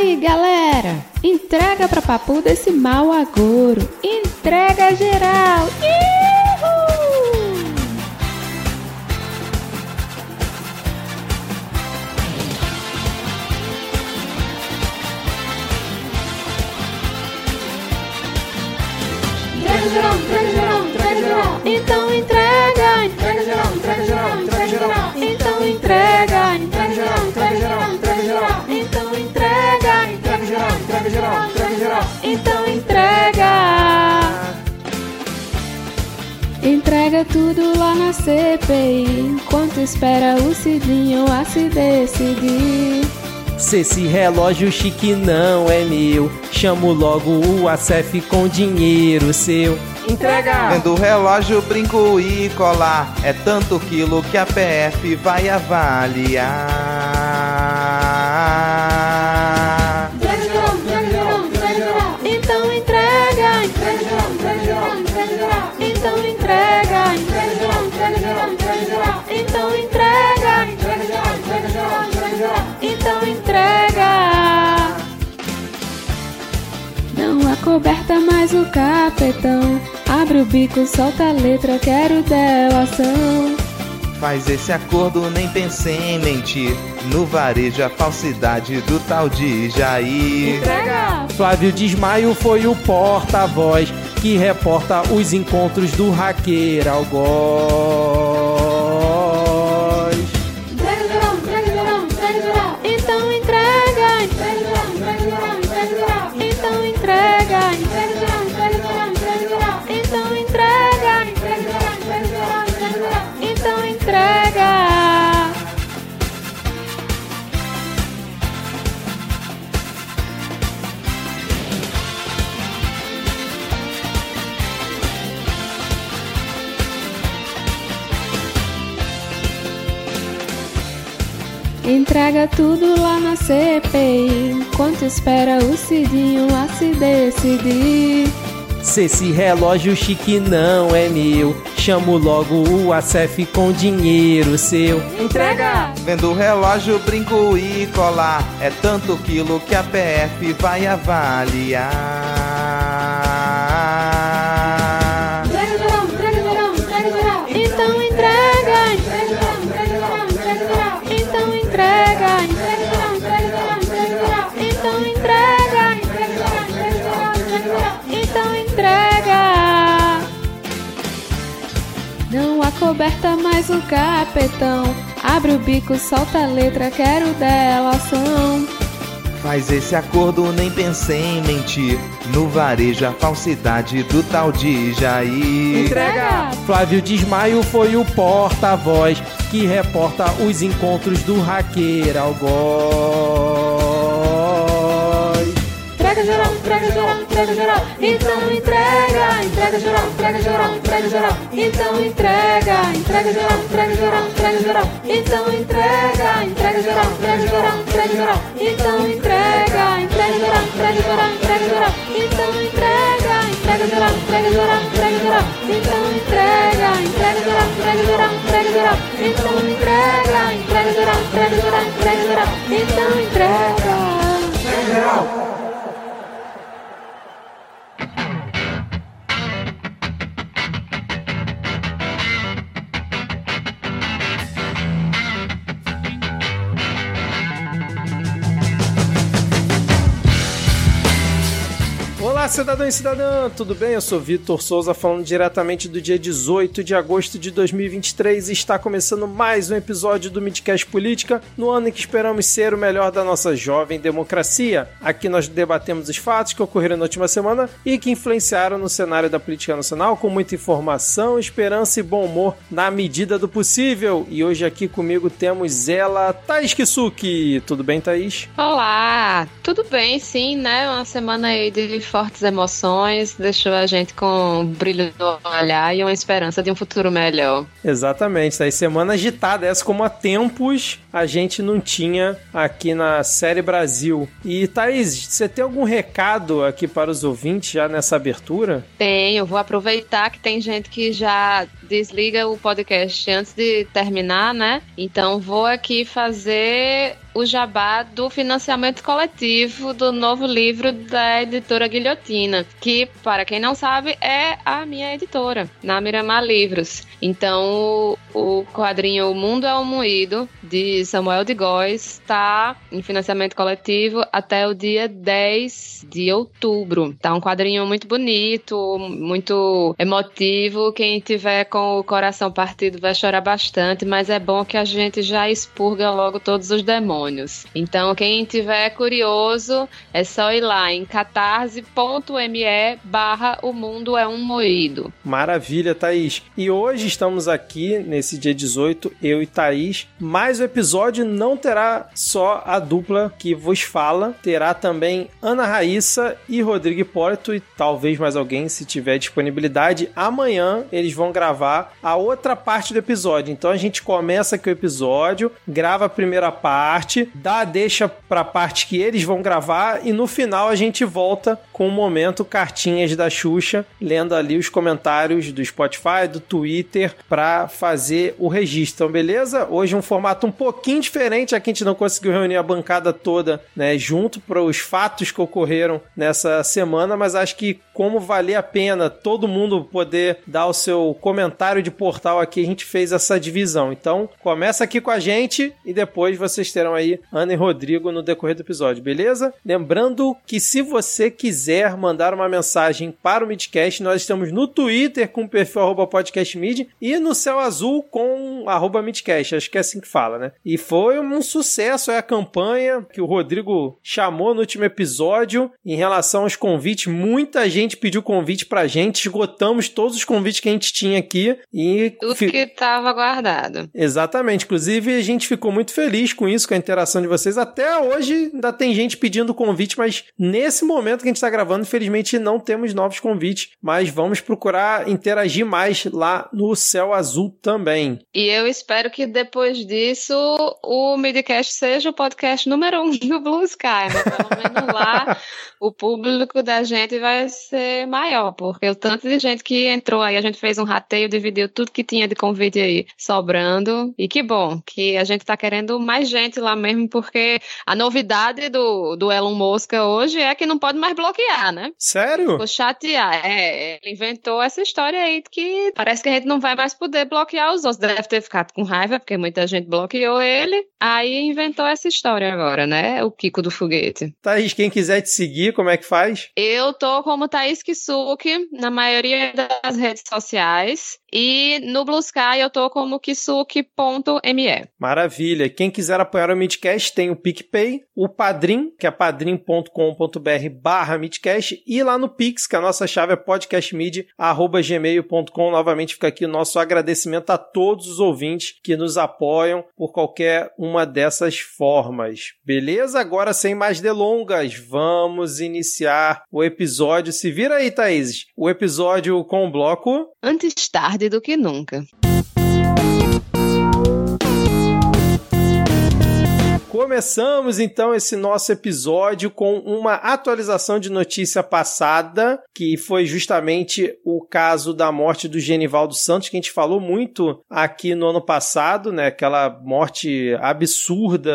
Aí, galera, entrega pra papu desse mau agouro. Entrega geral. Ihu! Entrega tudo lá na CPI, enquanto espera o Cidinho a se decidir. Se esse relógio chique não é meu, chamo logo o ACF com dinheiro seu. Entrega! Vendo o relógio, brinco e colar. É tanto quilo que a PF vai avaliar. Não acoberta mais o capetão. Abre o bico, solta a letra, quero delação. Faz esse acordo, nem pensei em mentir. No varejo, a falsidade do tal de Jair. Entrega! Flávio Desmaio foi o porta-voz que reporta os encontros do hacker algoz. Entrega tudo lá na CPI, enquanto espera o Cidinho a se decidir. Se esse relógio chique não é meu, chamo logo o ACF com dinheiro seu. Entrega! Vendo o relógio, brinco e colar. É tanto quilo que a PF vai avaliar. Não acoberta mais o capetão. Abre o bico, solta a letra, quero delação. Faz esse acordo, nem pensei em mentir. No varejo, a falsidade do tal de Jair. Entrega! Flávio Desmaio foi o porta-voz que reporta os encontros do hacker algoz. Entrega geral, entrega geral, entrega geral. Então entrega! Entrega geral, entrega geral, entrega geral. Então entrega! Entrega geral, entrega geral, entrega geral. Então entrega! Entrega geral, entrega geral, entrega geral. Então entrega! Entrega geral, entrega geral, entrega geral. Então entrega! Entrega geral, entrega geral, entrega geral. Então entrega! Entrega geral, entrega geral, entrega geral. Então entrega! Entrega geral, entrega geral, entrega geral. Então entrega! Entrega geral. Cidadão e cidadã, tudo bem? Eu sou Vitor Souza, falando diretamente do dia 18 de agosto de 2023 e está começando mais um episódio do Midcast Política, no ano em que esperamos ser o melhor da nossa jovem democracia. Aqui nós debatemos os fatos que ocorreram na última semana e que influenciaram no cenário da política nacional com muita informação, esperança e bom humor na medida do possível. E hoje aqui comigo temos ela, Thaís Kisuki. Tudo bem, Thaís? Olá, tudo bem, sim, né? Uma semana aí de fortes emoções, deixou a gente com um brilho no olhar e uma esperança de um futuro melhor. Exatamente, Thaís. Semana agitada, essa como há tempos a gente não tinha aqui na Série Brasil. E Thaís, você tem algum recado aqui para os ouvintes já nessa abertura? Eu vou aproveitar que tem gente que já desliga o podcast antes de terminar, né? Então vou aqui fazer o jabá do financiamento coletivo do novo livro da editora Guilhotina, que, para quem não sabe, é a minha editora, na Miramar Livros. Então, o quadrinho O Mundo é um Moído, de Samuel de Góes, está em financiamento coletivo até o dia 10 de outubro. Tá um quadrinho muito bonito, muito emotivo. Quem tiver com o coração partido vai chorar bastante, mas é bom que a gente já expurga logo todos os demônios demônios. Então, quem tiver curioso, é só ir lá em catarse.me barra o mundo é um moído. Maravilha, Thaís. E hoje estamos aqui, nesse dia 18, eu e Thaís. Mas o episódio não terá só a dupla que vos fala, terá também Ana Raíssa e Rodrigo Hipólito e talvez mais alguém, se tiver disponibilidade. Amanhã eles vão gravar a outra parte do episódio. Então a gente começa aqui o episódio, grava a primeira parte dá deixa pra parte que eles vão gravar e no final a gente volta com o momento cartinhas da Xuxa, lendo ali os comentários do Spotify, do Twitter, pra fazer o registro. Então, beleza? Hoje um formato um pouquinho diferente, aqui a gente não conseguiu reunir a bancada toda, né, junto para os fatos que ocorreram nessa semana, mas acho que como valer a pena todo mundo poder dar o seu comentário de portal aqui, a gente fez essa divisão. Então, começa aqui com a gente e depois vocês terão aí Ana e Rodrigo no decorrer do episódio, beleza? Lembrando que se você quiser mandar uma mensagem para o Midcast, nós estamos no Twitter com o perfil arroba podcastmid e no Céu Azul com arroba Midcast, acho que é assim que fala, né? E foi um sucesso a campanha que o Rodrigo chamou no último episódio em relação aos convites. Muita gente pediu convite pra gente, esgotamos todos os convites que a gente tinha aqui e... Tudo fi... que estava guardado. Exatamente, inclusive a gente ficou muito feliz com isso, com a interação de vocês. Até hoje ainda tem gente pedindo convite, mas nesse momento que a gente está gravando, infelizmente não temos novos convites. Mas vamos procurar interagir mais lá no Céu Azul também. E eu espero que depois disso o Midcast seja o podcast número um do Blue Sky. Né? Pelo menos lá o público da gente vai ser maior, porque o tanto de gente que entrou aí, a gente fez um rateio, dividiu tudo que tinha de convite aí sobrando. E que bom que a gente está querendo mais gente lá mesmo, porque a novidade do, do Elon Musk hoje é que não pode mais bloquear, né? Sério? Ficou chatear. É, ele inventou essa história aí que parece que a gente não vai mais poder bloquear os outros. Deve ter ficado com raiva, porque muita gente bloqueou ele. Aí inventou essa história agora, né? O Kiko do foguete. Thaís, quem quiser te seguir, como é que faz? Eu tô como Thaís Kisuki na maioria das redes sociais. E no Blue Sky eu tô como kisuki.me. Maravilha. Quem quiser apoiar o Midcast tem o PicPay, o Padrim, que é padrim.com.br barra Midcast, e lá no Pix, que a nossa chave é podcastmid.gmail.com. Novamente fica aqui o nosso agradecimento a todos os ouvintes que nos apoiam por qualquer uma dessas formas. Beleza? Agora, sem mais delongas, vamos iniciar o episódio. Se vira aí, Thaís. O episódio com o bloco... Antes tarde tarde do que nunca. Começamos então esse nosso episódio com uma atualização de notícia passada, que foi justamente o caso da morte do Genivaldo Santos, que a gente falou muito aqui no ano passado, né? Aquela morte absurda,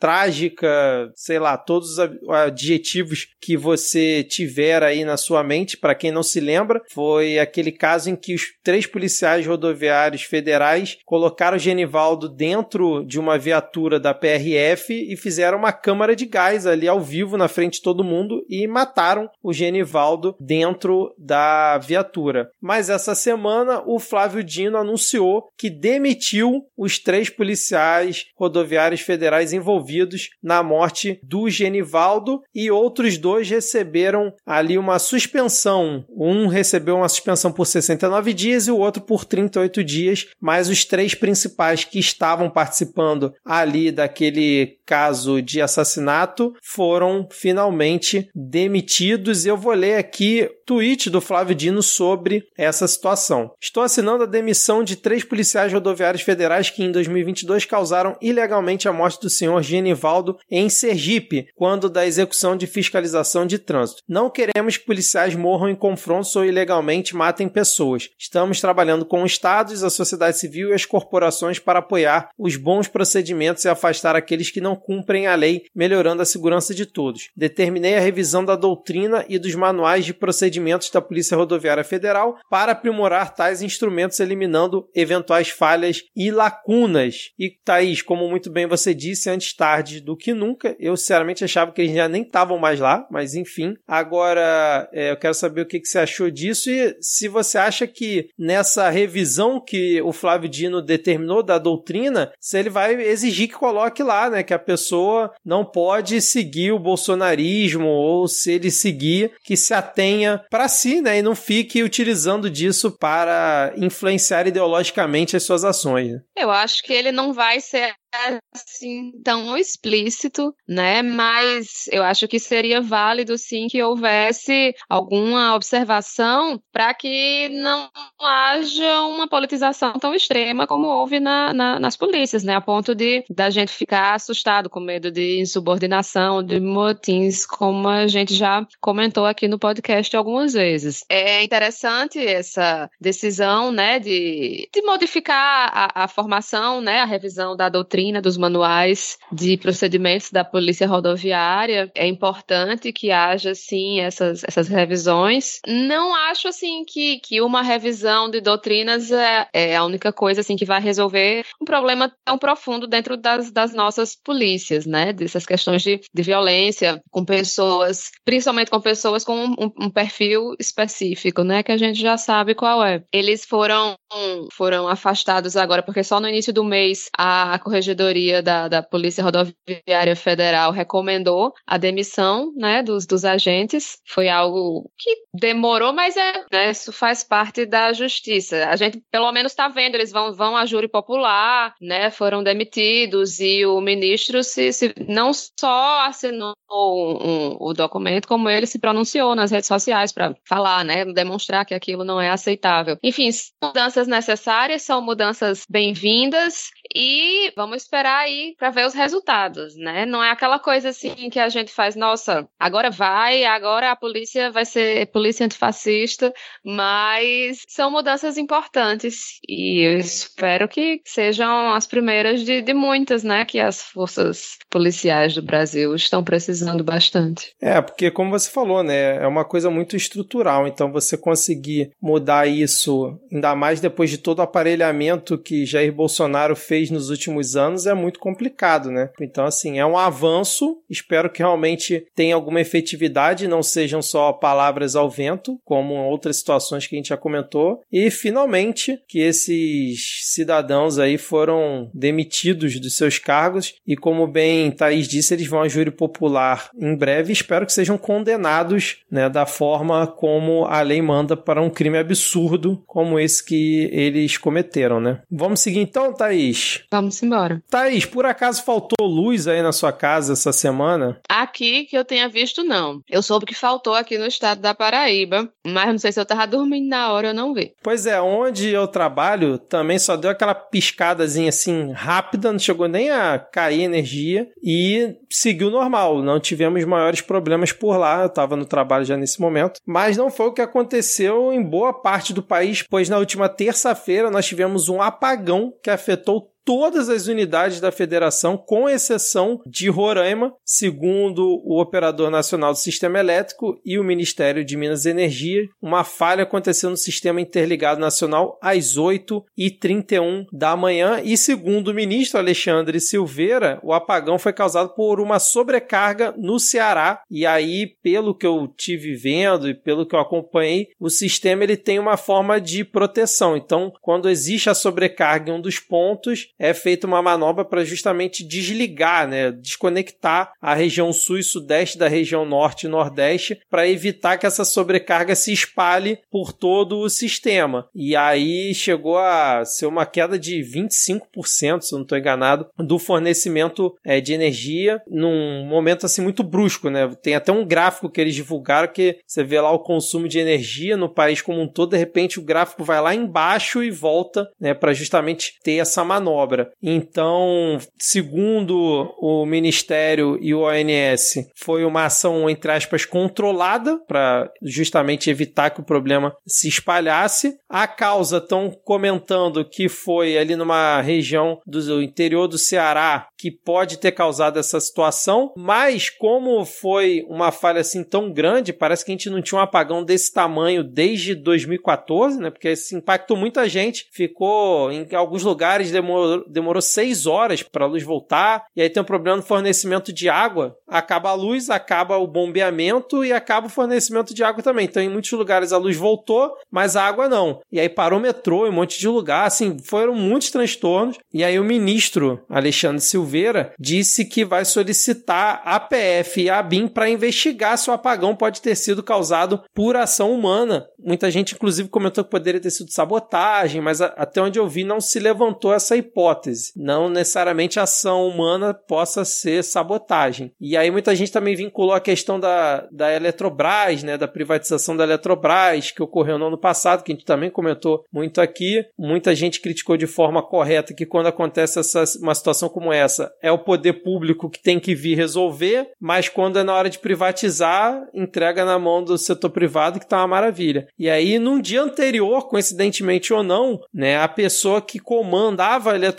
trágica, sei lá, todos os adjetivos que você tiver aí na sua mente, para quem não se lembra, foi aquele caso em que os três policiais rodoviários federais colocaram o Genivaldo dentro de uma viatura da PRF e fizeram uma câmara de gás ali ao vivo na frente de todo mundo e mataram o Genivaldo dentro da viatura. Mas essa semana o Flávio Dino anunciou que demitiu os três policiais rodoviários federais envolvidos na morte do Genivaldo e outros dois receberam ali uma suspensão. Um recebeu uma suspensão por 69 dias e o outro por 38 dias, mas os três principais que estavam participando ali daquele see caso de assassinato foram finalmente demitidos. Eu vou ler aqui tweet do Flávio Dino sobre essa situação. Estou assinando a demissão de três policiais rodoviários federais que em 2022 causaram ilegalmente a morte do senhor Genivaldo em Sergipe, quando da execução de fiscalização de trânsito. Não queremos que policiais morram em confrontos ou ilegalmente matem pessoas. Estamos trabalhando com estados, a sociedade civil e as corporações para apoiar os bons procedimentos e afastar aqueles que não cumprem a lei, melhorando a segurança de todos. Determinei a revisão da doutrina e dos manuais de procedimentos da Polícia Rodoviária Federal para aprimorar tais instrumentos, eliminando eventuais falhas e lacunas. E Thaís, como muito bem você disse, antes tarde do que nunca, eu sinceramente achava que eles já nem estavam mais lá, mas enfim. Agora, é, eu quero saber o que, que você achou disso e se você acha que nessa revisão que o Flávio Dino determinou da doutrina, se ele vai exigir que coloque lá, né, que a pessoa não pode seguir o bolsonarismo ou se ele seguir, que se atenha para si, né, e não fique utilizando disso para influenciar ideologicamente as suas ações. Né? Eu acho que ele não vai ser assim tão explícito, né? Mas eu acho que seria válido sim que houvesse alguma observação para que não haja uma politização tão extrema como houve na, na, nas polícias, né? A ponto de da gente ficar assustado com medo de insubordinação, de motins, como a gente já comentou aqui no podcast algumas vezes. É interessante essa decisão, né, de, de modificar a, a formação, né, a revisão da doutrina doutrina, dos manuais de procedimentos da Polícia Rodoviária. É importante que haja, sim, essas, essas revisões. Não acho, assim, que, que uma revisão de doutrinas é, é a única coisa, assim, que vai resolver um problema tão profundo dentro das, das nossas polícias, né? Dessas questões de, de violência com pessoas, principalmente com pessoas com um, um perfil específico, né? Que a gente já sabe qual é. Eles foram, foram afastados agora, porque só no início do mês a Corregedoria Corregedoria da, da Polícia Rodoviária Federal recomendou a demissão né, dos, dos agentes. Foi algo que demorou, mas é, né, isso faz parte da justiça. A gente, pelo menos, está vendo, eles vão, vão a júri popular, né, foram demitidos e o ministro se, se não só assinou um, o documento, como ele se pronunciou nas redes sociais para falar, né, demonstrar que aquilo não é aceitável. Enfim, são mudanças necessárias, são mudanças bem-vindas e vamos esperar aí para ver os resultados, né? Não é aquela coisa assim que a gente faz, nossa, agora vai, agora a polícia vai ser polícia antifascista, mas são mudanças importantes e eu espero que sejam as primeiras de, de muitas, né? Que as forças policiais do Brasil estão precisando bastante. É, porque como você falou, né? É uma coisa muito estrutural, então você conseguir mudar isso, ainda mais depois de todo o aparelhamento que Jair Bolsonaro fez fez nos últimos anos é muito complicado, né? Então, assim, é um avanço. Espero que realmente tenha alguma efetividade, não sejam só palavras ao vento, como outras situações que a gente já comentou. E, finalmente, que esses cidadãos aí foram demitidos dos seus cargos e, como bem Thaís disse, eles vão a júri popular em breve. Espero que sejam condenados, né, da forma como a lei manda para um crime absurdo como esse que eles cometeram, né? Vamos seguir então, Thaís? Vamos embora. Thaís, por acaso faltou luz aí na sua casa essa semana? Aqui que eu tenha visto, não. Eu soube que faltou aqui no estado da Paraíba, mas não sei se eu tava dormindo na hora, eu não vi. Pois é, onde eu trabalho também só deu aquela piscadazinha assim rápida, não chegou nem a cair energia e seguiu normal. Não tivemos maiores problemas por lá. Eu tava no trabalho já nesse momento, mas não foi o que aconteceu em boa parte do país, pois na última terça-feira nós tivemos um apagão que afetou todas as unidades da federação, com exceção de Roraima, segundo o Operador Nacional do Sistema Elétrico e o Ministério de Minas e Energia. Uma falha aconteceu no Sistema Interligado Nacional às 8h31 da manhã e, segundo o ministro Alexandre Silveira, o apagão foi causado por uma sobrecarga no Ceará. E aí, pelo que eu tive vendo e pelo que eu acompanhei, o sistema ele tem uma forma de proteção. Então, quando existe a sobrecarga em um dos pontos, é feita uma manobra para justamente desligar, né, desconectar a região sul e sudeste da região norte e nordeste para evitar que essa sobrecarga se espalhe por todo o sistema. E aí chegou a ser uma queda de 25%, se eu não estou enganado, do fornecimento é, de energia num momento assim muito brusco, né? Tem até um gráfico que eles divulgaram que você vê lá o consumo de energia no país como um todo, de repente o gráfico vai lá embaixo e volta, né, para justamente ter essa manobra. Então, segundo o Ministério e o ONS, foi uma ação entre aspas controlada para justamente evitar que o problema se espalhasse. A causa estão comentando que foi ali numa região do interior do Ceará que pode ter causado essa situação, mas como foi uma falha assim tão grande, parece que a gente não tinha um apagão desse tamanho desde 2014, né? Porque isso impactou muita gente. Ficou em alguns lugares demorou, demorou seis horas para a luz voltar. E aí tem um problema no fornecimento de água. Acaba a luz, acaba o bombeamento e acaba o fornecimento de água também. Então, em muitos lugares a luz voltou, mas a água não. E aí parou o metrô em um monte de lugar. Assim, foram muitos transtornos. E aí o ministro Alexandre Silveira disse que vai solicitar a PF e a BIM para investigar se o apagão pode ter sido causado por ação humana. Muita gente, inclusive, comentou que poderia ter sido sabotagem, mas até onde eu vi, não se levantou essa hipótese. Não necessariamente a ação humana possa ser sabotagem. E aí muita gente também vinculou a questão da, da Eletrobras, né, da privatização da Eletrobras, que ocorreu no ano passado, que a gente também comentou muito aqui. Muita gente criticou de forma correta que quando acontece essa, uma situação como essa, é o poder público que tem que vir resolver, mas quando é na hora de privatizar, entrega na mão do setor privado, que tá uma maravilha. E aí, num dia anterior, coincidentemente ou não, né, a pessoa que comandava a Eletrobras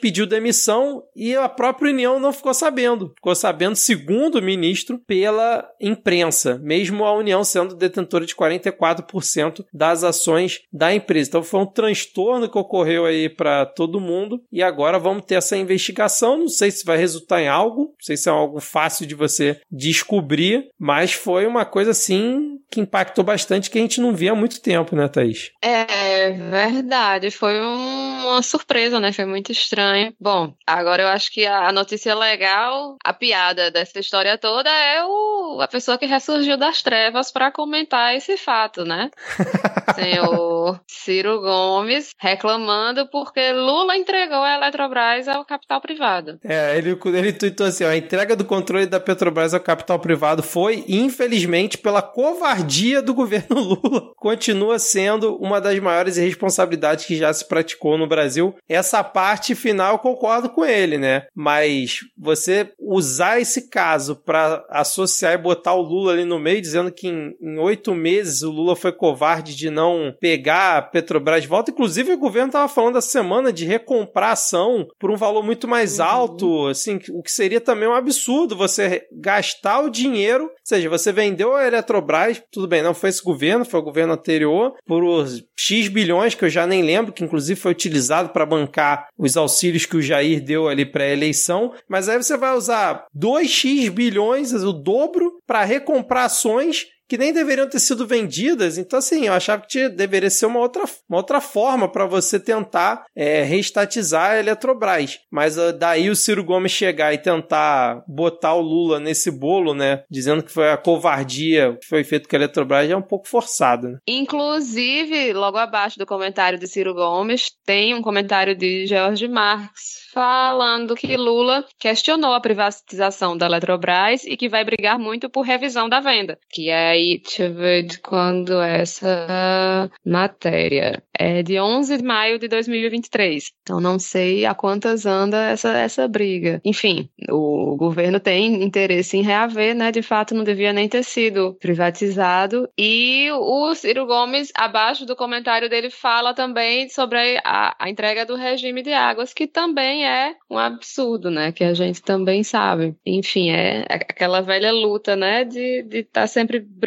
pediu demissão e a própria União não ficou sabendo. Ficou sabendo, segundo o ministro, pela imprensa, mesmo a União sendo detentora de 44% das ações da empresa. Então foi um transtorno que ocorreu aí para todo mundo e agora vamos ter essa investigação. Não sei se vai resultar em algo, não sei se é algo fácil de você descobrir, mas foi uma coisa assim que impactou bastante que a gente não via há muito tempo, né, Thaís? É verdade, foi um, uma surpresa, né? Foi muito estranho. Bom, agora eu acho que a notícia legal, a piada dessa história toda é o, a pessoa que ressurgiu das trevas para comentar esse fato, né? Senhor Ciro Gomes reclamando porque Lula entregou a Eletrobras ao capital privado. É, ele, ele tweetou assim: ó, a entrega do controle da Petrobras ao capital privado foi, infelizmente, pela covardia do governo Lula. Continua sendo uma das maiores irresponsabilidades que já se praticou no Brasil. Essa parte final eu concordo com ele, né? Mas você usar esse caso para associar e botar o Lula ali no meio, dizendo que em oito meses o Lula foi covarde de não pegar a Petrobras de volta. Inclusive, o governo estava falando essa semana de recomprar ação por um valor muito mais uhum. alto, assim, o que seria também um absurdo você gastar o dinheiro, ou seja, você vendeu a Eletrobras, tudo bem, não foi esse governo, foi o governo anterior, por X bilhões, que eu já nem lembro, que inclusive foi utilizado para bancar os auxílios que o Jair deu ali para a eleição, mas aí você vai usar 2x bilhões, o dobro, para recomprar ações que nem deveriam ter sido vendidas. Então, assim, eu achava que deveria ser uma outra, uma outra forma para você tentar é, reestatizar a Eletrobras. Mas uh, daí o Ciro Gomes chegar e tentar botar o Lula nesse bolo, né? Dizendo que foi a covardia que foi feito com a Eletrobras, é um pouco forçado. Né? Inclusive, logo abaixo do comentário de Ciro Gomes, tem um comentário de George Marx falando que Lula questionou a privatização da Eletrobras e que vai brigar muito por revisão da venda. Que aí, de quando é essa matéria. É de 11 de maio de 2023. Então não sei a quantas anda essa, essa briga. Enfim, o governo tem interesse em reaver, né? De fato, não devia nem ter sido privatizado. E o Ciro Gomes, abaixo do comentário dele, fala também sobre a, a entrega do regime de águas, que também é um absurdo, né? Que a gente também sabe. Enfim, é aquela velha luta, né? De estar tá sempre brigando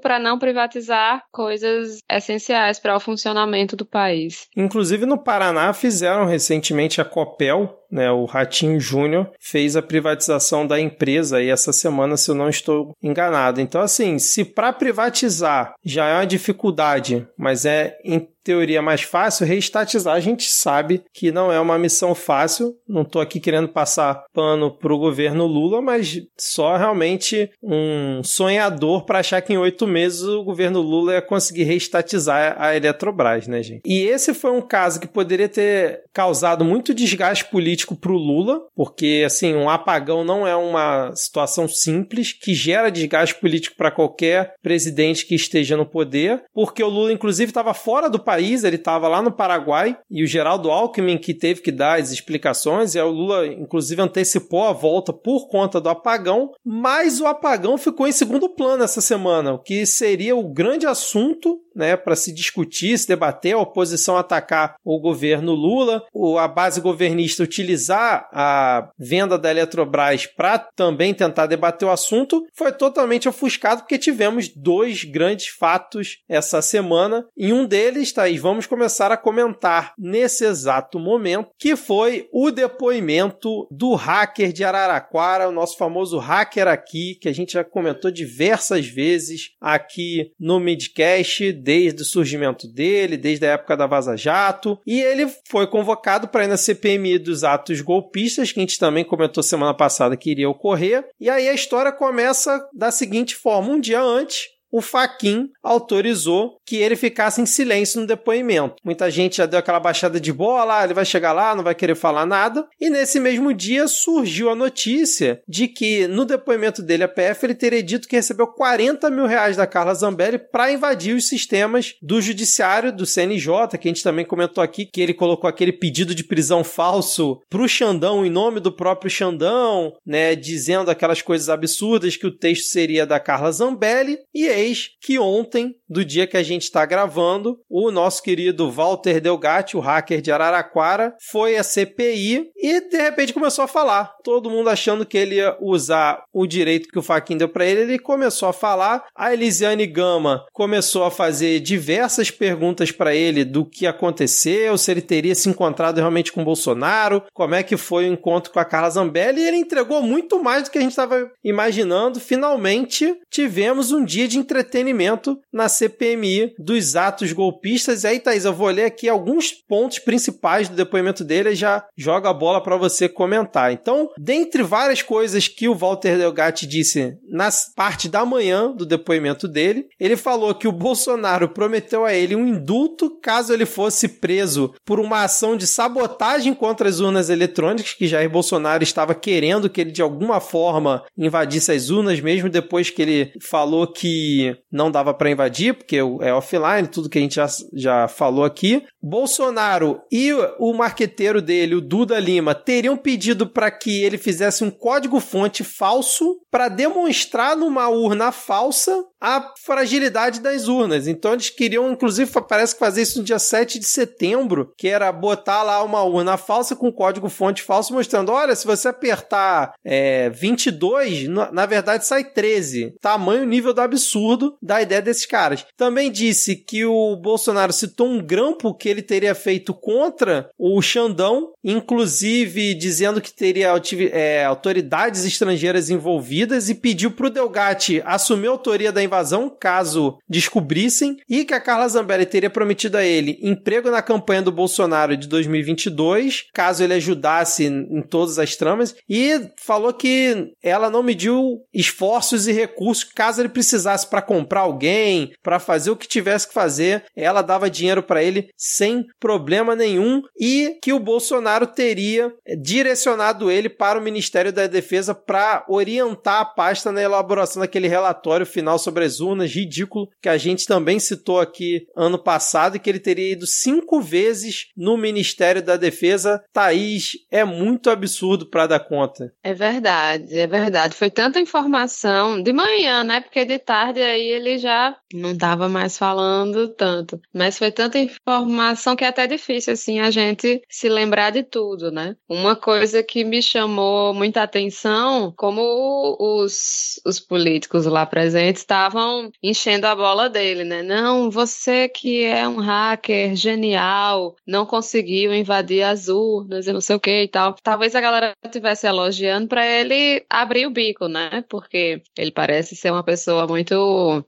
para não privatizar coisas essenciais para o funcionamento do país. Inclusive no Paraná fizeram recentemente a Copel né, o Ratinho Júnior, fez a privatização da empresa aí essa semana, se eu não estou enganado. Então, assim, se para privatizar já é uma dificuldade, mas é em teoria mais fácil, reestatizar a gente sabe que não é uma missão fácil. Não estou aqui querendo passar pano para o governo Lula, mas só realmente um sonhador para achar que em oito meses o governo Lula ia conseguir reestatizar a Eletrobras, né, gente? E esse foi um caso que poderia ter causado muito desgaste político para o Lula, porque assim um apagão não é uma situação simples que gera desgaste político para qualquer presidente que esteja no poder, porque o Lula inclusive estava fora do país ele estava lá no Paraguai, e o Geraldo Alckmin que teve que dar as explicações, e o Lula, inclusive, antecipou a volta por conta do apagão, mas o apagão ficou em segundo plano essa semana, o que seria o grande assunto né, para se discutir, se debater, a oposição atacar o governo Lula, a base governista utilizar a venda da Eletrobras para também tentar debater o assunto, foi totalmente ofuscado porque tivemos dois grandes fatos essa semana, e um deles, Thaís, vamos começar a comentar nesse exato momento, que foi o depoimento do hacker de Araraquara, o nosso famoso hacker aqui, que a gente já comentou diversas vezes aqui no Midcast, desde o surgimento dele, desde a época da Vaza Jato, e ele foi convocado para ir na CPMI dos atos golpistas, que a gente também comentou semana passada que iria ocorrer. E aí a história começa da seguinte forma: um dia antes, o Faquin autorizou que ele ficasse em silêncio no depoimento. Muita gente já deu aquela baixada de bola, ah, ele vai chegar lá, não vai querer falar nada. E nesse mesmo dia surgiu a notícia de que no depoimento dele a PF ele teria dito que recebeu 40 mil reais da Carla Zambelli para invadir os sistemas do judiciário, do CNJ, que a gente também comentou aqui que ele colocou aquele pedido de prisão falso pro Xandão em nome do próprio Xandão, né, dizendo aquelas coisas absurdas que o texto seria da Carla Zambelli. E eis que ontem, do dia que a gente está gravando, o nosso querido Walter Delgatti, o hacker de Araraquara, foi a CPI e de repente começou a falar. Todo mundo achando que ele ia usar o direito que o Faquin deu para ele, ele começou a falar. A Elisiane Gama começou a fazer diversas perguntas para ele do que aconteceu, se ele teria se encontrado realmente com Bolsonaro, como é que foi o encontro com a Carla Zambelli, e ele entregou muito mais do que a gente estava imaginando. Finalmente tivemos um dia de entretenimento na CPMI dos atos golpistas. E aí, Thaís, eu vou ler aqui alguns pontos principais do depoimento dele e já joga a bola para você comentar. Então, dentre várias coisas que o Walter Delgatti disse na parte da manhã do depoimento dele, ele falou que o Bolsonaro prometeu a ele um indulto caso ele fosse preso por uma ação de sabotagem contra as urnas eletrônicas, que Jair Bolsonaro estava querendo que ele de alguma forma invadisse as urnas, mesmo depois que ele falou que não dava para invadir, porque é offline, tudo que a gente já, já falou aqui. Bolsonaro e o marqueteiro dele, o Duda Lima, teriam pedido para que ele fizesse um código-fonte falso para demonstrar numa urna falsa a fragilidade das urnas. Então eles queriam, inclusive, parece que fazer isso no dia 7 de setembro, que era botar lá uma urna falsa com código-fonte falso, mostrando: olha, se você apertar é, 22, na verdade sai 13. Tamanho nível do absurdo da ideia desses caras. Também disse que o Bolsonaro citou um grampo que ele teria feito contra o Xandão, inclusive dizendo que teria é, autoridades estrangeiras envolvidas e pediu para o Delgatti assumir a autoria da invasão caso descobrissem e que a Carla Zambelli teria prometido a ele emprego na campanha do Bolsonaro de 2022, caso ele ajudasse em todas as tramas e falou que ela não mediu esforços e recursos caso ele precisasse para comprar alguém, para fazer o que tivesse que fazer, ela dava dinheiro para ele sem problema nenhum e que o Bolsonaro teria direcionado ele para o Ministério da Defesa para orientar a pasta na elaboração daquele relatório final sobre as urnas, ridículo, que a gente também citou aqui ano passado e que ele teria ido cinco vezes no Ministério da Defesa. Thaís, é muito absurdo para dar conta. É verdade, é verdade. Foi tanta informação de manhã, né? Porque de tarde aí ele já não estava mais falando tanto. Mas foi tanta informação que é até difícil, assim, a gente se lembrar de tudo, né? Uma coisa que me chamou muita atenção, como os, os políticos lá presentes estavam enchendo a bola dele, né? Não, você que é um hacker genial, não conseguiu invadir as urnas e não sei o que e tal. Talvez a galera estivesse elogiando para ele abrir o bico, né? Porque ele parece ser uma pessoa muito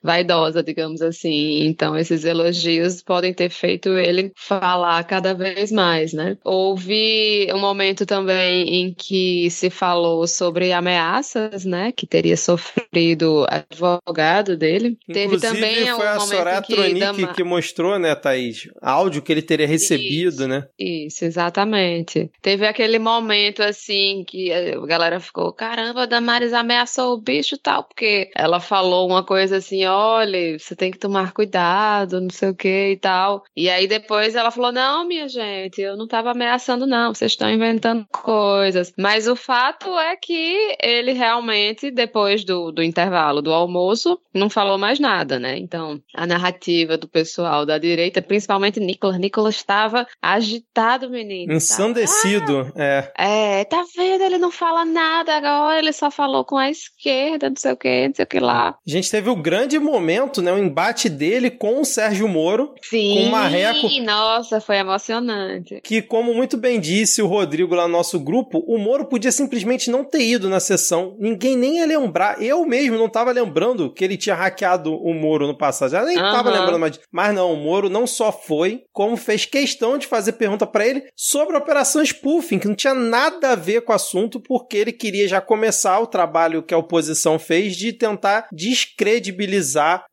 vaidosa, digamos assim. Então, esses elogios podem ter feito ele falar cada vez mais, né? Houve um momento também em que se falou sobre ameaças, né? Que teria sofrido advogado dele. Inclusive, Teve também foi um a Soraya Tronic Dama... que mostrou, né, Thaís? Áudio que ele teria recebido, isso, né? Isso, exatamente. Teve aquele momento, assim, que a galera ficou, caramba, a Damares ameaçou o bicho e tal, porque ela falou uma coisa assim, olha, você tem que tomar cuidado, não sei o que e tal. E aí depois ela falou, não, minha gente, eu não tava ameaçando não, vocês estão inventando coisas. Mas o fato é que ele realmente, depois do, do intervalo do almoço, não falou mais nada, né? Então, a narrativa do pessoal da direita, principalmente Nicolas, Nicolas estava agitado, menino. Ensandecido, é. É, tá vendo? Ele não fala nada agora, ele só falou com a esquerda, não sei o que, não sei o que lá. A gente teve o grande momento, né? O embate dele com o Sérgio Moro. Sim, com o Marreco. nossa, foi emocionante. Que, como muito bem disse o Rodrigo lá no nosso grupo, o Moro podia simplesmente não ter ido na sessão. Ninguém nem ia lembrar. Eu mesmo não tava lembrando que ele tinha hackeado o Moro no passado. Já nem uhum. tava lembrando mais. Mas não, o Moro não só foi, como fez questão de fazer pergunta para ele sobre a operação spoofing, que não tinha nada a ver com o assunto, porque ele queria já começar o trabalho que a oposição fez de tentar descredibilizar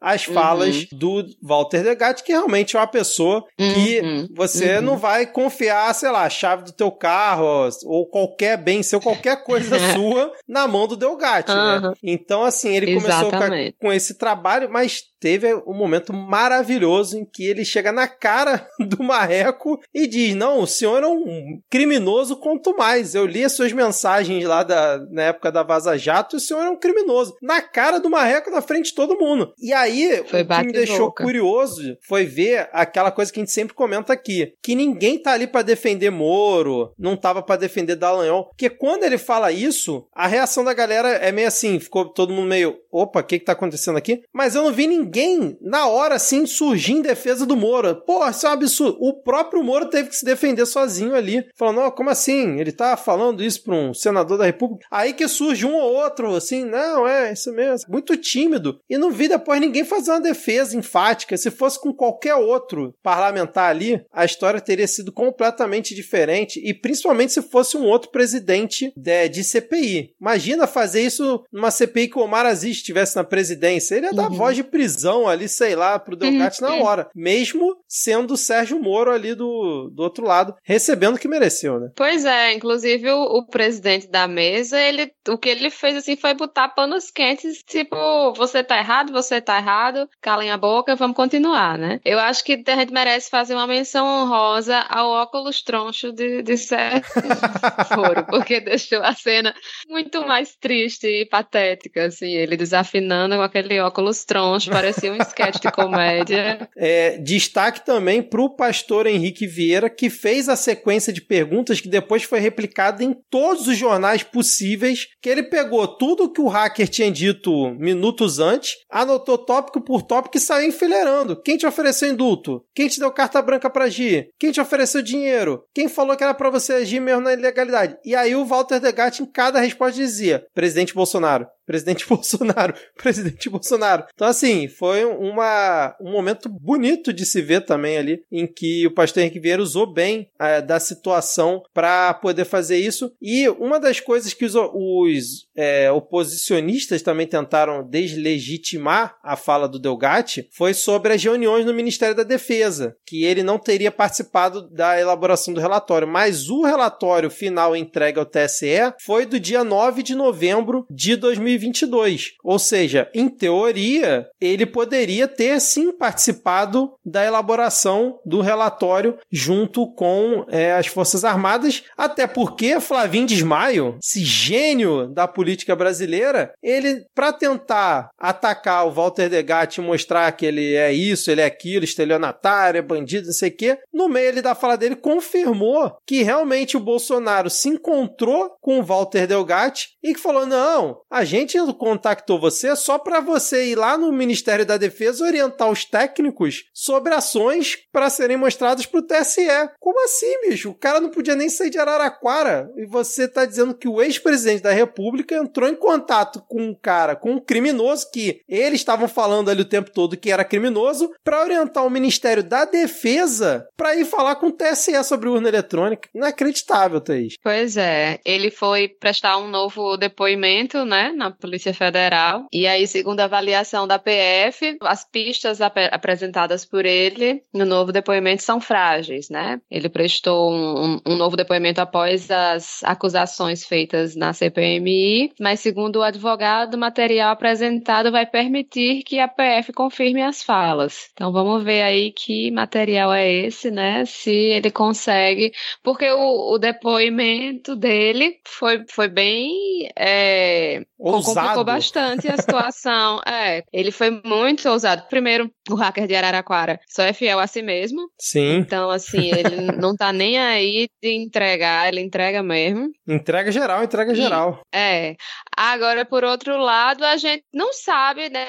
as falas uhum. do Walter Degatti, que realmente é uma pessoa que uhum. você uhum. não vai confiar, sei lá, a chave do teu carro ou qualquer bem seu, qualquer coisa sua na mão do Delgatti, né? Então, assim, ele começou com, com esse trabalho, mas teve um momento maravilhoso em que ele chega na cara do Marreco e diz: Não, o senhor é um criminoso quanto mais. Eu li as suas mensagens lá da, na época da Vaza Jato e o senhor é um criminoso. Na cara do Marreco, na frente de todo mundo. E aí, foi o que me deixou boca. curioso foi ver aquela coisa que a gente sempre comenta aqui: que ninguém tá ali para defender Moro, não tava para defender Dallagnol. Porque quando ele fala isso, a reação da galera é meio assim: ficou todo mundo meio, opa, o que que tá acontecendo aqui? Mas eu não vi ninguém na hora, assim, surgir em defesa do Moro. Pô, isso é um absurdo. O próprio Moro teve que se defender sozinho ali. Falando, não, como assim? Ele tá falando isso pra um senador da República. Aí que surge um ou outro, assim, não, é isso mesmo. Muito tímido. E não vi depois ninguém fazer uma defesa enfática. Se fosse com qualquer outro parlamentar ali, a história teria sido completamente diferente. E principalmente se fosse um outro presidente de, de CPI. Imagina fazer isso numa CPI que o Omar Aziz estivesse na presidência. Ele ia dar uhum. voz de prisão ali, sei lá, pro Delgatti na hora. Mesmo sendo o Sérgio Moro ali do, do outro lado, recebendo o que mereceu, né? Pois é, inclusive o, o presidente da mesa, ele, o que ele fez assim foi botar panos quentes, tipo, você tá errado, você tá errado, calem a boca, vamos continuar, né? Eu acho que a gente merece fazer uma menção honrosa ao óculos troncho de, de Sérgio Moro, porque deixou a cena muito mais triste e patética, assim, ele desafinando com aquele óculos troncho, parecia um sketch de comédia. É, destaque também pro pastor Henrique Vieira, que fez a sequência de perguntas que depois foi replicada em todos os jornais possíveis, que ele pegou tudo que o hacker tinha dito minutos antes, anotou tópico por tópico e saiu enfileirando. Quem te ofereceu indulto? Quem te deu carta branca para agir? Quem te ofereceu dinheiro? Quem falou que era para você agir mesmo na ilegalidade? E aí o Walter Degatti em cada resposta dizia: Presidente Bolsonaro, presidente Bolsonaro, presidente Bolsonaro. Então, assim, foi uma, um momento bonito de se ver também ali, em que o pastor Henrique Vieira usou bem é, da situação para poder fazer isso. E uma das coisas que os, os é, oposicionistas também tentaram deslegitimar a fala do Delgatti foi sobre as reuniões no Ministério da Defesa, que ele não teria participado da elaboração do relatório. Mas o relatório final entregue ao TSE foi do dia 9 de novembro de 2020 2022. Ou seja, em teoria, ele poderia ter sim participado da elaboração do relatório junto com é, as Forças Armadas, até porque Flavinho Desmaio, esse gênio da política brasileira, ele, para tentar atacar o Walter Degatti e mostrar que ele é isso, ele é aquilo, estelionatário, é bandido, não sei o quê, no meio ele da fala dele confirmou que realmente o Bolsonaro se encontrou com o Walter Delgatti e que falou: não, a gente contactou você só para você ir lá no Ministério da Defesa orientar os técnicos sobre ações para serem mostradas para o TSE. Como assim, bicho? O cara não podia nem sair de Araraquara e você tá dizendo que o ex-presidente da República entrou em contato com um cara, com um criminoso que eles estavam falando ali o tempo todo que era criminoso, para orientar o Ministério da Defesa para ir falar com o TSE sobre urna eletrônica. Inacreditável, Thaís. Pois é, ele foi prestar um novo depoimento, né, na Polícia Federal. E aí, segundo a avaliação da PF, as pistas ap apresentadas por ele no novo depoimento são frágeis, né? Ele prestou um, um novo depoimento após as acusações feitas na CPMI, mas segundo o advogado, o material apresentado vai permitir que a PF confirme as falas. Então vamos ver aí que material é esse, né? Se ele consegue, porque o, o depoimento dele foi, foi bem é. Complicou bastante a situação. é, ele foi muito ousado. Primeiro, o hacker de Araraquara só é fiel a si mesmo. Sim. Então, assim, ele não tá nem aí de entregar, ele entrega mesmo. Entrega geral, entrega geral. é. Agora, por outro lado, a gente não sabe, né,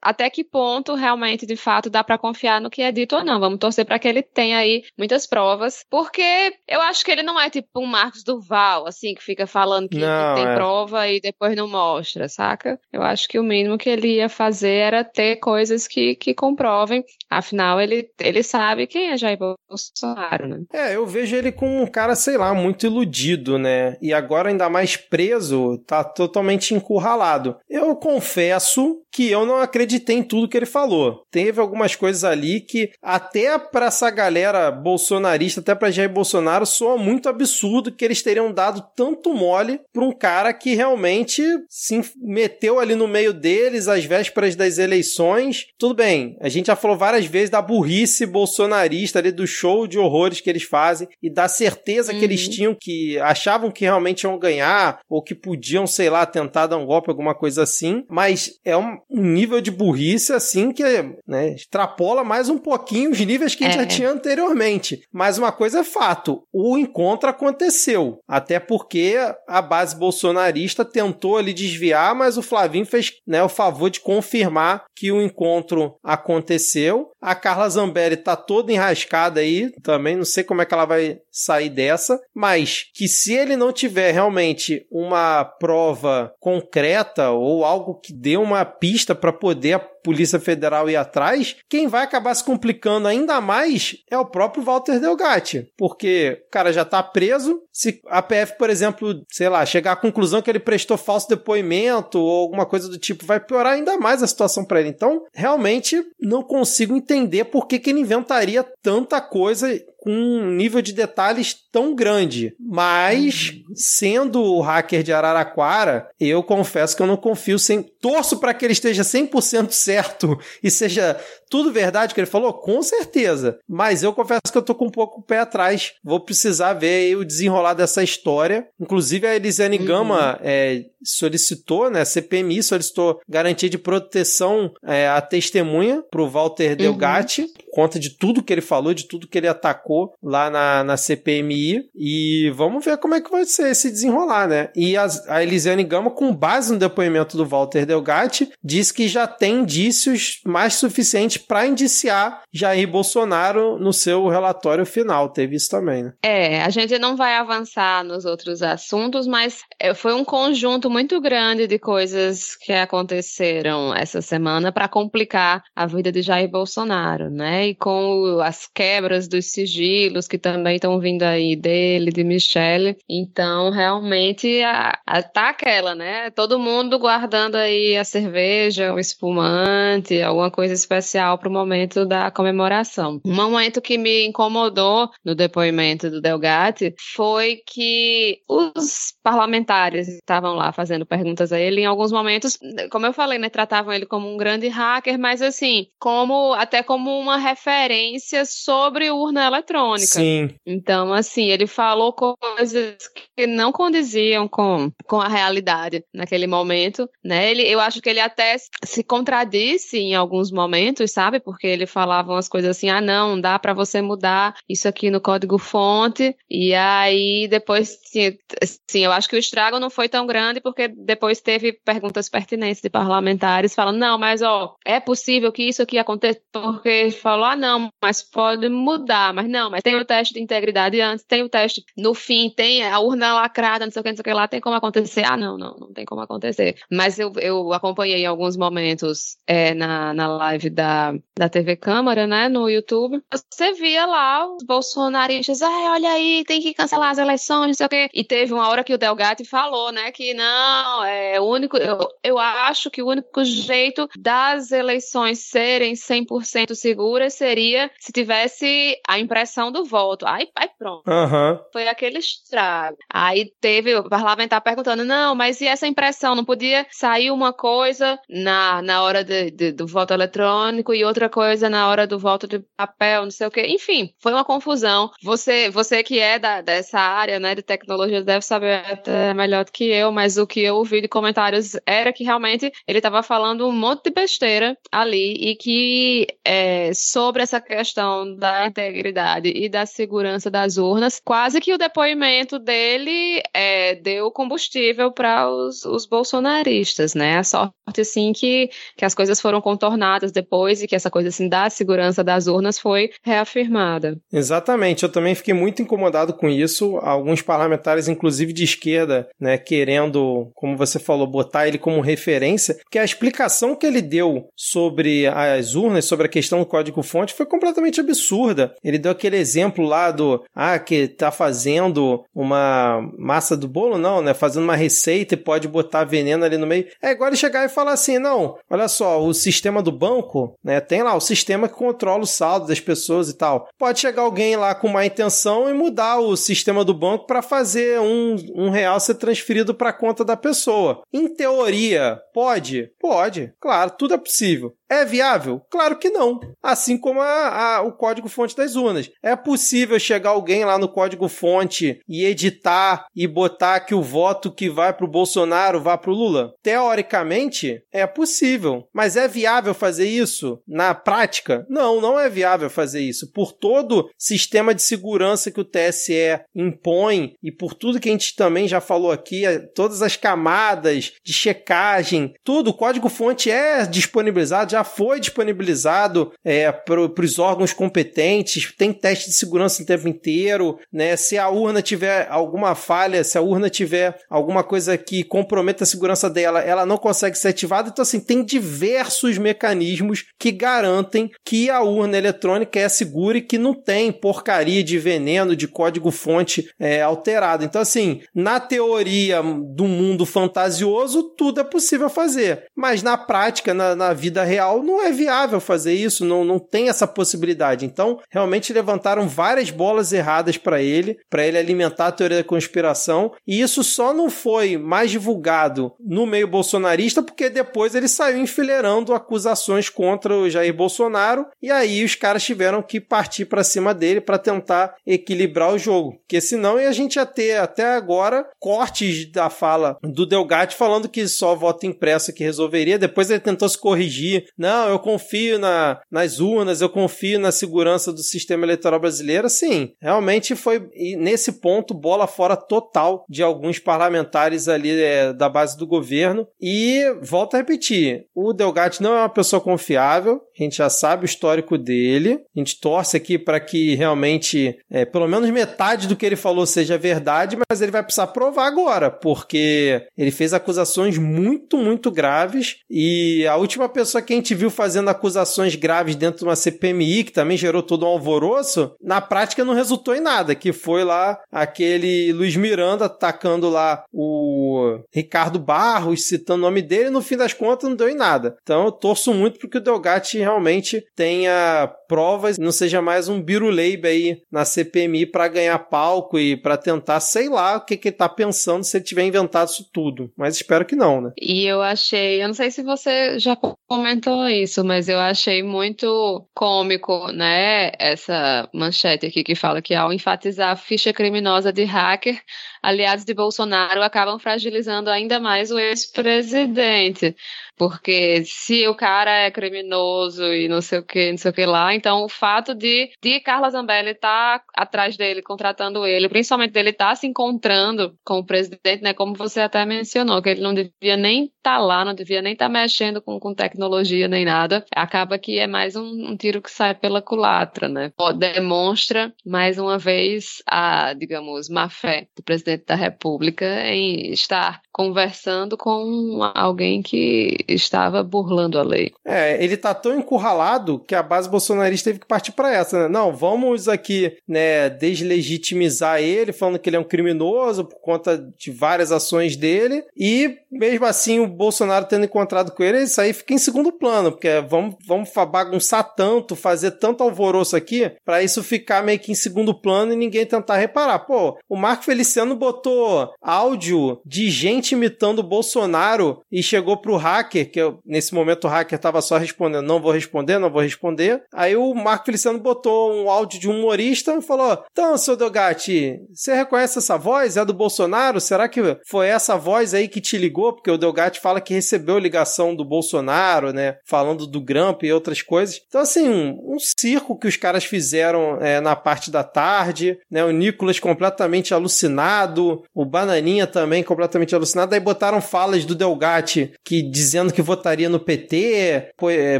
até que ponto realmente, de fato, dá para confiar no que é dito ou não. Vamos torcer para que ele tenha aí muitas provas, porque eu acho que ele não é tipo um Marcos Duval, assim, que fica falando que, Não, que tem é. prova e depois não mostra, saca? Eu acho que o mínimo que ele ia fazer era ter coisas que, que comprovem. Afinal, ele, ele sabe quem é Jair Bolsonaro, né? É, eu vejo ele como um cara, sei lá, muito iludido, né? E agora, ainda mais preso, tá totalmente encurralado. Eu confesso que eu não acreditei em tudo que ele falou. Teve algumas coisas ali que, até pra essa galera bolsonarista, até pra Jair Bolsonaro, soa muito absurdo que eles teriam dado tanto mole pra um cara que realmente se meteu ali no meio deles às vésperas das eleições. Tudo bem, a gente já falou várias vezes da burrice bolsonarista ali, do show de horrores que eles fazem e da certeza que eles Uhum. tinham que achavam que realmente iam ganhar ou que podiam, sei lá, tentar dar um golpe, alguma coisa assim. Mas é um, um nível de burrice assim que né, extrapola mais um pouquinho os níveis que a gente É. já tinha anteriormente. Mas uma coisa é fato: o encontro aconteceu. Até porque a base bolsonarista tentou ali desviar, mas o Flavinho fez né, o favor de confirmar que o encontro aconteceu. A Carla Zambelli tá toda enrascada aí, também não sei como é que ela vai sair dessa, mas que se ele não tiver realmente uma prova concreta ou algo que dê uma pista para poder Polícia Federal ir atrás, quem vai acabar se complicando ainda mais é o próprio Walter Delgatti, porque o cara já tá preso. Se a PF, por exemplo, sei lá, chegar à conclusão que ele prestou falso depoimento ou alguma coisa do tipo, vai piorar ainda mais a situação para ele. Então, realmente não consigo entender por que, que ele inventaria tanta coisa com um nível de detalhes tão grande. Mas, sendo o hacker de Araraquara, eu confesso que eu não confio sem. Torço para que ele esteja 100% certo e seja tudo verdade que ele falou? Com certeza. Mas eu confesso que eu tô com um pouco o pé atrás. Vou precisar ver aí o desenrolar dessa história. Inclusive, a Elisiane Uhum. Gama é, solicitou, né? A CPMI solicitou garantia de proteção é, à testemunha pro Walter Delgatti, por conta de tudo que ele falou, de tudo que ele atacou lá na, na CPMI. E vamos ver como é que vai ser esse desenrolar, né? E as- a Elisiane Gama, com base no depoimento do Walter Delgatti, diz que já tem indícios mais suficientes para indiciar Jair Bolsonaro no seu relatório final. Teve isso também, né? É, a gente não vai avançar nos outros assuntos, mas é, foi um conjunto muito grande de coisas que aconteceram essa semana para complicar a vida de Jair Bolsonaro, né? E com as quebras dos sigilos que também estão vindo aí dele, de Michele. Então, realmente, a, a, tá aquela, né? Todo mundo guardando aí a cerveja, o espumante, alguma coisa especial para o momento da comemoração. Um momento que me incomodou no depoimento do Delgatti foi que os parlamentares estavam lá fazendo perguntas a ele. Em alguns momentos, como eu falei, né, tratavam ele como um grande hacker, mas assim, como até como uma referência sobre urna eletrônica. Sim. Então, assim, ele falou coisas que não condiziam com, com a realidade naquele momento, né? Ele, eu acho que ele até se contradisse em alguns momentos, sabe? Porque ele falava umas coisas assim: "Ah, não, dá para você mudar isso aqui no código fonte". E aí depois, sim, eu acho que o estrago não foi tão grande porque depois teve perguntas pertinentes de parlamentares falando: "Não, mas ó, é possível que isso aqui aconteça porque falou: "Ah, não, mas pode mudar". Mas não, mas tem o teste de integridade antes, tem o teste no fim, tem a urna lacrada, não sei o que, não sei o que lá, tem como acontecer. Ah, não, não, não tem como acontecer. Mas eu, eu acompanhei alguns momentos é, na, na live da, da TV Câmara, né, no YouTube. Você via lá os bolsonaristas, ah, olha aí, tem que cancelar as eleições, não sei o quê. E teve uma hora que o Delgatti falou, né, que não, é o único, eu, eu acho que o único jeito das eleições serem 100% seguras seria se tivesse a impressão do voto. Aí, aí pronto. Uhum. Foi aquele estrago. Aí teve o parlamentar perguntando, não, mas e essa impressão? Não podia sair uma coisa na, na hora de, de, do voto eletrônico e outra coisa na hora do voto de papel, não sei o quê. Enfim, foi uma confusão. Você, você que é da, dessa área, né, de tecnologia, deve saber até melhor do que eu, mas o que eu ouvi de comentários era que realmente ele estava falando um monte de besteira ali e que é, sobre essa questão da integridade e da segurança das urnas, quase que o depoimento dele é, deu combustível para os, os bolsonaristas, né? A sorte, assim, que, que as coisas foram contornadas depois e que essa coisa, assim, da segurança das urnas foi reafirmada. Exatamente, eu também fiquei muito incomodado com isso. Alguns parlamentares, inclusive de esquerda, né, querendo, como você falou, botar ele como referência, porque a explicação que ele deu sobre as urnas, sobre a questão do código-fonte, foi completamente absurda. Ele deu aquele exemplo lá do, ah, que tá fazendo uma massa do bolo, não, né, fazendo uma receita e pode botar veneno ali no meio. É igual ele chegar e falar assim, não, olha só, o sistema do banco, né, tem lá o sistema que controla o saldo das pessoas e tal. Pode chegar alguém lá com má intenção e mudar o sistema do banco para fazer um, um real ser transferido para a conta da pessoa. Em teoria, pode? Pode, claro, tudo é possível. É viável? Claro que não. Assim como a, a, o código-fonte das urnas. É possível chegar alguém lá no código-fonte e editar e botar que o voto que vai para o Bolsonaro vá para o Lula? Teoricamente, é possível. Mas é viável fazer isso na prática? Não, não é viável fazer isso. Por todo sistema de segurança que o TSE impõe e por tudo que a gente também já falou aqui, todas as camadas de checagem, tudo, o código-fonte é disponibilizado, já já foi disponibilizado é, para os órgãos competentes, tem teste de segurança o tempo inteiro, né? Se a urna tiver alguma falha, se a urna tiver alguma coisa que comprometa a segurança dela, ela não consegue ser ativada. Então, assim, tem diversos mecanismos que garantem que a urna eletrônica é segura e que não tem porcaria de veneno, de código-fonte é, alterado. Então, assim, na teoria do mundo fantasioso, tudo é possível fazer. Mas na prática, na, na vida real, real não é viável fazer isso, não, não tem essa possibilidade. Então, realmente levantaram várias bolas erradas para ele, para ele alimentar a teoria da conspiração, e isso só não foi mais divulgado no meio bolsonarista porque depois ele saiu enfileirando acusações contra o Jair Bolsonaro, e aí os caras tiveram que partir para cima dele para tentar equilibrar o jogo, porque senão a gente ia ter até agora cortes da fala do Delgatti falando que só voto impresso que resolveria, depois ele tentou se corrigir não, eu confio na, nas urnas, eu confio na segurança do sistema eleitoral brasileiro. Sim, realmente foi nesse ponto bola fora total de alguns parlamentares ali é, da base do governo. E volto a repetir: o Delgatti não é uma pessoa confiável, a gente já sabe o histórico dele. A gente torce aqui para que realmente, é, pelo menos metade do que ele falou seja verdade, mas ele vai precisar provar agora, porque ele fez acusações muito, muito graves. E a última pessoa que a gente viu fazendo acusações graves dentro de uma CPMI, que também gerou todo um alvoroço, na prática não resultou em nada, que foi lá aquele Luiz Miranda atacando lá o Ricardo Barros, citando o nome dele, no fim das contas não deu em nada. Então eu torço muito porque o Delgatti realmente tenha provas, não seja mais um biruleibe aí na CPMI para ganhar palco e para tentar, sei lá, o que que ele tá pensando se ele tiver inventado isso tudo. Mas espero que não, né? E eu achei, eu não sei se você já comentou isso, mas eu achei muito cômico, né, essa manchete aqui que fala que ao enfatizar a ficha criminosa de hacker, aliados de Bolsonaro acabam fragilizando ainda mais o ex-presidente. Porque se o cara é criminoso e não sei o que, não sei o que lá, então o fato de, de Carla Zambelli estar tá atrás dele, contratando ele, principalmente dele estar tá se encontrando com o presidente, né? Como você até mencionou, que ele não devia nem estar tá lá, não devia nem estar tá mexendo com, com tecnologia nem nada. Acaba que é mais um, um tiro que sai pela culatra, né? Demonstra, mais uma vez, a, digamos, má fé do presidente da República em estar conversando com alguém que estava burlando a lei. É, ele tá tão encurralado que a base bolsonarista teve que partir para essa, né? Não, vamos aqui, né, deslegitimizar ele, falando que ele é um criminoso por conta de várias ações dele, e mesmo assim o Bolsonaro tendo encontrado com ele, isso aí fica em segundo plano, porque vamos, vamos bagunçar tanto, fazer tanto alvoroço aqui, para isso ficar meio que em segundo plano e ninguém tentar reparar. Pô, o Marco Feliciano botou áudio de gente imitando o Bolsonaro e chegou pro hacker que eu, nesse momento o hacker estava só respondendo, não vou responder, não vou responder. Aí o Marco Feliciano botou um áudio de um humorista e falou: Então, seu Delgatti, você reconhece essa voz? É do Bolsonaro? Será que foi essa voz aí que te ligou? Porque o Delgatti fala que recebeu ligação do Bolsonaro, né? Falando do Grampo e outras coisas. Então, assim, um, um circo que os caras fizeram é, na parte da tarde, né? O Nicolas completamente alucinado, o Bananinha também completamente alucinado. Aí botaram falas do Delgatti que dizendo dizendo que votaria no PT, é,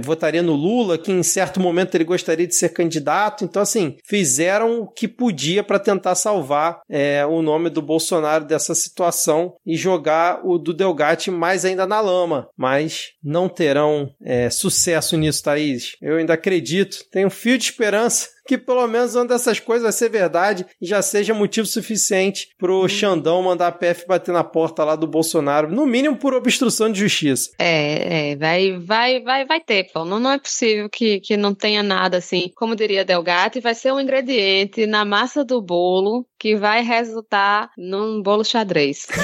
votaria no Lula, que em certo momento ele gostaria de ser candidato. Então, assim, fizeram o que podia para tentar salvar é, o nome do Bolsonaro dessa situação e jogar o do Delgatti mais ainda na lama. Mas não terão é, sucesso nisso, Thaís. Eu ainda acredito, tenho um fio de esperança que pelo menos uma dessas coisas vai ser verdade e já seja motivo suficiente pro Xandão mandar a PF bater na porta lá do Bolsonaro, no mínimo por obstrução de justiça. É, é vai, vai, vai, vai ter, pô. Não, não é possível que, que não tenha nada assim, como diria Delgatti, vai ser um ingrediente na massa do bolo que vai resultar num bolo xadrez.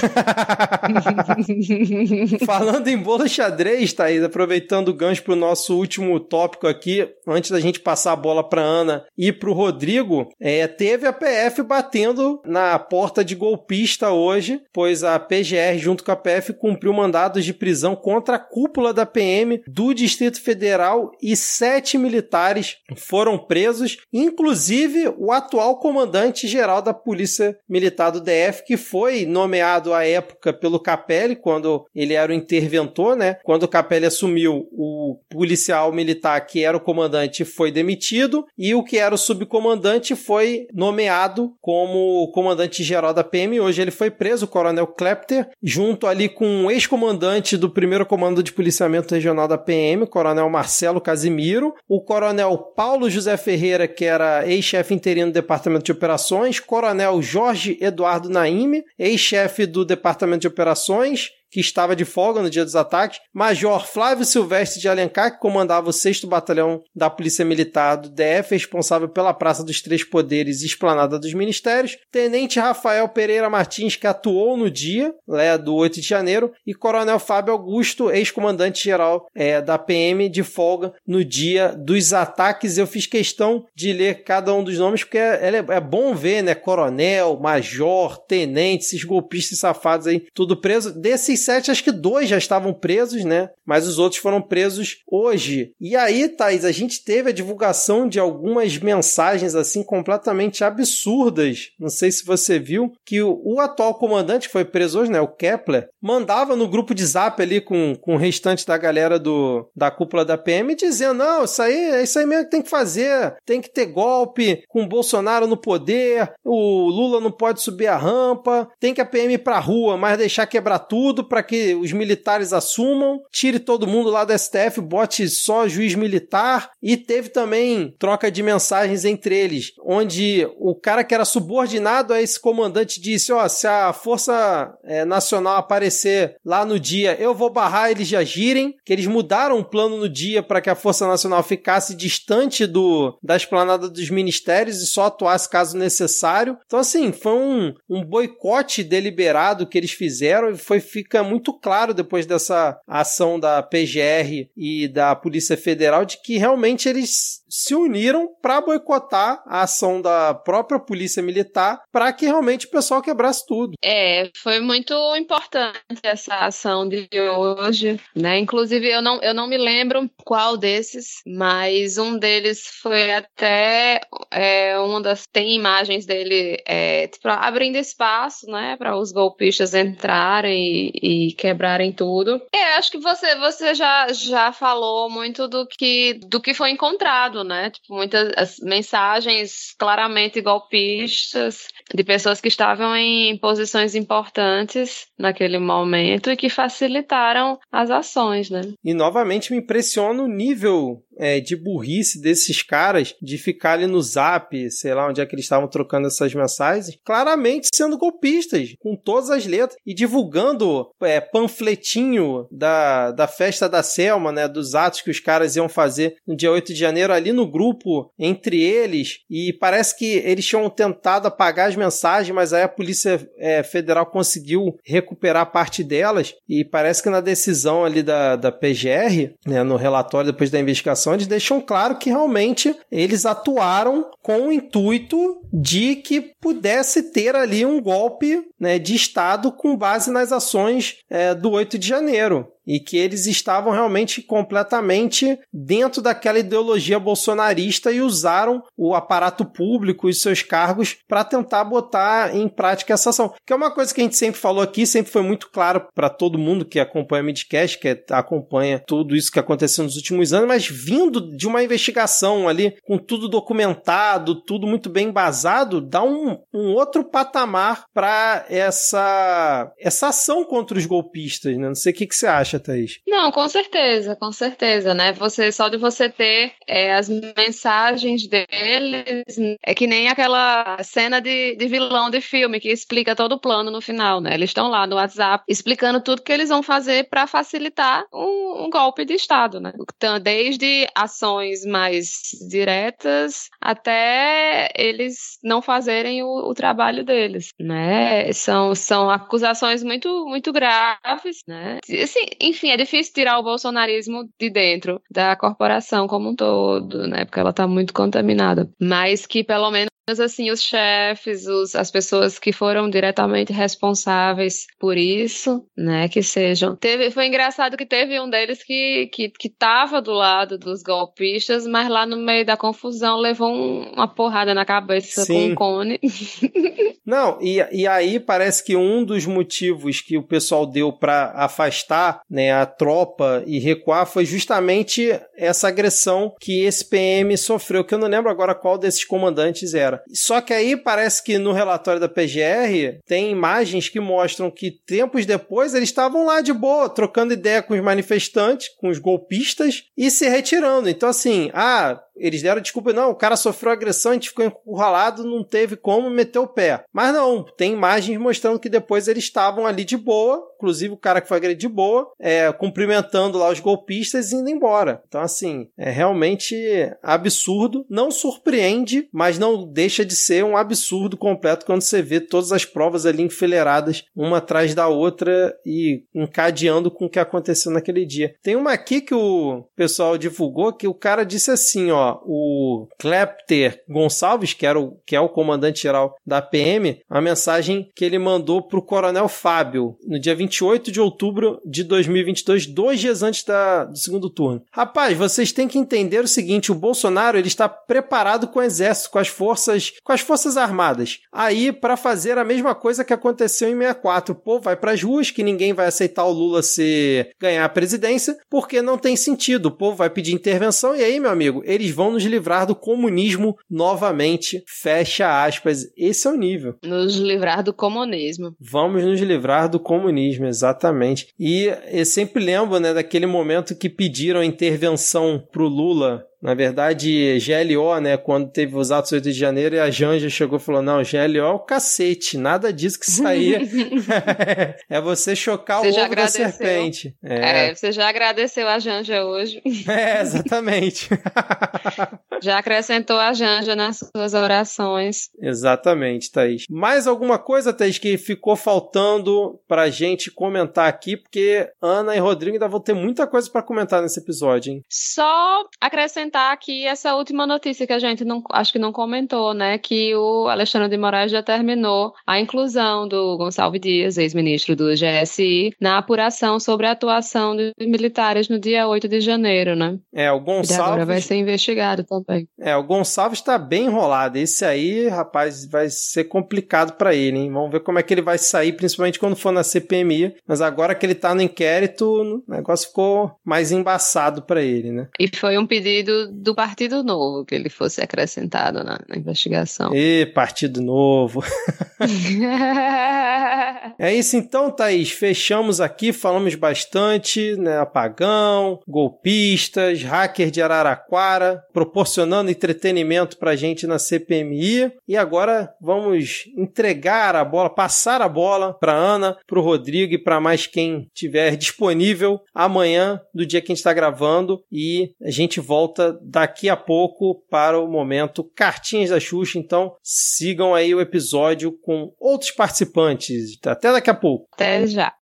Falando em bolo xadrez, Thaís, aproveitando o gancho pro nosso último tópico aqui, antes da gente passar a bola pra Ana e pro Rodrigo, é, teve a PF batendo na porta de golpista hoje, pois a PGR, junto com a PF, cumpriu mandados de prisão contra a cúpula da PM do Distrito Federal e sete militares foram presos, inclusive o atual comandante-geral da Polícia Militar do DF, que foi nomeado à época pelo Capelli, quando ele era o interventor, né? Quando o Capelli assumiu, o policial militar que era o comandante foi demitido e o que era o subcomandante, foi nomeado como comandante-geral da PM. Hoje ele foi preso, o Coronel Klepter, junto ali com o ex-comandante do primeiro comando de policiamento regional da PM, o Coronel Marcelo Casimiro, o Coronel Paulo José Ferreira, que era ex-chefe interino do Departamento de Operações, Coronel Jorge Eduardo Naime, ex-chefe do Departamento de Operações, que estava de folga no dia dos ataques, Major Flávio Silvestre de Alencar, que comandava o 6 Batalhão da Polícia Militar do DF, responsável pela Praça dos Três Poderes e Esplanada dos Ministérios, Tenente Rafael Pereira Martins, que atuou no dia né, do 8 de janeiro, e Coronel Fábio Augusto, ex-comandante-geral é, da PM, de folga no dia dos ataques. Eu fiz questão de ler cada um dos nomes, porque é, é, é bom ver, né? Coronel, Major, Tenente, esses golpistas safados aí, tudo preso. Desses sete, acho que dois já estavam presos, né? Mas os outros foram presos hoje. E aí, Thaís, a gente teve a divulgação de algumas mensagens assim completamente absurdas. Não sei se você viu que o, atual comandante que foi preso hoje, né? O Kepler, mandava no grupo de zap ali com, com o restante da galera do, da cúpula da PM dizendo: não, isso aí é isso aí mesmo que tem que fazer. Tem que ter golpe com o Bolsonaro no poder, o Lula não pode subir a rampa, tem que a PM ir pra rua, mas deixar quebrar tudo para que os militares assumam, tire todo mundo lá do STF, bote só juiz militar. E teve também troca de mensagens entre eles, onde o cara que era subordinado a esse comandante disse: Ó, oh, se a Força é, Nacional aparecer lá no dia, eu vou barrar eles de agirem. Que eles mudaram o plano no dia para que a Força Nacional ficasse distante do da esplanada dos ministérios e só atuasse caso necessário. Então, assim, foi um, um boicote deliberado que eles fizeram e foi, fica muito claro depois dessa ação da PGR e da Polícia Federal de que realmente eles se uniram para boicotar a ação da própria Polícia Militar para que realmente o pessoal quebrasse tudo. É, foi muito importante essa ação de hoje, né? Inclusive, eu não, eu não me lembro qual desses, mas um deles foi até é, uma das. Tem imagens dele é, tipo, abrindo espaço, né, para os golpistas entrarem e, e, quebrarem tudo. É, acho que você, você já, já falou muito do que, do que foi encontrado, né? Tipo, muitas mensagens claramente golpistas de pessoas que estavam em posições importantes naquele momento e que facilitaram as ações, né? E novamente me impressiona o nível é, de burrice desses caras de ficar ali no zap, sei lá onde é que eles estavam trocando essas mensagens, claramente sendo golpistas, com todas as letras, e divulgando é, panfletinho da, da festa da Selma, né, dos atos que os caras iam fazer no dia 8 de janeiro ali no grupo entre eles, e parece que eles tinham tentado apagar as mensagens, mas aí a Polícia é, Federal conseguiu recuperar parte delas, e parece que na decisão ali da, da PGR, né, no relatório depois da investigação, eles deixam claro que realmente eles atuaram com o intuito de que pudesse ter ali um golpe né, de Estado com base nas ações é, do 8 de janeiro e que eles estavam realmente completamente dentro daquela ideologia bolsonarista e usaram o aparato público e seus cargos para tentar botar em prática essa ação. Que é uma coisa que a gente sempre falou aqui, sempre foi muito claro para todo mundo que acompanha o Midcast, que acompanha tudo isso que aconteceu nos últimos anos, mas vindo de uma investigação ali com tudo documentado, tudo muito bem embasado, dá um, um outro patamar para essa essa ação contra os golpistas, né? Não sei o que, que você acha acha, Thaís? Não, com certeza, com certeza, né? Você, só de você ter é, as mensagens deles, é que nem aquela cena de, de vilão de filme que explica todo o plano no final, né? Eles estão lá no WhatsApp explicando tudo que eles vão fazer para facilitar um, um, golpe de Estado, né? Então, desde ações mais diretas até eles não fazerem o, o trabalho deles, né? São, são acusações muito, muito graves, né? Assim, enfim, é difícil tirar o bolsonarismo de dentro da corporação como um todo, né? Porque ela está muito contaminada. Mas que pelo menos assim, os chefes, os, as pessoas que foram diretamente responsáveis por isso, né, que sejam. Teve, foi engraçado que teve um deles que, que, que tava do lado dos golpistas, mas lá no meio da confusão levou um, uma porrada na cabeça Sim. com um cone. Não, e, e aí parece que um dos motivos que o pessoal deu para afastar, né, a tropa e recuar foi justamente essa agressão que esse PM sofreu, que eu não lembro agora qual desses comandantes era. Só que aí parece que no relatório da PGR tem imagens que mostram que tempos depois eles estavam lá de boa, trocando ideia com os manifestantes, com os golpistas e se retirando. Então, assim, ah, eles deram desculpa, não, o cara sofreu agressão, a gente ficou encurralado, não teve como meter o pé. Mas não, tem imagens mostrando que depois eles estavam ali de boa, inclusive o cara que foi agredido de boa, é, cumprimentando lá os golpistas e indo embora. Então, assim, é realmente absurdo. Não surpreende, mas não deixa de ser um absurdo completo quando você vê todas as provas ali enfileiradas, uma atrás da outra e encadeando com o que aconteceu naquele dia. Tem uma aqui que o pessoal divulgou que o cara disse assim, ó, o Klepter Gonçalves, que, era o, que é o comandante-geral da PM, a mensagem que ele mandou para o Coronel Fábio no dia 28 de outubro de 2022, dois dias antes da, do segundo turno. Rapaz, vocês têm que entender o seguinte: o Bolsonaro ele está preparado com o exército, com as forças, com as forças armadas, aí para fazer a mesma coisa que aconteceu em 64. O povo vai para as ruas, que ninguém vai aceitar o Lula ser ganhar a presidência, porque não tem sentido. O povo vai pedir intervenção e aí, meu amigo, eles vão nos livrar do comunismo novamente. Fecha aspas. Esse é o nível. Nos livrar do comunismo. Vamos nos livrar do comunismo, exatamente. E eu sempre lembro, né, daquele momento que pediram a intervenção pro Lula na verdade, GLO, né? Quando teve os atos 8 de janeiro e a Janja chegou e falou: não, GLO é o cacete, nada disso que saía. é você chocar você o ovo da serpente. É. é. você já agradeceu a Janja hoje. É, exatamente. já acrescentou a Janja nas suas orações. Exatamente, Thaís. Mais alguma coisa, Thaís, que ficou faltando pra gente comentar aqui, porque Ana e Rodrigo ainda vão ter muita coisa para comentar nesse episódio, hein? Só acrescentar comentar aqui essa última notícia que a gente não, acho que não comentou, né? Que o Alexandre de Moraes já terminou a inclusão do Gonçalves Dias, ex-ministro do GSI, na apuração sobre a atuação dos militares no dia 8 de janeiro, né? É, o Gonçalves. E agora vai ser investigado também. É, o Gonçalves está bem enrolado. Esse aí, rapaz, vai ser complicado para ele, hein? Vamos ver como é que ele vai sair, principalmente quando for na CPMI. Mas agora que ele tá no inquérito, o negócio ficou mais embaçado para ele, né? E foi um pedido do Partido Novo que ele fosse acrescentado na, na investigação. E Partido Novo. é isso então, Thaís. Fechamos aqui, falamos bastante, né? Apagão, golpistas, hacker de Araraquara, proporcionando entretenimento pra gente na CPMI. E agora vamos entregar a bola, passar a bola pra Ana, pro Rodrigo e para mais quem tiver disponível amanhã, do dia que a gente está gravando. E a gente volta daqui a pouco para o momento Cartinhas da Xuxa. Então sigam aí o episódio com outros participantes. Até daqui a pouco. Até já.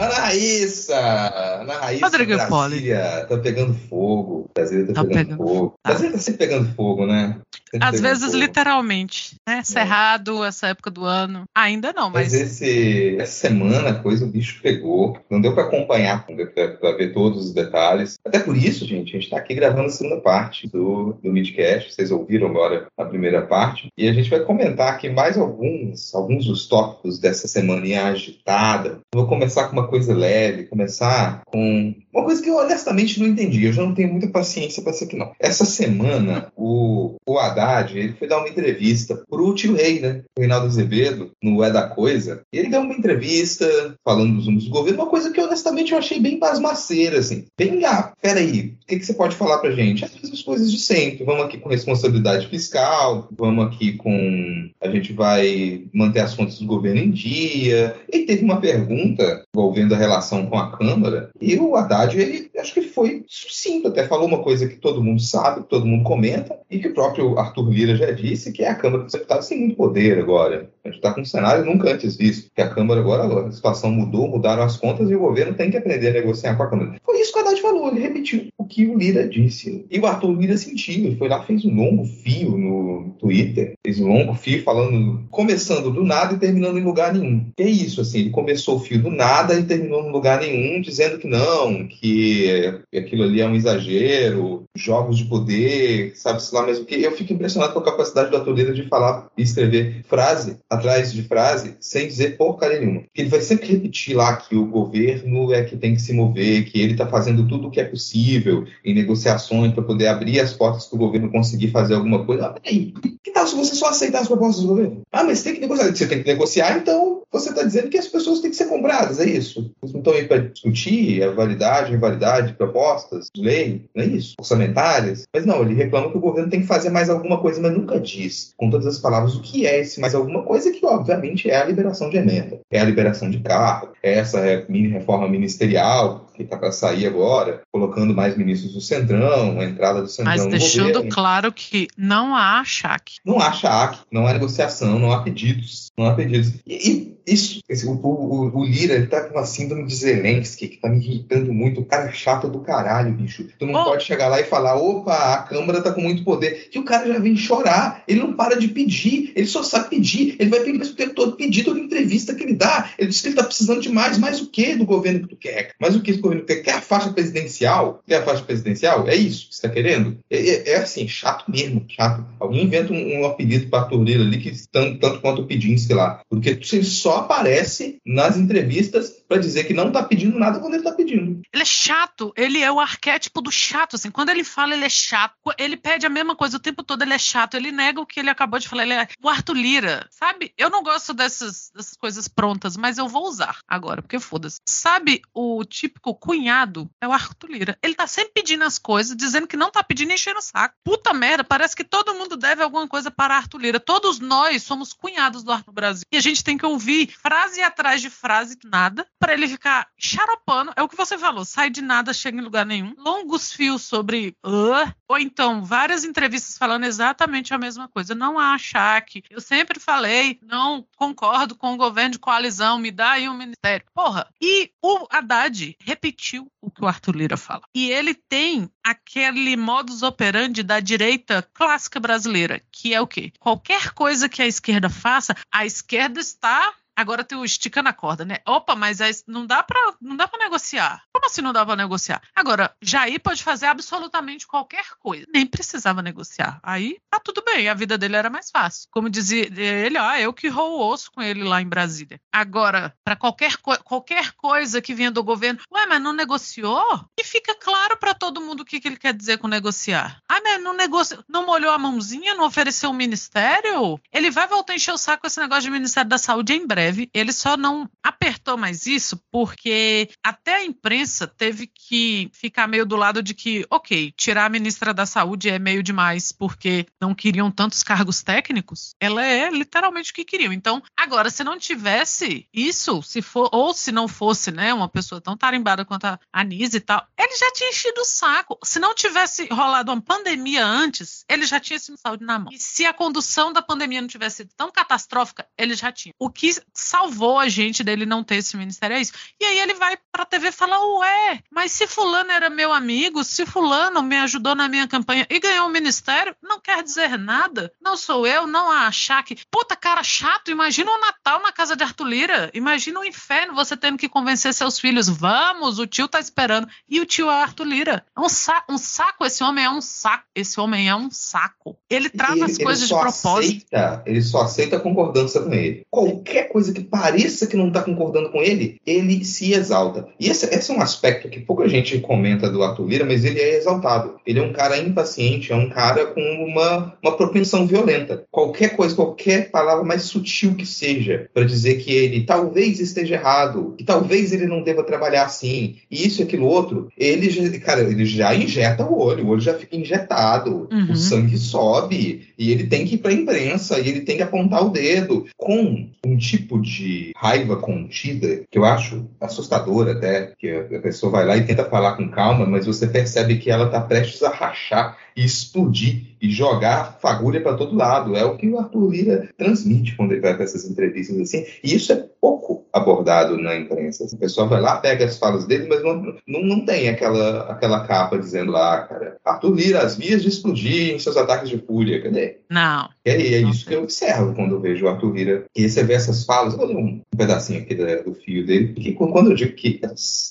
Ana Raíssa! Ana Raíssa, Rodrigo Brasília, tá pegando fogo. Brasília tá, tá pegando, pegando, fogo. Tá. Brasília tá sempre pegando fogo, né? Sempre Às vezes, fogo. literalmente, né? É. Cerrado, essa época do ano. Ainda não, mas... Mas esse, essa semana a coisa, o bicho pegou. Não deu pra acompanhar, pra, ver todos os detalhes. Até por isso, gente, a gente tá aqui gravando a segunda parte do, do Midcast. Vocês ouviram agora a primeira parte. E a gente vai comentar aqui mais alguns, alguns dos tópicos dessa semaninha agitada. vou começar com uma coisa leve, começar com uma coisa que eu honestamente não entendi. Eu já não tenho muita paciência para isso aqui, não. Essa semana, o, o Haddad ele foi dar uma entrevista pro tio Rei, né? O Reinaldo Azevedo, no É da Coisa. E ele deu uma entrevista falando dos números do governo, uma coisa que honestamente eu achei bem pasmaceira, assim. Bem, ah, peraí, que, que você pode falar pra gente? As mesmas coisas de sempre. Vamos aqui com responsabilidade fiscal, vamos aqui com. A gente vai manter as contas do governo em dia. E teve uma pergunta envolvendo vendo a relação com a Câmara, e o Haddad, ele acho que foi sucinto, até falou uma coisa que todo mundo sabe, todo mundo comenta, e que o próprio Arthur Lira já disse, que é a Câmara dos Deputados tem muito poder agora. A gente está com um cenário nunca antes visto, que a Câmara agora, a situação mudou, mudaram as contas e o governo tem que aprender a negociar com a Câmara. Foi isso que o Haddad falou, ele repetiu o que o Lira disse. E o Arthur Lira sentiu, foi lá, fez um longo fio no Twitter, fez um longo fio falando, começando do nada e terminando em lugar nenhum. Que é isso, assim, ele começou o fio do nada e terminou em lugar nenhum, dizendo que não, que aquilo ali é um exagero, jogos de poder, sabe-se lá mesmo o que. Eu fico impressionado com a capacidade do Arthur Lira de falar e escrever frase atrás de frase sem dizer porcaria nenhuma. Ele vai sempre repetir lá que o governo é que tem que se mover, que ele está fazendo tudo o que é possível em negociações para poder abrir as portas para o governo conseguir fazer alguma coisa. Ah, peraí, que tal se você só aceitar as propostas do governo? Ah, mas tem que negociar. Você tem que negociar, então você está dizendo que as pessoas têm que ser compradas, é isso? Vocês não estão aí para discutir a validade, a invalidade de propostas de lei, não é isso? Orçamentárias. Mas não, ele reclama que o governo tem que fazer mais alguma coisa, mas nunca diz, com todas as palavras, o que é esse mais alguma coisa, que obviamente é a liberação de emenda, é a liberação de carro, é essa mini reforma ministerial, que está para sair agora, colocando mais ministros do Centrão, a entrada do Centrão Mas deixando claro que não há achaque. Não há achaque, não há negociação, não há pedidos. Não há pedidos. E, e isso, o, o, o, Lira, ele tá com uma síndrome de Zelensky, que tá me irritando muito. O cara é chato do caralho, bicho. Tu não oh. pode chegar lá e falar, opa, a Câmara tá com muito poder. Que o cara já vem chorar. Ele não para de pedir. Ele só sabe pedir. Ele vai pedir o tempo todo pedir toda entrevista que ele dá. Ele diz que ele tá precisando de mais. Mais o que do governo que tu quer? Mais o que governo quer. Quer a faixa presidencial? Quer a faixa presidencial? É isso que você está querendo? É, é, é, assim, chato mesmo, chato. Alguém inventa um, um apelido para Arthur Lira ali, que tanto, tanto quanto o Pedinsky lá. Porque ele só aparece nas entrevistas para dizer que não está pedindo nada quando ele está pedindo. Ele é chato, ele é o arquétipo do chato, assim. Quando ele fala, ele é chato. Ele pede a mesma coisa o tempo todo, ele é chato. Ele nega o que ele acabou de falar. Ele é o Arthur Lira, sabe? Eu não gosto dessas, dessas coisas prontas, mas eu vou usar agora, porque foda-se. Sabe o típico cunhado? É o Arthur Lira. Ele tá sempre pedindo as coisas, dizendo que não tá pedindo e enchendo o saco. Puta merda, parece que todo mundo deve alguma coisa para Arthur Lira. Todos nós somos cunhados do Arthur Brasil. E a gente tem que ouvir frase atrás de frase, nada, para ele ficar xaropando. É o que você falou, sai de nada, chega em lugar nenhum. Longos fios sobre. Uh, ou então, várias entrevistas falando exatamente a mesma coisa. Não há achaque. Eu sempre falei, não concordo com o governo de coalizão, me dá aí um ministério. Porra, e o Haddad repetiu o que o Arthur Lira fala. E ele tem aquele modus operandi da direita clássica brasileira, que é o quê? Qualquer coisa que a esquerda faça, a esquerda está Agora tem o esticando a corda, né? Opa, mas não dá para não dá para negociar. Como assim não dá para negociar? Agora, Jair pode fazer absolutamente qualquer coisa, nem precisava negociar. Aí tá tudo bem, a vida dele era mais fácil. Como dizia ele, ah, eu que roo o osso com ele lá em Brasília. Agora, para qualquer co qualquer coisa que venha do governo, ué, mas não negociou? E fica claro para todo mundo o que, que ele quer dizer com negociar. Ah, mas não negociou, não molhou a mãozinha, não ofereceu um ministério? Ele vai voltar a encher o saco com esse negócio de Ministério da Saúde em breve Ele só não apertou mais isso porque até a imprensa teve que ficar meio do lado de que, ok, tirar a ministra da Saúde é meio demais porque não queriam tantos cargos técnicos. Ela é literalmente o que queriam. Então, agora, se não tivesse isso, se for, ou se não fosse, né, uma pessoa tão tarimbada quanto a Anise e tal, ele já tinha enchido o saco. Se não tivesse rolado uma pandemia antes, ele já tinha esse saúde na mão. E se a condução da pandemia não tivesse sido tão catastrófica, ele já tinha. O que salvou a gente dele não ter esse ministério, é isso. E aí ele vai pra TV e fala: Ué, mas se Fulano era meu amigo, se Fulano me ajudou na minha campanha e ganhou um ministério, não quer dizer nada. Não sou eu, não a achar que. Puta cara chato, imagina o Natal na casa de Arthur Lira. Imagina o inferno você tendo que convencer seus filhos. Vamos, o tio tá esperando. E o tio é Arthur Lira. É um, sa um saco, esse homem é um saco. Esse homem é um saco. Ele trata ele, as coisas de propósito. Aceita, ele só aceita a concordância com ele. Qualquer coisa que pareça que não está concordando com ele, ele se exalta. E esse, esse, é um aspecto que pouca gente comenta do Arthur Lira, mas ele é exaltado. Ele é um cara impaciente, é um cara com uma, uma propensão violenta. Qualquer coisa, qualquer palavra mais sutil que seja, para dizer que ele talvez esteja errado, que talvez ele não deva trabalhar assim, e isso e aquilo outro, ele já, cara, ele já injeta o olho, o olho já fica injetado, uhum. o sangue sobe, e ele tem que ir para a imprensa, e ele tem que apontar o dedo com um tipo de raiva contida que eu acho assustadora até, que a pessoa vai lá e tenta falar com calma, mas você percebe que ela está prestes a rachar e explodir e jogar fagulha para todo lado. É o que o Arthur Lira transmite quando ele vai para essas entrevistas assim. E isso é pouco abordado na imprensa. A pessoa vai lá, pega as falas dele, mas não, não, não tem aquela, aquela capa dizendo lá, cara, Arthur Lira, as vias de explodir em seus ataques de fúria. Cadê? Não. É, é isso que eu observo quando eu vejo o Arthur Lira. E você vê essas falas, vou ler um, pedacinho aqui do, fio dele, que quando eu digo que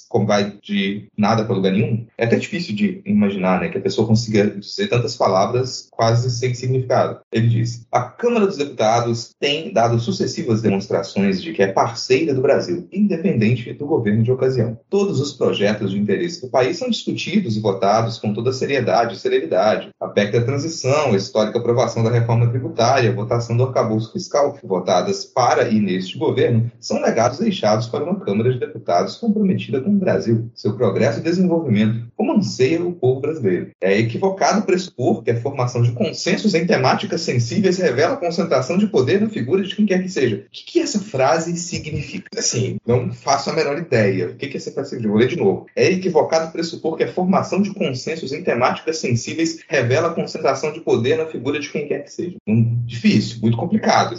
como vai de nada para lugar nenhum, é até difícil de imaginar né, que a pessoa consiga dizer tantas palavras quase sem significado. Ele diz: A Câmara dos Deputados tem dado sucessivas demonstrações de que é parceira do Brasil, independente do governo de ocasião. Todos os projetos de interesse do país são discutidos e votados com toda seriedade e celeridade. A PEC da transição, a histórica aprovação da reforma tributária, a votação do arcabouço fiscal, votadas para e neste governo, são legados deixados para uma Câmara de Deputados comprometida com Brasil, seu progresso e desenvolvimento, como anseia o povo brasileiro. É equivocado pressupor que a formação de consensos em temáticas sensíveis revela a concentração de poder na figura de quem quer que seja. O que, que essa frase significa? Assim, não faço a menor ideia. O que, que essa frase significa? Vou ler de novo. É equivocado pressupor que a formação de consensos em temáticas sensíveis revela a concentração de poder na figura de quem quer que seja. Um, difícil, muito complicado.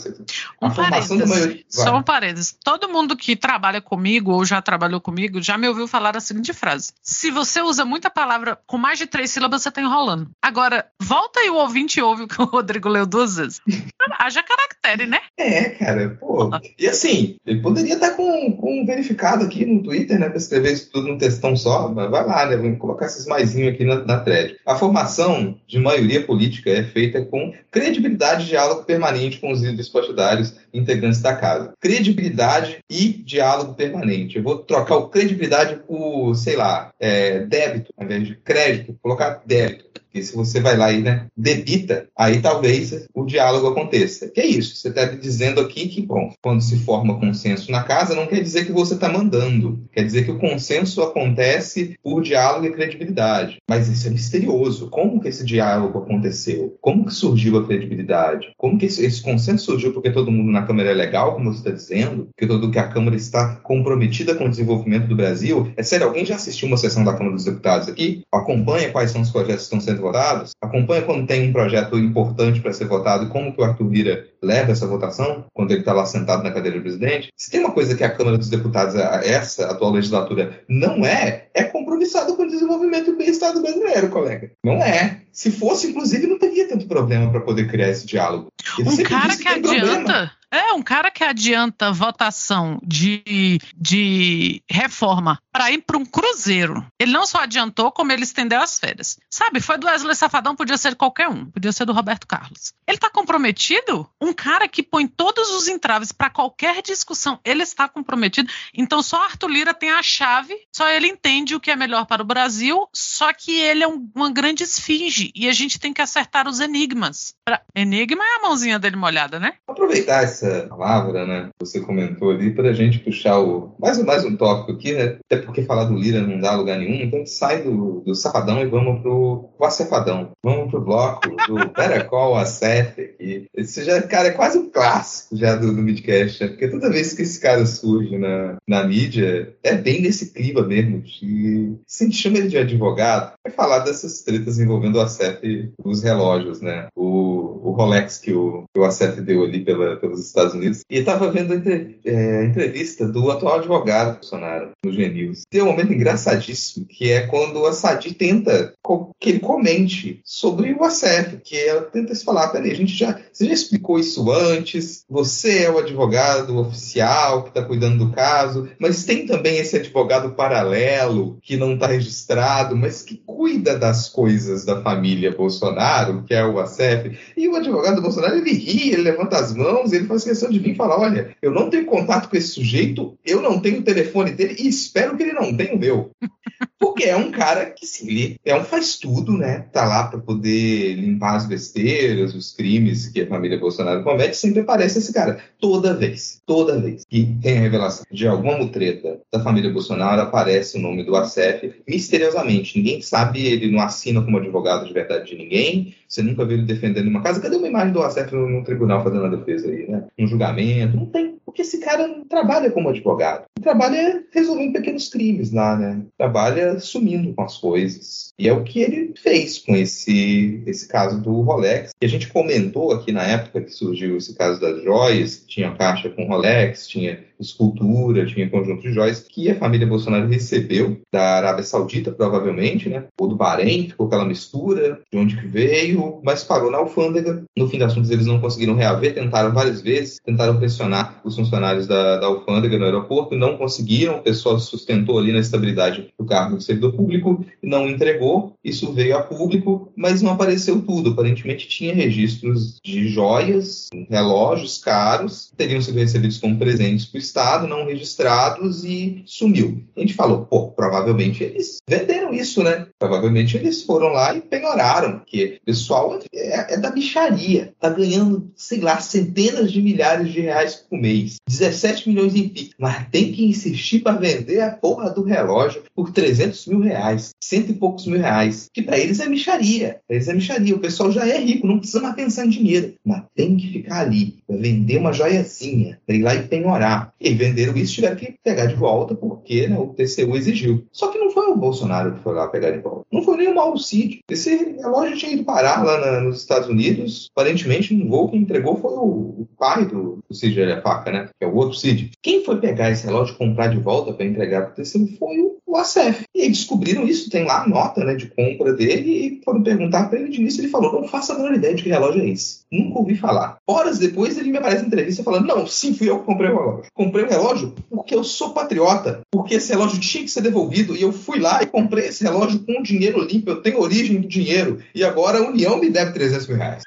A um formação da maioria Só um parênteses. Todo mundo que trabalha comigo ou já trabalhou comigo já me ouviu falar a seguinte frase: se você usa muita palavra com mais de três sílabas, você tá enrolando. Agora, volta e o ouvinte ouve o que o Rodrigo leu duas vezes. Haja caractere, né? É, cara, pô. E assim, ele poderia estar com, com um verificado aqui no Twitter, né? Pra escrever isso tudo num textão só, mas vai lá, né? Vamos colocar esses maisinhos aqui na, na thread. A formação de maioria política é feita com credibilidade e diálogo permanente com os líderes partidários integrantes da casa. Credibilidade e diálogo permanente. Eu vou trocar o credibilidade por, sei lá, é, débito, ao invés de crédito, colocar débito. Porque se você vai lá e né, debita, aí talvez o diálogo aconteça. Que é isso? Você está dizendo aqui que, bom, quando se forma consenso na casa, não quer dizer que você está mandando. Quer dizer que o consenso acontece por diálogo e credibilidade. Mas isso é misterioso. Como que esse diálogo aconteceu? Como que surgiu a credibilidade? Como que esse, esse consenso surgiu porque todo mundo na Câmara é legal, como você está dizendo? Que todo que a Câmara está comprometida com o desenvolvimento do Brasil? É sério, alguém já assistiu uma sessão da Câmara dos Deputados aqui? Acompanha quais são os projetos que estão sendo votados, acompanha quando tem um projeto importante para ser votado e como que o Arthur Lira leva essa votação, quando ele está lá sentado na cadeira do presidente. Se tem uma coisa que a Câmara dos Deputados, essa atual legislatura, não é, é compromissado com o desenvolvimento e bem-estar do brasileiro, colega. Não é. Se fosse, inclusive, não teria tanto problema para poder criar esse diálogo. Ele um cara que, que adianta. Problema. É, um cara que adianta votação de, de reforma para ir para um cruzeiro. Ele não só adiantou, como ele estendeu as férias. Sabe, foi do Wesley Safadão, podia ser qualquer um, podia ser do Roberto Carlos. Ele está comprometido? Um cara que põe todos os entraves para qualquer discussão, ele está comprometido. Então só Arthur Lira tem a chave, só ele entende o que é melhor para o Brasil, só que ele é um, uma grande esfinge e a gente tem que acertar os enigmas. Pra... Enigma é a mãozinha dele molhada, né? Aproveitar essa palavra, né? Você comentou ali para a gente puxar o mais, mais um tópico aqui, né? Até porque falar do Lira não dá lugar nenhum, então a gente sai do, do Safadão e vamos pro, pro Acefadão. Vamos pro bloco do Peracol Acef aqui. Esse já, cara, é quase um clássico já do, do Midcast, né? Porque toda vez que esse cara surge na, na mídia, é bem nesse clima mesmo de... Se a gente chama ele de advogado, vai falar dessas tretas envolvendo o Acef os relógios, né? O, o Rolex que o, que o Acef deu ali pela, pelos Estados Unidos, e estava vendo a entre, é, entrevista do atual advogado Bolsonaro no G-News. Tem um momento engraçadíssimo, que é quando a Sadi tenta que ele comente sobre o ACF, que ela tenta se falar, peraí, a gente já, você já explicou isso antes, você é o advogado oficial que está cuidando do caso, mas tem também esse advogado paralelo que não está registrado, mas que cuida das coisas da família Bolsonaro, que é o ACF, e o advogado Bolsonaro, ele ri, ele levanta as mãos, ele faz questão de vir falar: olha, eu não tenho contato com esse sujeito, eu não tenho o telefone dele e espero que ele não tenha o meu. Porque é um cara que, sim, ele é um faz tudo, né? Tá lá para poder limpar as besteiras, os crimes que a família Bolsonaro comete, sempre aparece esse cara. Toda vez, toda vez que tem revelação de alguma mutreta da família Bolsonaro, aparece o nome do ACF misteriosamente. Ninguém sabe, ele não assina como advogado de verdade de ninguém, você nunca viu ele defendendo uma casa. Cadê uma imagem do ACF no, no tribunal fazendo a defesa aí, né? Um julgamento? Não tem. Porque esse cara não trabalha como advogado. Ele trabalha resolvendo pequenos crimes lá, né? Trabalha sumindo com as coisas. E é o que ele fez com esse, esse caso do Rolex. Que a gente comentou aqui na época que surgiu esse caso das joias, tinha caixa com Rolex, tinha escultura, tinha conjunto de joias, que a família Bolsonaro recebeu da Arábia Saudita, provavelmente, né? Ou do Bahrein, ficou aquela mistura de onde que veio, mas parou na alfândega. No fim das contas, eles não conseguiram reaver, tentaram várias vezes, tentaram pressionar os funcionários da, da alfândega no aeroporto, não conseguiram, o pessoal sustentou ali na estabilidade do cargo de servidor público, não entregou, isso veio a público, mas não apareceu tudo. Aparentemente tinha registros de joias, relógios caros, teriam sido recebidos como presentes para o Estado, não registrados e sumiu. A gente falou, pô, provavelmente eles venderam isso, né? Provavelmente eles foram lá e penhoraram, porque o pessoal é, é da bicharia, tá ganhando, sei lá, centenas de milhares de reais por mês, 17 milhões em PIX, mas tem que insistir para vender a porra do relógio por 300 mil reais, cento e poucos mil reais, que para eles é micharia, pra eles é micharia, o pessoal já é rico, não precisa mais pensar em dinheiro, mas tem que ficar ali para vender uma joiazinha, ir lá e penhorar. E venderam isso, tiveram que pegar de volta, porque né, o TCU exigiu. Só que não foi o Bolsonaro que foi lá pegar de volta. Não foi nem o Mauro Cid. Esse relógio tinha ido parar lá na, nos Estados Unidos. Aparentemente, um voo que entregou foi o, o pai do, do Cid Faca, né? Que é o outro Cid. Quem foi pegar esse relógio e comprar de volta para entregar para o TCU foi o, o ACF. E aí descobriram isso, tem lá a nota né, de compra dele e foram perguntar para ele de início. Ele falou: Não faço a menor ideia de que relógio é esse. Nunca ouvi falar. Horas depois ele me aparece em entrevista falando: Não, sim, fui eu que comprei o relógio. Comprei o relógio porque eu sou patriota, porque esse relógio tinha que ser devolvido e eu fui lá e comprei esse relógio com dinheiro limpo. Eu tenho origem do dinheiro e agora a União me deve 300 mil reais.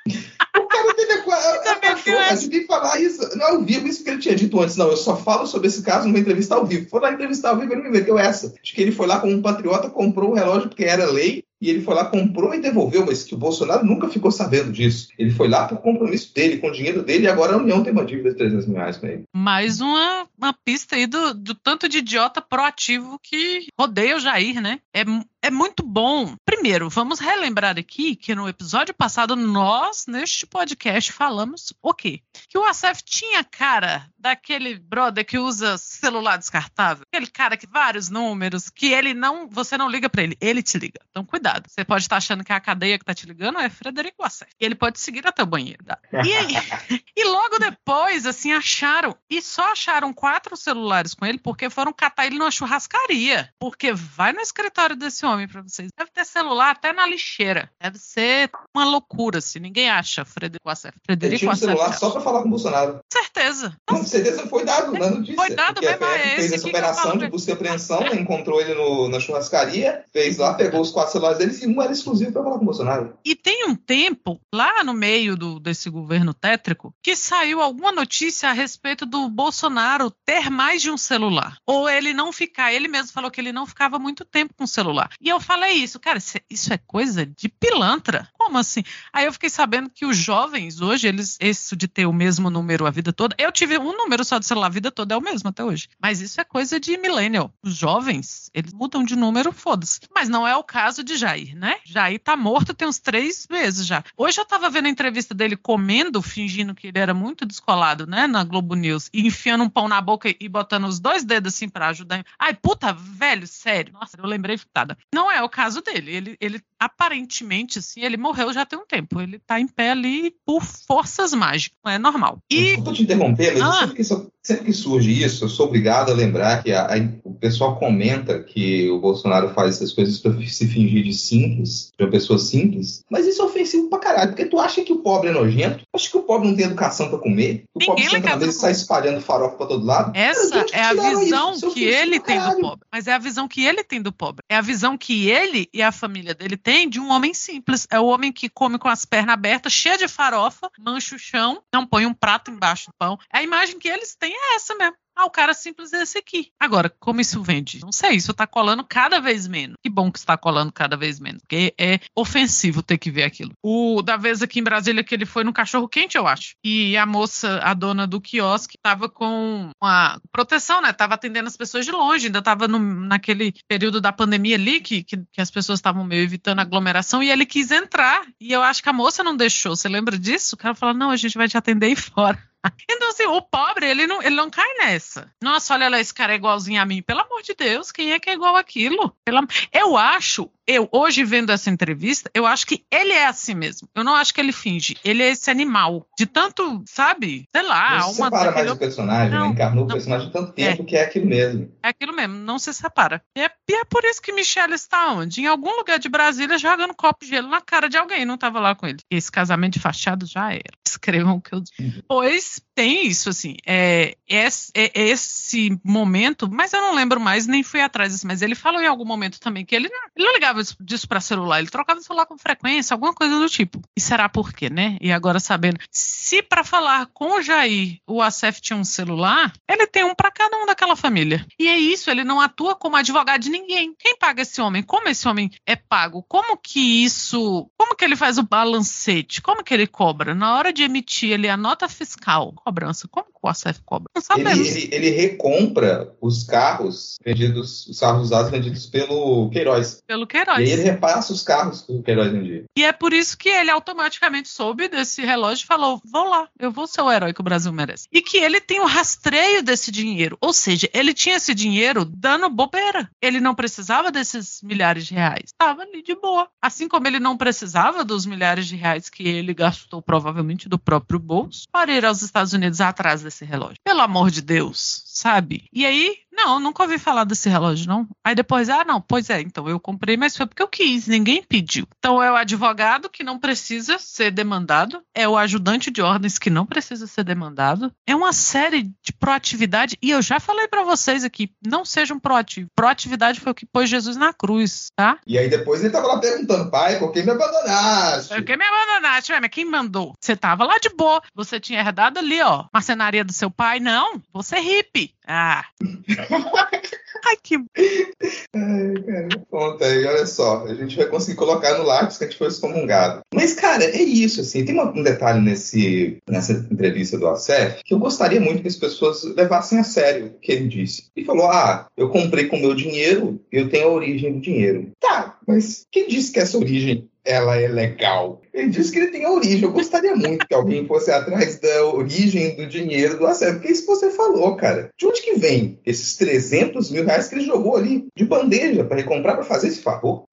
De vir falar isso não ao vivo, isso que ele tinha dito antes. Não, eu só falo sobre esse caso numa entrevista ao vivo. Foi lá entrevistar ao vivo ele me meteu essa. De que ele foi lá como um patriota, comprou o relógio porque era lei e ele foi lá, comprou e devolveu, mas que o Bolsonaro nunca ficou sabendo disso. Ele foi lá por compromisso dele, com o dinheiro dele, e agora a União tem uma dívida de 300 mil reais com ele. Mais uma, uma pista aí do, do tanto de idiota proativo que rodeia o Jair, né? É, é muito bom. Primeiro, vamos relembrar aqui que no episódio passado nós, neste podcast, falamos o quê? Que o Asaf tinha cara daquele brother que usa celular descartável, aquele cara que vários números, que ele não, você não liga para ele, ele te liga. Então cuidado. Você pode estar achando que é a cadeia que está te ligando é Frederico Assef. E ele pode seguir até o banheiro. Tá? E, aí, e logo depois, assim, acharam. E só acharam quatro celulares com ele porque foram catar ele numa churrascaria. Porque vai no escritório desse homem para vocês. Deve ter celular até na lixeira. Deve ser uma loucura, se assim. ninguém acha Frederico Assef. Frederico ele tinha um celular só para falar com o Bolsonaro. Certeza. Com certeza foi dado na notícia. Foi dado mesmo a esse. Fez essa operação de busca e apreensão, encontrou ele no, na churrascaria, fez lá, pegou os quatro celulares deles e um era exclusivo para falar com o Bolsonaro. E tem um tempo, lá no meio do, desse governo tétrico, que saiu alguma notícia a respeito do Bolsonaro ter mais de um celular. Ou ele não ficar. Ele mesmo falou que ele não ficava muito tempo com o celular. E eu falei isso, cara, isso é coisa de pilantra. Como assim? Aí eu fiquei sabendo que os jovens hoje, eles, isso de ter o mesmo número a vida toda. Eu tive um número só de celular a vida toda, é o mesmo até hoje. Mas isso é coisa de millennial. Os jovens, eles mudam de número, foda-se. Mas não é o caso de Jair, né? Jair tá morto tem uns três meses já. Hoje eu tava vendo a entrevista dele comendo, fingindo que ele era muito descolado, né? Na Globo News, e enfiando um pão na boca e botando os dois dedos assim pra ajudar. Ai, puta, velho, sério. Nossa, eu lembrei fitada. Não é o caso dele. Ele, ele aparentemente, assim, ele morreu já tem um tempo. Ele tá em pé ali por forças mágicas. É normal. E. Desculpa te interromper, mas ah. sempre, que, sempre, que, surge isso, eu sou obrigado a lembrar que a, a, o pessoal comenta que o Bolsonaro faz essas coisas para se fingir de simples, de uma pessoa simples, mas isso é ofensivo pra caralho, porque tu acha que o pobre é nojento, acha que o pobre não tem educação para comer, o Ninguém pobre na mesa e sai espalhando farofa pra todo lado. Essa é a visão isso? que ele tem do pobre. Mas é a visão que ele tem do pobre. É a visão que ele e a família dele têm de um homem simples. É o homem que come com as pernas abertas, cheia de farofa, mancha o chão, não põe um prato embaixo do pão. A imagem que eles têm é essa mesmo. Ah, o cara simples é esse aqui. Agora, como isso vende? Não sei, isso tá colando cada vez menos. Que bom que está colando cada vez menos, porque é ofensivo ter que ver aquilo. O da vez aqui em Brasília que ele foi no cachorro quente, eu acho. E a moça, a dona do quiosque, tava com uma proteção, né? Tava atendendo as pessoas de longe, ainda tava no, naquele período da pandemia ali que, que, que as pessoas estavam meio evitando aglomeração e ele quis entrar. E eu acho que a moça não deixou. Você lembra disso? O cara falou: não, a gente vai te atender aí fora. Então, assim, o pobre, ele não, ele não cai nessa. Nossa, olha lá, esse cara é igualzinho a mim. Pelo amor de Deus, quem é que é igual aquilo? Pela... Eu acho eu, hoje vendo essa entrevista, eu acho que ele é assim mesmo. Eu não acho que ele finge. Ele é esse animal. De tanto, sabe? Sei lá. Não se separa mais do personagem, não, né? Encarnou não, o personagem tanto tempo é. que é aquilo mesmo. É aquilo mesmo, não se separa. E é, e é por isso que Michelle está onde? Em algum lugar de Brasília jogando copo de gelo na cara de alguém. Não estava lá com ele. Esse casamento de fachado já era. Escrevam o que eu digo. Uhum. Pois tem isso, assim. É, é, é, esse momento, mas eu não lembro mais, nem fui atrás. Assim, mas ele falou em algum momento também que ele não, ele não ligava trocava disso para celular, ele trocava celular com frequência, alguma coisa do tipo. E será por quê, né? E agora sabendo, se para falar com o Jair o Acef tinha um celular, ele tem um para cada um daquela família. E é isso, ele não atua como advogado de ninguém. Quem paga esse homem? Como esse homem é pago? Como que isso, como que ele faz o balancete? Como que ele cobra? Na hora de emitir ele a nota fiscal, cobrança, como o Acef cobra? Não Ele, sabemos. ele, ele recompra os carros vendidos, os carros usados vendidos pelo Queiroz. Pelo E Queiroz. aí ele repassa os carros que o Queiroz vendia. E é por isso que ele automaticamente soube desse relógio e falou: vou lá, eu vou ser o herói que o Brasil merece. E que ele tem o rastreio desse dinheiro. Ou seja, ele tinha esse dinheiro dando bobeira. Ele não precisava desses milhares de reais. Estava ali de boa. Assim como ele não precisava dos milhares de reais que ele gastou, provavelmente, do próprio bolso, para ir aos Estados Unidos atrás desse relógio. Pelo amor de Deus, sabe? E aí, não, nunca ouvi falar desse relógio, não. Aí depois, ah, não, pois é, então eu comprei, mas foi porque eu quis, ninguém pediu. Então é o advogado que não precisa ser demandado, é o ajudante de ordens que não precisa ser demandado. É uma série de proatividade, e eu já falei pra vocês aqui, não sejam proativos. Proatividade foi o que pôs Jesus na cruz, tá? E aí depois ele tava lá perguntando, pai, por que me abandonaste? Por que me abandonaste? Ué, mas quem mandou? Você tava lá de boa, você tinha herdado ali, ó, marcenaria do seu pai? Não, você é hippie. Ah. Ai, que Ai, cara, Conta aí, olha só. A gente vai conseguir colocar no lápis que a gente foi excomungado. Mas, cara, é isso, assim. Tem um detalhe nesse, nessa entrevista do Acef que eu gostaria muito que as pessoas levassem a sério o que ele disse. Ele falou: ah, eu comprei com meu dinheiro, eu tenho a origem do dinheiro. Tá, mas quem disse que essa origem ela é legal? Ele disse que ele tem a origem. Eu gostaria muito que alguém fosse atrás da origem do dinheiro do Acef. Porque é isso você falou, cara. De onde que vem esses 300 mil reais que ele jogou ali de bandeja para recomprar, para fazer esse favor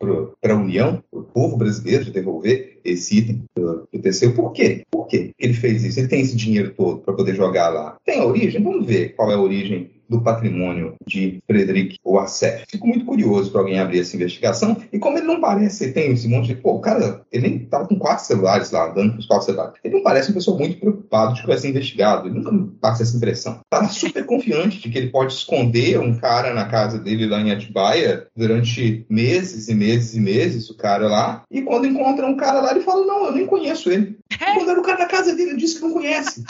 para a União, para o povo brasileiro, de devolver esse item do, TCU? Por quê? Por quê que ele fez isso? Ele tem esse dinheiro todo para poder jogar lá. Tem a origem? Vamos ver qual é a origem do patrimônio de Frederic Oacef. Fico muito curioso para alguém abrir essa investigação. E como ele não parece, tem esse monte de. Pô, o cara, ele nem tava com quatro celulares lá, dando os quatro celulares. Ele não parece uma pessoa muito preocupada de que vai ser investigado. Ele nunca me passa essa impressão. Tava super confiante de que ele pode esconder um cara na casa dele lá em Atibaia durante meses e meses e meses, o cara lá. E quando encontra um cara lá, ele fala: Não, eu nem conheço ele. E quando era o cara na casa dele, ele disse que não conhece.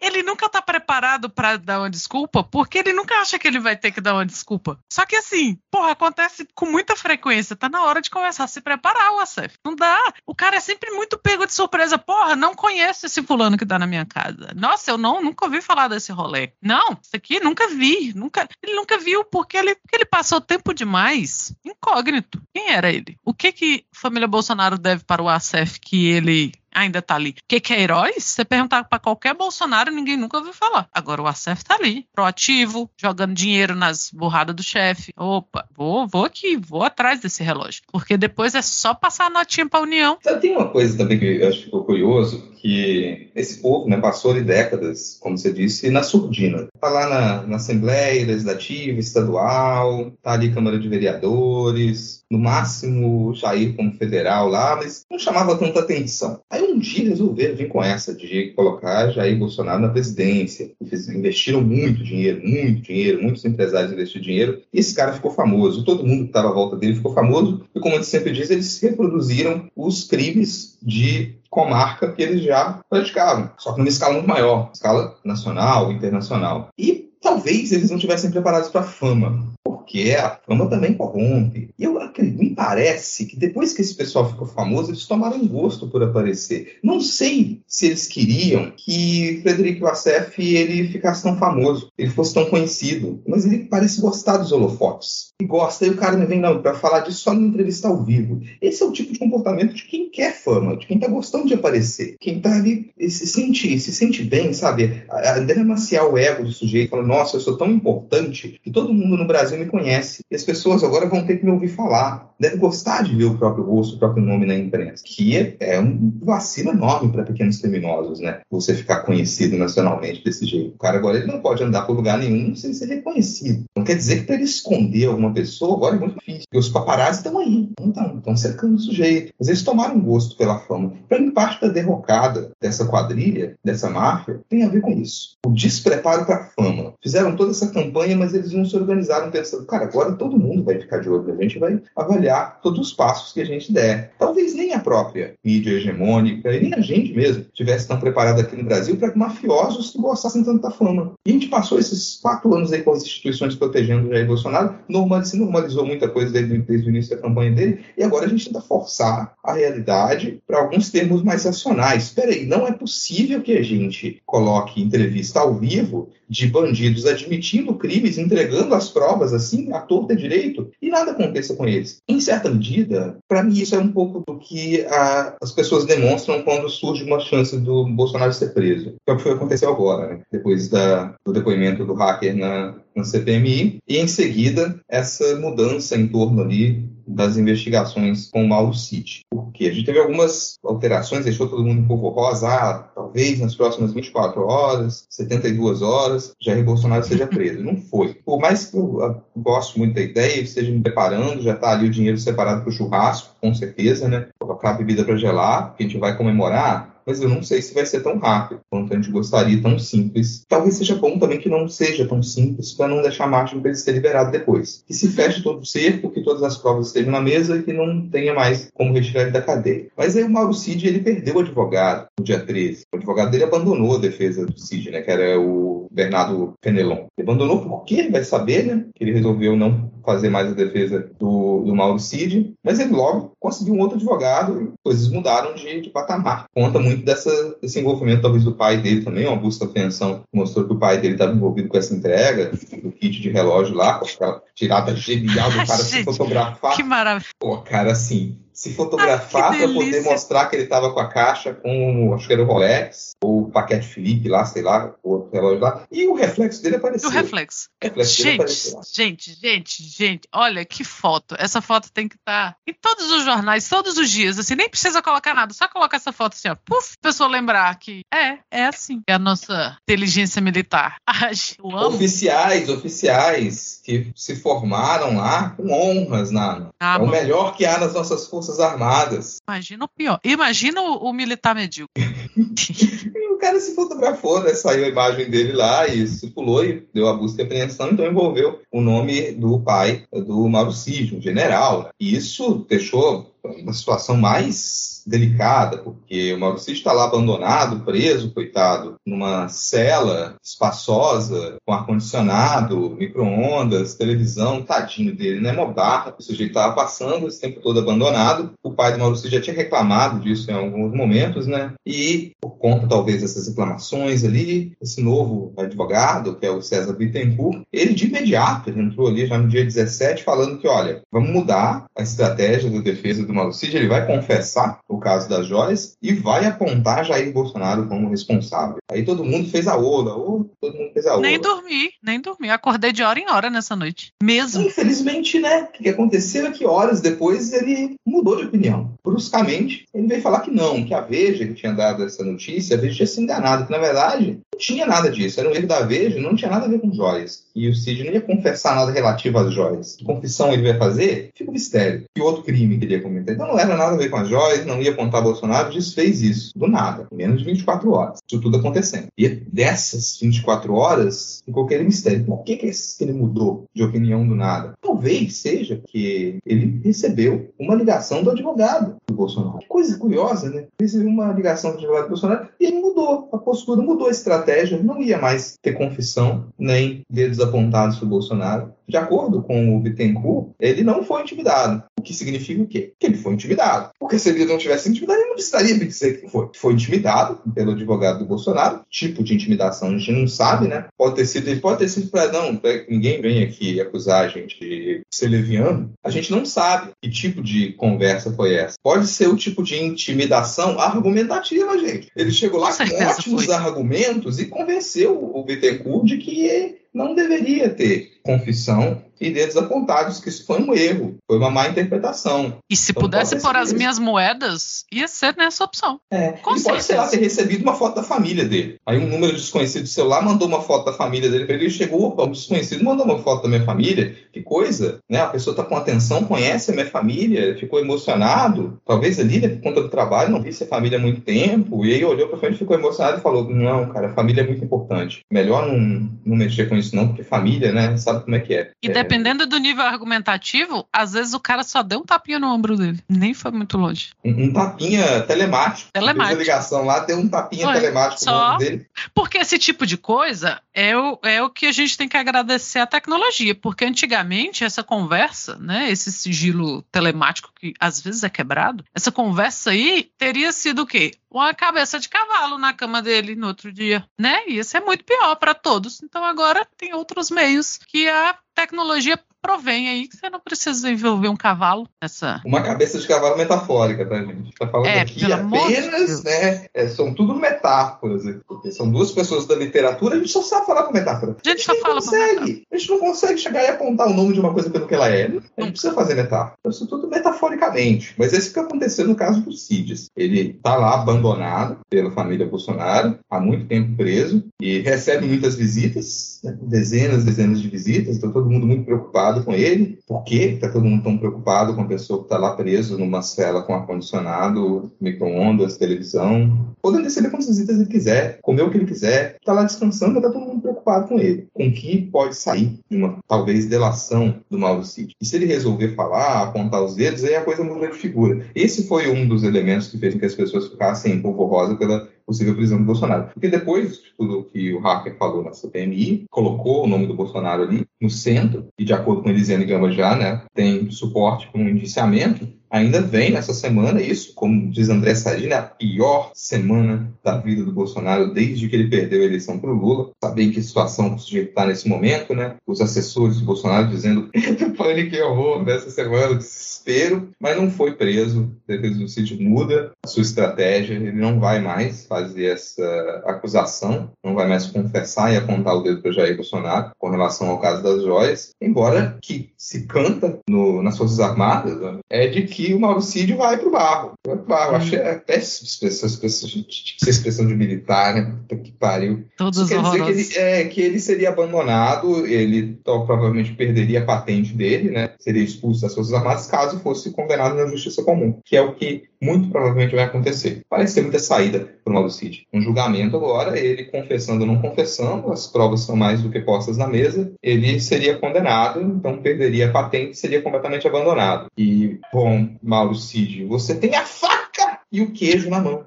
Ele nunca tá preparado pra dar uma desculpa, porque ele nunca acha que ele vai ter que dar uma desculpa. Só que assim, porra, acontece com muita frequência. Tá na hora de começar a se preparar, o Acef. Não dá. O cara é sempre muito pego de surpresa. Porra, não conheço esse fulano que tá na minha casa. Nossa, eu não, nunca ouvi falar desse rolê. Não, isso aqui nunca vi. Nunca, ele nunca viu porque ele, porque ele passou tempo demais incógnito. Quem era ele? O que que família Bolsonaro deve para o Acef que ele ainda tá ali. O que, que é heróis? Você perguntar pra qualquer Bolsonaro, ninguém nunca ouviu falar. Agora o Acef tá ali, proativo, jogando dinheiro nas burradas do chefe. Opa, vou, vou aqui, vou atrás desse relógio. Porque depois é só passar a notinha pra União. Sabe, tem uma coisa também que eu acho que ficou curioso, que esse povo né, passou ali décadas, como você disse, na surdina. Tá lá na, na Assembleia Legislativa, Estadual, tá ali Câmara de Vereadores, no máximo Jair como federal lá, mas não chamava tanta atenção. Aí um dia resolveram vir com essa de colocar Jair Bolsonaro na presidência. Eles investiram muito dinheiro, muito dinheiro, muitos empresários investiram dinheiro, e esse cara ficou famoso. Todo mundo que estava à volta dele ficou famoso, e como a gente sempre diz, eles reproduziram os crimes de comarca que eles já praticavam, só que numa escala muito maior, escala nacional, internacional. E talvez eles não estivessem preparados para a fama, porque a fama também corrompe. E eu me parece que depois que esse pessoal ficou famoso, eles tomaram gosto por aparecer. Não sei se eles queriam que Frederico Wassef ele ficasse tão famoso, ele fosse tão conhecido, mas ele parece gostar dos holofotes. E gosta, e o cara me vem para falar disso só numa entrevista ao vivo. Esse é o tipo de comportamento de quem quer fama, de quem tá gostando de aparecer, quem tá ali se sente, se sente bem, sabe? A, a demaciar o ego do sujeito, falando, nossa, eu sou tão importante que todo mundo no Brasil me conhece. E as pessoas agora vão ter que me ouvir falar. Deve gostar de ver o próprio rosto, o próprio nome na imprensa. Que é, um vacilo enorme para pequenos criminosos, né? Você ficar conhecido nacionalmente desse jeito. O cara agora ele não pode andar por lugar nenhum sem ser reconhecido. Não quer dizer que para ele esconder alguma pessoa agora é muito difícil. E os paparazzi estão aí, não estão, cercando o sujeito. Mas eles tomaram gosto pela fama. Para mim, parte da derrocada dessa quadrilha, dessa máfia, tem a ver com isso. O despreparo para a fama. Fizeram toda essa campanha, mas eles não se organizaram essa, cara, agora todo mundo vai ficar de olho, a gente vai avaliar todos os passos que a gente der. Talvez nem a própria mídia hegemônica e nem a gente mesmo tivesse tão preparado aqui no Brasil para que mafiosos gostassem tanta fama. E a gente passou esses quatro anos aí com as instituições protegendo o Jair Bolsonaro, normal, se normalizou muita coisa desde, desde o início da campanha dele, e agora a gente tenta forçar a realidade para alguns termos mais racionais. Espera aí, não é possível que a gente coloque entrevista ao vivo de bandidos admitindo crimes, entregando as provas assim, à torta direito, e nada aconteça com eles. Em certa medida, para mim isso é um pouco do que a, as pessoas demonstram quando surge uma chance do Bolsonaro ser preso. Que é o que aconteceu agora, né? depois da, do depoimento do hacker na, na CPMI, e em seguida essa mudança em torno ali das investigações com o Mauro Cid. Porque a gente teve algumas alterações, deixou todo mundo um pouco rosa, ah, talvez nas próximas 24 horas, 72 horas, Jair Bolsonaro seja preso. Não foi. Por mais que eu ah, gosto muito da ideia, esteja me preparando, já está ali o dinheiro separado para o churrasco, com certeza, né? Colocar a bebida para gelar, porque a gente vai comemorar, mas eu não sei se vai ser tão rápido quanto a gente gostaria, tão simples. Talvez seja bom também que não seja tão simples para não deixar margem para ele ser liberado depois. Que se feche todo o cerco, que todas as provas estejam na mesa e que não tenha mais como retirar ele da cadeia. Mas aí o Mauro Cid, ele perdeu o advogado no dia 13. O advogado dele abandonou a defesa do Cid, né, que era o Bernardo Fenelon. Ele abandonou porque vai saber, né, que ele resolveu não fazer mais a defesa do, do Mauro Cid, mas ele logo conseguiu um outro advogado e coisas mudaram de, de patamar. Conta muito dessa, desse envolvimento, talvez, do pai dele também, uma busca apreensão mostrou que o pai dele estava envolvido com essa entrega do kit de relógio lá, com aquela tirada genial do cara se fotografar. Que maravilha. Pô, cara, assim, se fotografar para poder mostrar que ele estava com a caixa com, acho que era o Rolex, ou o paquete Felipe lá, sei lá, o relógio lá, e o reflexo dele apareceu. O reflexo. O reflexo gente, apareceu gente, gente, gente, olha que foto. Essa foto tem que estar tá em todos os jornais, todos os dias, assim, nem precisa colocar nada, só colocar essa foto assim, ó, puf, pessoa lembrar que é, é assim, é a nossa inteligência militar. Oficiais, oficiais que se formaram lá com honras na, ah, é o melhor que há nas nossas forças Forças Armadas. Imagina o pior. Imagina o, o militar medíocre. cara se fotografou, né? Saiu a imagem dele lá e circulou e deu a busca e apreensão, então envolveu o nome do pai do Mauro Cid, um general. Né? E isso deixou uma situação mais delicada, porque o Maurício está lá abandonado, preso, coitado, numa cela espaçosa, com ar-condicionado, micro-ondas, televisão, tadinho dele, né? Mó barra. O sujeito estava passando esse tempo todo abandonado. O pai do Maurício já tinha reclamado disso em alguns momentos, né? E por conta, talvez, dessas reclamações ali, esse novo advogado, que é o César Bittencourt, ele de imediato ele entrou ali já no dia 17 falando que, olha, vamos mudar a estratégia da defesa do Maurício, ele vai confessar o caso das joias, e vai apontar Jair Bolsonaro como responsável. Aí todo mundo fez a ola, ou todo mundo fez a ola. Nem dormi, nem dormi. Acordei de hora em hora nessa noite. Mesmo. Infelizmente, né? O que aconteceu é que horas depois ele mudou de opinião. Bruscamente, ele veio falar que não, que a Veja que tinha dado essa notícia, a Veja tinha se enganado, que na verdade não tinha nada disso. Era um erro da Veja, não tinha nada a ver com joias. E o Cid não ia confessar nada relativo às joias. Que confissão ele vai fazer? Fica um mistério. E outro crime que ele ia cometer. Então não era nada a ver com as joias, não ia contar Bolsonaro desfez isso, do nada, em menos de 24 horas. Isso tudo acontecendo. E dessas 24 horas, ficou aquele mistério. Por que, que ele mudou de opinião do nada? Talvez seja que ele recebeu uma ligação do advogado do Bolsonaro. Que coisa curiosa, né? Recebeu uma ligação do advogado do Bolsonaro e ele mudou a postura, mudou a estratégia, não ia mais ter confissão, nem dedos apontados para o Bolsonaro. De acordo com o Bittencourt, ele não foi intimidado. O que significa o quê? Que ele foi intimidado. Porque se ele não tivesse intimidado, ele não precisaria dizer que foi. Foi intimidado pelo advogado do Bolsonaro. Tipo de intimidação a gente não sabe, né? Pode ter sido, ele pode ter sido para não, pra ninguém vem aqui acusar a gente de ser leviano. A gente não sabe que tipo de conversa foi essa. Pode ser o tipo de intimidação argumentativa, gente. Ele chegou lá com, com ótimos foi. argumentos e convenceu o Bittencourt de que não deveria ter confissão e dedos apontados, que isso foi um erro, foi uma má interpretação. E se então, pudesse pôr as minhas moedas, ia ser nessa opção. É, Com ele pode, sei lá, ter recebido uma foto da família dele. Aí um número desconhecido do celular mandou uma foto da família dele para ele, chegou, opa, um desconhecido mandou uma foto da minha família, que coisa, né? A pessoa está com atenção, conhece a minha família, ficou emocionado, talvez ali, né, por conta do trabalho, não visse a família há muito tempo, e aí olhou para frente, ficou emocionado e falou, não, cara, a família é muito importante, melhor não, não mexer com isso não, porque família, né, sabe sabe como é que é. E é. dependendo do nível argumentativo, às vezes o cara só deu um tapinha no ombro dele. Nem foi muito longe. Um, um tapinha telemático. Telemático. A ligação lá, deu um tapinha Foi. telemático no Só. ombro dele. Porque esse tipo de coisa é o, é o que a gente tem que agradecer à tecnologia. Porque antigamente essa conversa, né, esse sigilo telemático que às vezes é quebrado, essa conversa aí teria sido o quê? Uma cabeça de cavalo na cama dele no outro dia, né? Ia ser muito pior para todos. Então agora tem outros meios que a tecnologia provém aí que você não precisa envolver um cavalo nessa. Uma cabeça de cavalo metafórica, tá, gente? Tá falando É, aqui apenas, né? é, são tudo metáforas. Porque são duas pessoas da literatura, a gente só sabe falar com metáfora. A gente só fala com consegue. A gente não consegue chegar e apontar o nome de uma coisa pelo que ela é. A gente precisa fazer metáfora. Então, Isso tudo metaforicamente. Mas esse que aconteceu no caso do Cides. Ele tá lá abandonado pela família Bolsonaro, há muito tempo preso, e recebe muitas visitas, né? dezenas, dezenas de visitas. Então todo mundo muito preocupado com ele. Por que está todo mundo tão preocupado com a pessoa que está lá preso numa cela com ar-condicionado, micro-ondas, televisão? Podendo receber quantas visitas ele quiser, comer o que ele quiser, está lá descansando, está todo mundo preocupado com ele. Com o que pode sair de uma, talvez, delação do Mauro Cid. E se ele resolver falar, apontar os dedos, aí a coisa muda de figura. Esse foi um dos elementos que fez com que as pessoas ficassem polvorosa pela possível prisão do Bolsonaro. Porque depois de tudo que o hacker falou na CPMI, colocou o nome do Bolsonaro ali no centro, e de acordo com Elisiane Gama já, né, tem suporte para um indiciamento, ainda vem nessa semana isso, como diz André Sadini, a pior semana da vida do Bolsonaro desde que ele perdeu a eleição para o Lula. Saber que situação o sujeito está nesse momento, né? Os assessores do Bolsonaro dizendo pânico e horror nessa semana, desespero, mas não foi preso. A defesa do Cid muda a sua estratégia, ele não vai mais fazer essa acusação, não vai mais confessar e apontar o dedo para Jair Bolsonaro com relação ao caso das joias, embora que se canta no- nas Forças Armadas né, é de que o Mauricídio vai pro barro. Vai pro barro. Acho que é péssima expressão, expressão, gente, essa expressão de militar, né? Puta que pariu. Todos Isso quer dizer que ele, é, que ele seria abandonado, ele então, provavelmente perderia a patente dele, né? Seria expulso das Forças Armadas caso fosse condenado na justiça comum, que é o que muito provavelmente vai acontecer. Parece ter muita saída para o Mauricídio. Um julgamento agora, ele confessando ou não confessando, as provas são mais do que postas na mesa, ele seria condenado, então perderia a patente, seria completamente abandonado. E, bom, Mauricídio, você tem a faca e o queijo na mão.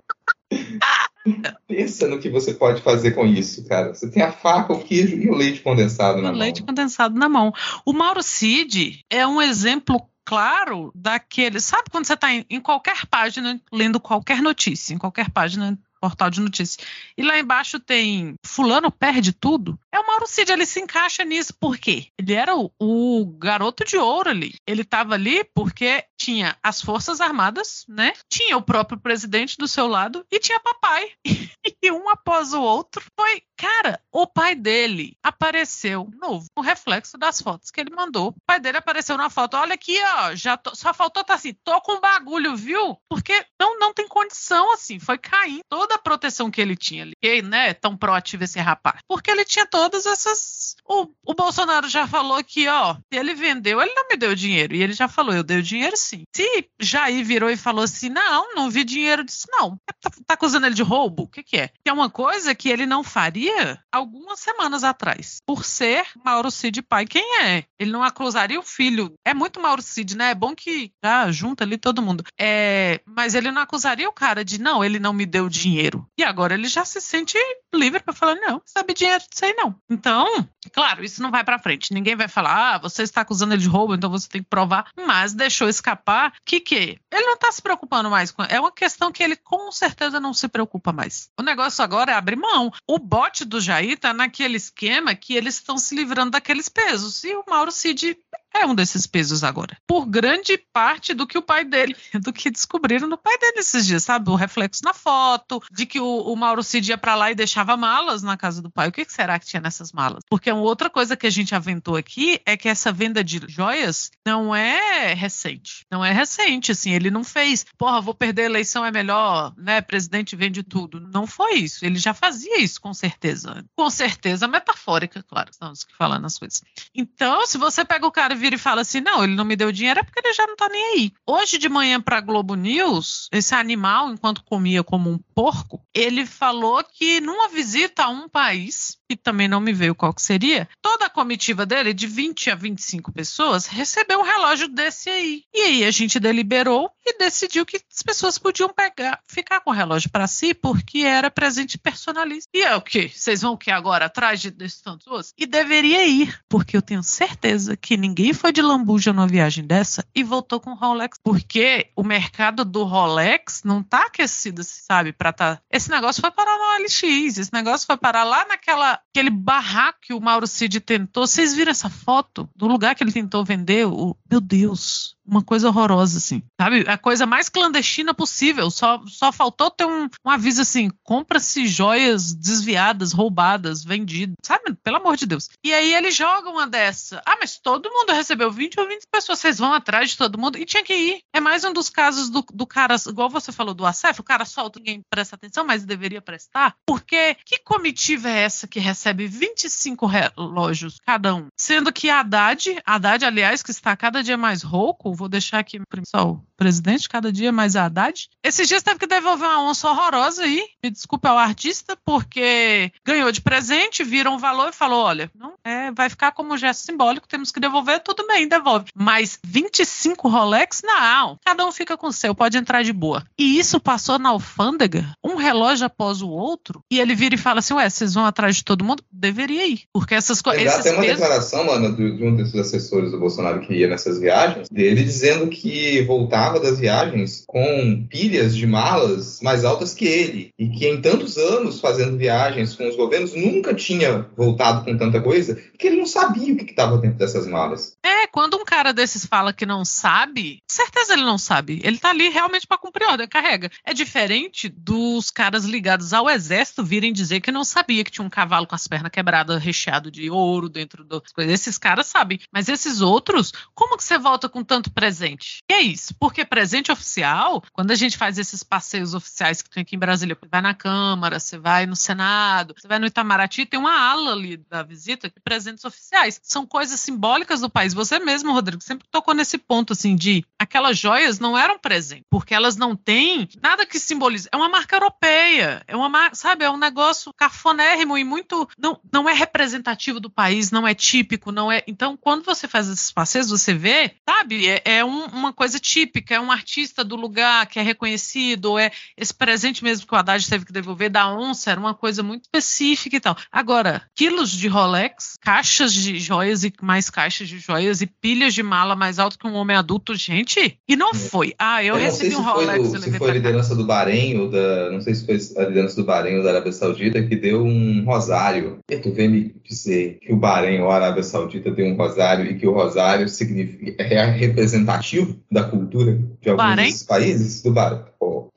Pensa no que você pode fazer com isso, cara. Você tem a faca, o queijo e o leite condensado na o mão. leite condensado na mão. O Mauro Cid é um exemplo claro daquele. Sabe quando você está em, em qualquer página, lendo qualquer notícia, em qualquer página, portal de notícias, e lá embaixo tem Fulano perde tudo? É o Mauro Cid, ele se encaixa nisso. Por quê? Ele era o, o garoto de ouro ali. Ele estava ali porque tinha as Forças Armadas, né? Tinha o próprio presidente do seu lado e tinha papai. E um após o outro foi. Cara, o pai dele apareceu novo, o reflexo das fotos que ele mandou. O pai dele apareceu na foto. Olha aqui, ó. Já tô- só faltou tá assim, tô com bagulho, viu? Porque não, não tem condição, assim. Foi caindo toda a proteção que ele tinha ali. E, né, tão proativo esse rapaz. Porque ele tinha todas essas. O, o Bolsonaro já falou que, ó, ele vendeu, ele não me deu dinheiro. E ele já falou, eu dei o dinheiro sim. Se Jair virou e falou assim, não, não vi dinheiro, eu disse, não. Tá, tá acusando ele de roubo? O que que é? Que é uma coisa que ele não faria algumas semanas atrás. Por ser Mauro Cid pai. Quem é? Ele não acusaria o filho. É muito Mauro Cid, né? É bom que já junta ali todo mundo. É, mas ele não acusaria o cara de, não, ele não me deu dinheiro. E agora ele já se sente livre para falar, não, sabe dinheiro disso aí não. Então, claro, isso não vai para frente. Ninguém vai falar, ah, você está acusando ele de roubo, então você tem que provar. Mas deixou escapar que que ele não tá se preocupando mais com. É uma questão que ele com certeza não se preocupa mais. O negócio agora é abrir mão. O bote do Jair tá naquele esquema que eles estão se livrando daqueles pesos. E o Mauro Cid é um desses pesos agora. Por grande parte do que o pai dele, do que descobriram no pai dele esses dias, sabe? O reflexo na foto, de que o, o Mauro Cid ia pra lá e deixava malas na casa do pai. O que, que será que tinha nessas malas? Porque uma outra coisa que a gente aventou aqui é que essa venda de joias não é recente. Não é recente, assim. Ele não fez, porra, vou perder a eleição, é melhor, né? Presidente vende tudo. Não foi isso. Ele já fazia isso, com certeza. Com certeza metafórica, claro. Estamos falando as coisas. Então, se você pega o cara e vira e fala assim, não, ele não me deu dinheiro, é porque ele já não tá nem aí. Hoje de manhã pra Globo News, esse animal, enquanto comia como um porco, ele falou que numa visita a um país, e também não me veio qual que seria, toda a comitiva dele, de 20 a 25 pessoas, recebeu um relógio desse aí. E aí a gente deliberou e decidiu que as pessoas podiam pegar, ficar com o relógio para si, porque era presente personalista. E é o que? Vocês vão o que agora atrás de, desses tantos E deveria ir, porque eu tenho certeza que ninguém foi de lambuja numa viagem dessa e voltou com Rolex, porque o mercado do Rolex não tá aquecido, sabe, para tá. Esse negócio foi parar no LX, esse negócio foi parar lá naquela aquele barraco que o Mauro Cid tentou. Vocês viram essa foto do lugar que ele tentou vender? O, meu Deus, uma coisa horrorosa, assim. Sabe? A coisa mais clandestina possível. Só, só faltou ter um, um aviso assim: compra-se joias desviadas, roubadas, vendidas. Sabe? Pelo amor de Deus. E aí ele joga uma dessa. Ah, mas todo mundo recebeu 20 ou 20 pessoas. Vocês vão atrás de todo mundo. E tinha que ir. É mais um dos casos do, do cara, igual você falou do ACEF, o cara solta, ninguém presta atenção, mas deveria prestar. Porque que comitiva é essa que recebe 25 relógios cada um? Sendo que a Haddad, Haddad, aliás, que está cada dia mais rouco, vou deixar aqui só o presidente, cada dia mais a Haddad. Esses dias teve que devolver uma onça horrorosa aí, me desculpe ao artista, porque ganhou de presente, viram um valor e falou: olha, não é, vai ficar como gesto simbólico, temos que devolver, tudo bem, devolve. Mas 25 Rolex, não, cada um fica com o seu, pode entrar de boa. E isso passou na alfândega, um relógio após o outro, e ele vira e fala assim: ué, vocês vão atrás de todo mundo? Deveria ir, porque essas coisas. Tem uma pesos... declaração, mano, de um desses assessores do Bolsonaro que ia nessas viagens, dele dizendo que voltava das viagens com pilhas de malas mais altas que ele. E que em tantos anos fazendo viagens com os governos nunca tinha voltado com tanta coisa, que ele não sabia o que estava dentro dessas malas. É, quando um cara desses fala que não sabe, certeza ele não sabe. Ele tá ali realmente para cumprir ordem, carrega. É diferente dos caras ligados ao exército virem dizer que não sabia que tinha um cavalo com as pernas quebradas, recheado de ouro dentro das coisas. Esses caras sabem. Mas esses outros, como que você volta com tanto presente? E é isso. Porque presente oficial, quando a gente faz esses passeios oficiais que tem aqui em Brasília, você vai na Câmara, você vai no Senado, você vai no Itamaraty, tem uma ala ali da visita de presentes oficiais. São coisas simbólicas do país. Você mesmo, Rodrigo, sempre tocou nesse ponto, assim, de aquelas joias não eram presente, porque elas não têm nada que simbolize. É uma marca europeia, é uma sabe, é um negócio cafonérrimo e muito. Não, não é representativo do país, não é típico, não é. Então, quando você faz esses passeios, você vê, sabe, é, é um, uma coisa típica, é um artista do lugar que é reconhecido, é esse presente mesmo que o Haddad teve que devolver da onça, era uma coisa muito específica e tal. Agora, quilos de Rolex, caixas de joias e mais caixas de joias e pilhas de mala mais alto que um homem adulto, gente, e não é. foi. Ah, eu, eu recebi um Rolex. Do, se foi a liderança do Bahrein ou da. Não sei se foi a liderança do Bahrein ou da Arábia Saudita que deu um rosário. E tu vem me dizer que o Bahrein ou a Arábia Saudita deu um rosário e que o rosário significa, é representativo da cultura de alguns Bahrein? países do Bahrein.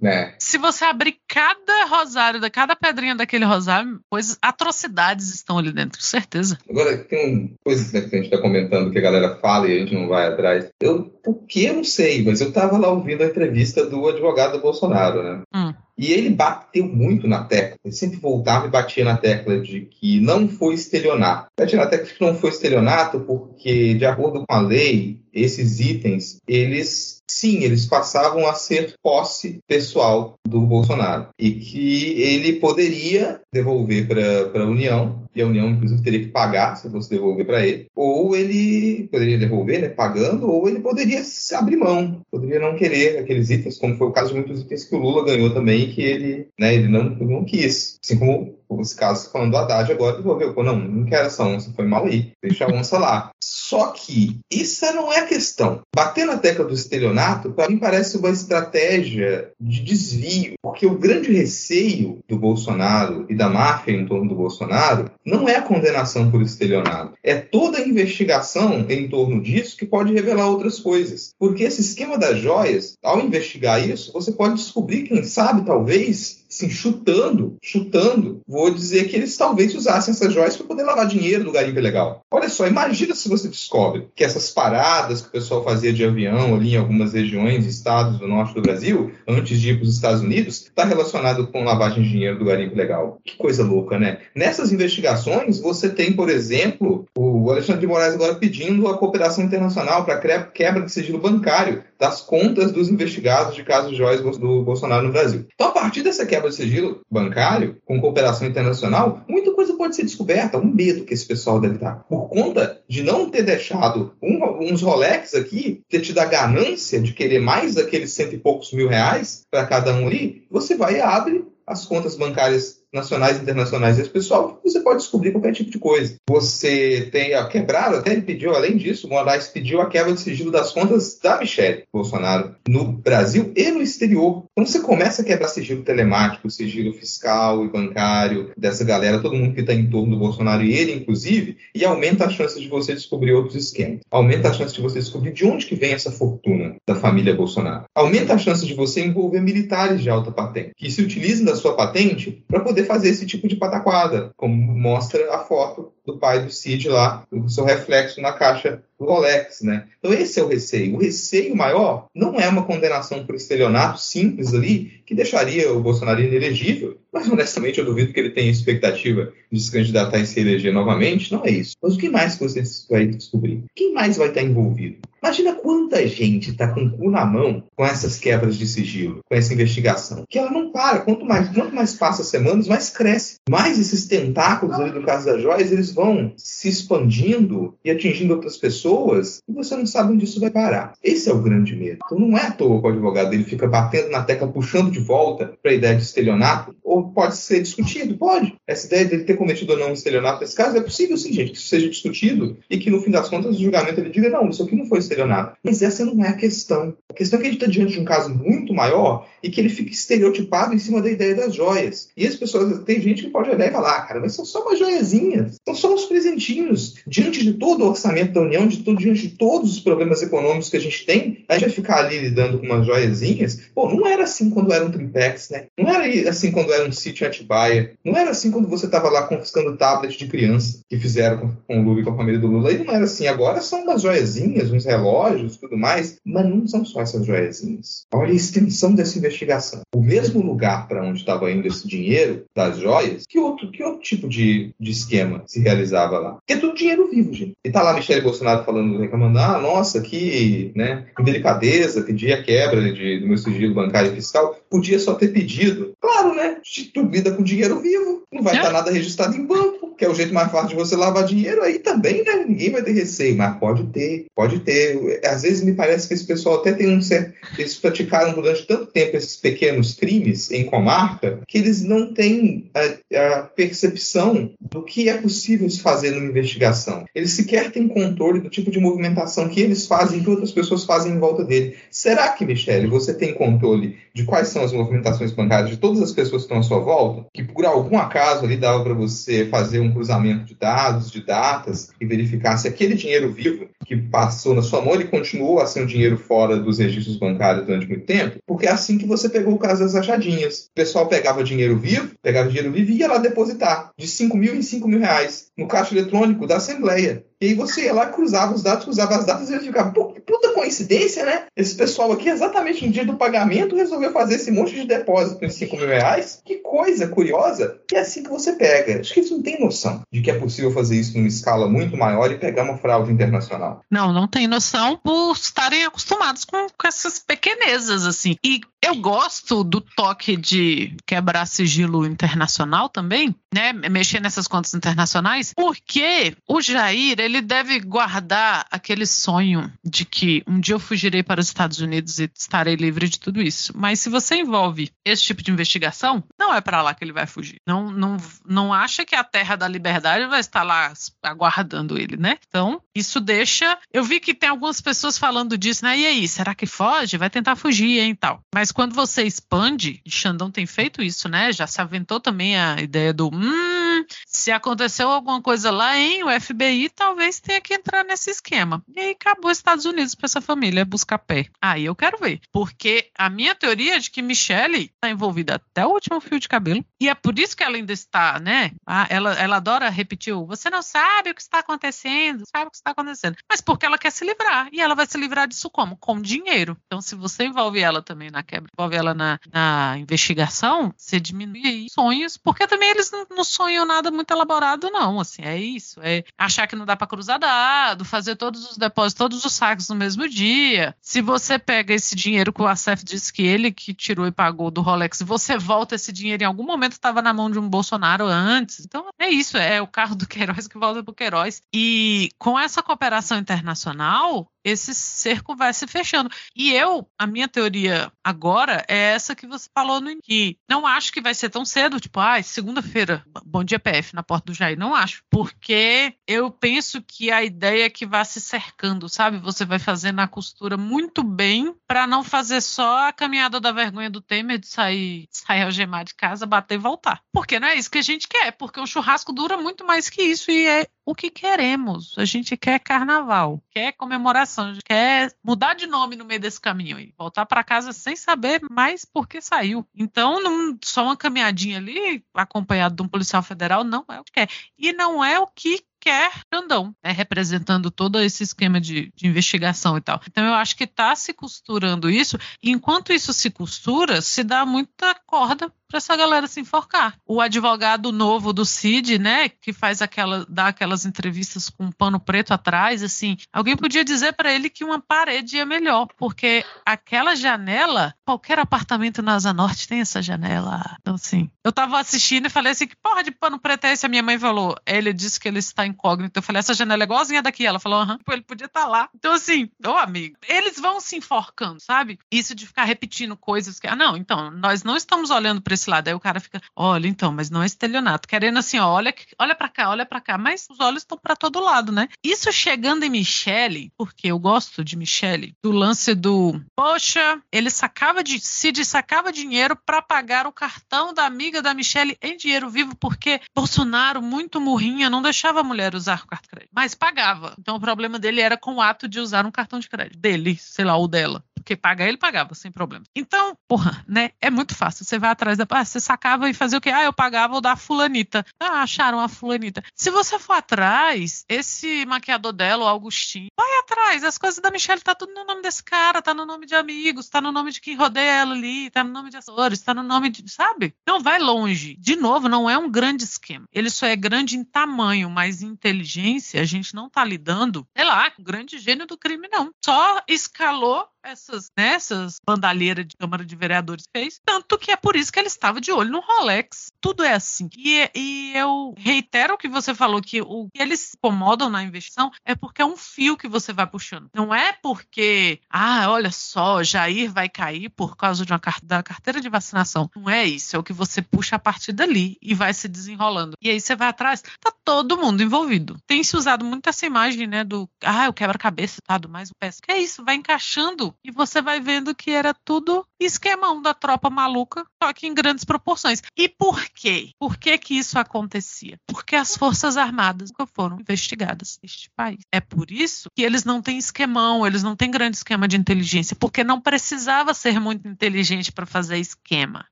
Né? Se você abrir cada rosário, da cada pedrinha daquele rosário, coisas, atrocidades estão ali dentro, certeza. Agora, tem coisas né, que a gente está comentando que a galera fala e a gente não vai atrás. Eu, o que eu não sei, mas eu estava lá ouvindo a entrevista do advogado do Bolsonaro, né? Hum. E ele bateu muito na tecla, ele sempre voltava e batia na tecla de que não foi estelionato. Batia na tecla de que não foi estelionato porque, de acordo com a lei, esses itens, eles sim, eles passavam a ser posse pessoal do Bolsonaro e que ele poderia devolver para a União e a União inclusive teria que pagar se fosse devolver para ele, ou ele poderia devolver, né, pagando, ou ele poderia abrir mão, poderia não querer aqueles itens, como foi o caso de muitos itens que o Lula ganhou também, que ele, né, ele não, não quis, assim como os casos falando do Haddad agora devolveu, não, não quero essa onça, foi mal aí, deixa a onça lá. Só que isso não é questão. Bater na tecla do estelionato, para mim, parece uma estratégia de desvio, porque o grande receio do Bolsonaro e da máfia em torno do Bolsonaro não é a condenação por estelionato, é toda a investigação em torno disso que pode revelar outras coisas. Porque esse esquema das joias, ao investigar isso, você pode descobrir, quem sabe, talvez, assim, chutando, chutando, vou dizer que eles talvez usassem essas joias para poder lavar dinheiro do garimpo ilegal. Olha só, imagina se você descobre que essas paradas que o pessoal fazia de avião ali em algumas regiões, estados do norte do Brasil, antes de ir para os Estados Unidos, está relacionado com lavagem de dinheiro do garimpo ilegal. Que coisa louca, né? Nessas investigações, você tem, por exemplo, o Alexandre de Moraes agora pedindo a cooperação internacional para quebra de sigilo bancário das contas dos investigados de casos de joias do Bolsonaro no Brasil. Então, a partir dessa quebra quebra de sigilo bancário, com cooperação internacional, muita coisa pode ser descoberta. Um medo que esse pessoal deve estar. Por conta de não ter deixado um, uns Rolex aqui, ter tido a ganância de querer mais daqueles cento e poucos mil reais para cada um ali, você vai e abre as contas bancárias nacionais e internacionais desse pessoal, você pode descobrir qualquer tipo de coisa. Você tem a quebrar, até ele pediu, além disso, o Moraes pediu a quebra de sigilo das contas da Michelle Bolsonaro no Brasil e no exterior. Então você começa a quebrar sigilo telemático, sigilo fiscal e bancário dessa galera, todo mundo que está em torno do Bolsonaro e ele, inclusive, e aumenta a chance de você descobrir outros esquemas. Aumenta a chance de você descobrir de onde que vem essa fortuna da família Bolsonaro. Aumenta a chance de você envolver militares de alta patente, que se utilizem da sua patente para poder poder fazer esse tipo de pataquada, como mostra a foto do pai do Cid lá, o seu reflexo na caixa do Rolex, né? Então esse é o receio. O receio maior não é uma condenação por estelionato simples ali, que deixaria o Bolsonaro inelegível, mas honestamente eu duvido que ele tenha expectativa de se candidatar e se eleger novamente, não é isso. Mas o que mais você vai descobrir? Quem mais vai estar envolvido? Imagina quanta gente está com o cu na mão com essas quebras de sigilo, com essa investigação. Que ela não para. Quanto mais, quanto mais passa semanas, mais cresce. Mais esses tentáculos ali do caso das joias, eles vão se expandindo e atingindo outras pessoas e você não sabe onde isso vai parar. Esse é o grande medo. Então não é à toa que o advogado dele fica batendo na tecla, puxando de volta para a ideia de estelionato, ou pode ser discutido, pode. Essa ideia dele ter cometido ou não um estelionato nesse caso é possível sim, gente, que isso seja discutido e que no fim das contas o julgamento ele diga, não, isso aqui não foi estelionato. Mas essa não é a questão. A questão é que a gente está diante de um caso muito maior e que ele fica estereotipado em cima da ideia das joias. E as pessoas, tem gente que pode olhar e falar, ah, cara, mas são só umas joiazinhas, são só uns presentinhos. Diante de todo o orçamento da União, de todo, diante de todos os problemas econômicos que a gente tem, a gente vai ficar ali lidando com umas joiazinhas. Pô, não era assim quando era um triplex, né? Não era assim quando era um sítio Atibaia. Não era assim quando você estava lá confiscando tablet de criança, que fizeram com, com o Lula e com a família do Lula. E não era assim. Agora são umas joiazinhas, uns relógios, tudo mais. Mas não são só essas joiazinhas. Olha a extensão dessa investigação. O mesmo lugar para onde estava indo esse dinheiro das joias, que outro, que outro tipo de, de esquema se realizava lá? Porque é tudo dinheiro vivo, gente. E tá lá Michele Bolsonaro falando, reclamando, ah, nossa, que, né, que delicadeza, pedir a quebra de, do meu sigilo bancário e fiscal. Podia só ter pedido. Claro, né? Tu lida com dinheiro vivo, não vai estar é. nada registrado em banco, que é o jeito mais fácil de você lavar dinheiro, aí também, né? Ninguém vai ter receio, mas pode ter, pode ter. Às vezes me parece que esse pessoal até tem um certo. Eles praticaram durante tanto tempo esses pequenos crimes em comarca que eles não têm a, a percepção do que é possível se fazer numa investigação. Eles sequer têm controle do tipo de movimentação que eles fazem, que outras pessoas fazem em volta dele. Será que, Michele, você tem controle de quais são as movimentações bancárias de todas as pessoas que estão à sua volta? Que por algum acaso ali dava para você fazer um cruzamento de dados, de datas e verificar se aquele dinheiro vivo que passou na sua mão ele continuou a ser um dinheiro fora dos registros bancários durante muito tempo? Porque é assim que você pegou o caso das achadinhas. O pessoal pegava dinheiro vivo, pegava dinheiro vivo e ia lá depositar de 5 mil em 5 mil reais no caixa eletrônico da Assembleia. E aí você ia lá, cruzava os dados, cruzava as datas e ele ficava, pô, que puta coincidência, né? Esse pessoal aqui, exatamente no dia do pagamento, resolveu fazer esse monte de depósito em 5 mil reais. Que coisa curiosa. E é assim que você pega. Acho que eles não têm noção de que é possível fazer isso numa escala muito maior e pegar uma fraude internacional. Não, não tem noção por estarem acostumados com, com essas pequenezas, assim. E eu gosto do toque de quebrar sigilo internacional também, né? Mexer nessas contas internacionais, porque o Jair, ele deve guardar aquele sonho de que um dia eu fugirei para os Estados Unidos e estarei livre de tudo isso. Mas se você envolve esse tipo de investigação, não é para lá que ele vai fugir. Não, não, não acha que a terra da liberdade vai estar lá aguardando ele, né? Então, isso deixa. Eu vi que tem algumas pessoas falando disso, né? E aí, será que foge? Vai tentar fugir, hein? Tal. Mas quando você expande, Xandão tem feito isso, né? Já se aventou também a ideia do hum, se aconteceu alguma coisa lá, hein? O FBI talvez tenha que entrar nesse esquema. E aí acabou os Estados Unidos para essa família buscar pé. Aí eu quero ver. Porque a minha teoria é de que Michelle está envolvida até o último fio de cabelo. E é por isso que ela ainda está, né? Ah, ela, ela adora repetir você não sabe o que está acontecendo, sabe o que está acontecendo. Mas porque ela quer se livrar. E ela vai se livrar disso como? Com dinheiro. Então, se você envolve ela também na quebra envolve ela na, na investigação, você diminui sonhos, porque também eles não, não sonham nada muito elaborado, não. Assim, é isso. É achar que não dá para cruzar dado, fazer todos os depósitos, todos os saques no mesmo dia. Se você pega esse dinheiro que o Acef disse que ele que tirou e pagou do Rolex, você volta esse dinheiro em algum momento estava na mão de um Bolsonaro antes. Então é isso, é o carro do Queiroz que volta pro Queiroz. E com essa cooperação internacional, esse cerco vai se fechando. E eu, a minha teoria agora é essa que você falou no que não acho que vai ser tão cedo, tipo, ah, segunda-feira, bom dia PF na porta do Jair, não acho, porque eu penso que a ideia é que vai se cercando, sabe? Você vai fazendo a costura muito bem para não fazer só a caminhada da vergonha do Temer de sair, sair algemar de casa, bater e voltar. Porque não é isso que a gente quer, porque um churrasco dura muito mais que isso e é o que queremos. A gente quer carnaval, quer comemoração, a gente quer mudar de nome no meio desse caminho e voltar para casa sem saber mais por que saiu. Então, só uma caminhadinha ali, acompanhado de um policial federal, não é o que quer. E não é o que quer Xandão, né, representando todo esse esquema de, de, investigação e tal. Então eu acho que está se costurando isso, e enquanto isso se costura, se dá muita corda para essa galera se enforcar. O advogado novo do Cid, né, que faz aquela, dá aquelas entrevistas com um pano preto atrás, assim, alguém podia dizer para ele que uma parede é melhor, porque aquela janela, qualquer apartamento na Asa Norte tem essa janela. Então, assim, eu tava assistindo e falei assim, que porra de pano preto é esse? A minha mãe falou, ele disse que ele está incógnito. Eu falei, essa janela é igualzinha daqui. Ela falou, aham, ele podia estar tá lá. Então, assim, ô amigo, eles vão se enforcando, sabe? Isso de ficar repetindo coisas que, ah, não, então, nós não estamos olhando para esse lado. Aí o cara fica, olha, então, mas não é estelionato. Querendo assim, ó, olha, olha para cá, olha para cá. Mas os olhos estão para todo lado, né? Isso chegando em Michele, porque eu gosto de Michele, do lance do, poxa, ele sacava de, Cid sacava dinheiro para pagar o cartão da amiga da Michele em dinheiro vivo, porque Bolsonaro, muito murrinha, não deixava a mulher usar o cartão de crédito, mas pagava. Então o problema dele era com o ato de usar um cartão de crédito dele, sei lá, ou dela porque pagar ele pagava sem problema. Então, porra, né? É muito fácil. Você vai atrás da. Ah, você sacava e fazia o quê? Ah, eu pagava o da fulanita. Ah, acharam a fulanita. Se você for atrás, esse maquiador dela, o Augustinho, vai atrás. As coisas da Michelle tá tudo no nome desse cara, tá no nome de amigos, tá no nome de quem rodeia ela ali, tá no nome de assessores, tá no nome de. Sabe? Não vai longe. De novo, não é um grande esquema. Ele só é grande em tamanho, mas em inteligência, a gente não tá lidando, sei lá, com o grande gênio do crime, não. Só escalou essas, né, essas bandalheiras de Câmara de Vereadores fez, tanto que é por isso que ele estava de olho no Rolex. Tudo é assim. E, e eu reitero o que você falou, que o que eles se incomodam na investigação é porque é um fio que você vai puxando. Não é porque, ah, olha só, Jair vai cair por causa de uma, da carteira de vacinação. Não é isso, é o que você puxa a partir dali e vai se desenrolando. E aí você vai atrás, tá todo mundo envolvido. Tem se usado muito essa imagem, né, do, ah, o quebra-cabeça, tá, do mais o peça. Que é isso, vai encaixando e você vai vendo que era tudo esquemão da tropa maluca, só que em grandes proporções. E por quê? Por que que isso acontecia? Porque as Forças Armadas nunca foram investigadas neste país. É por isso que eles não têm esquemão, eles não têm grande esquema de inteligência, porque não precisava ser muito inteligente para fazer esquema,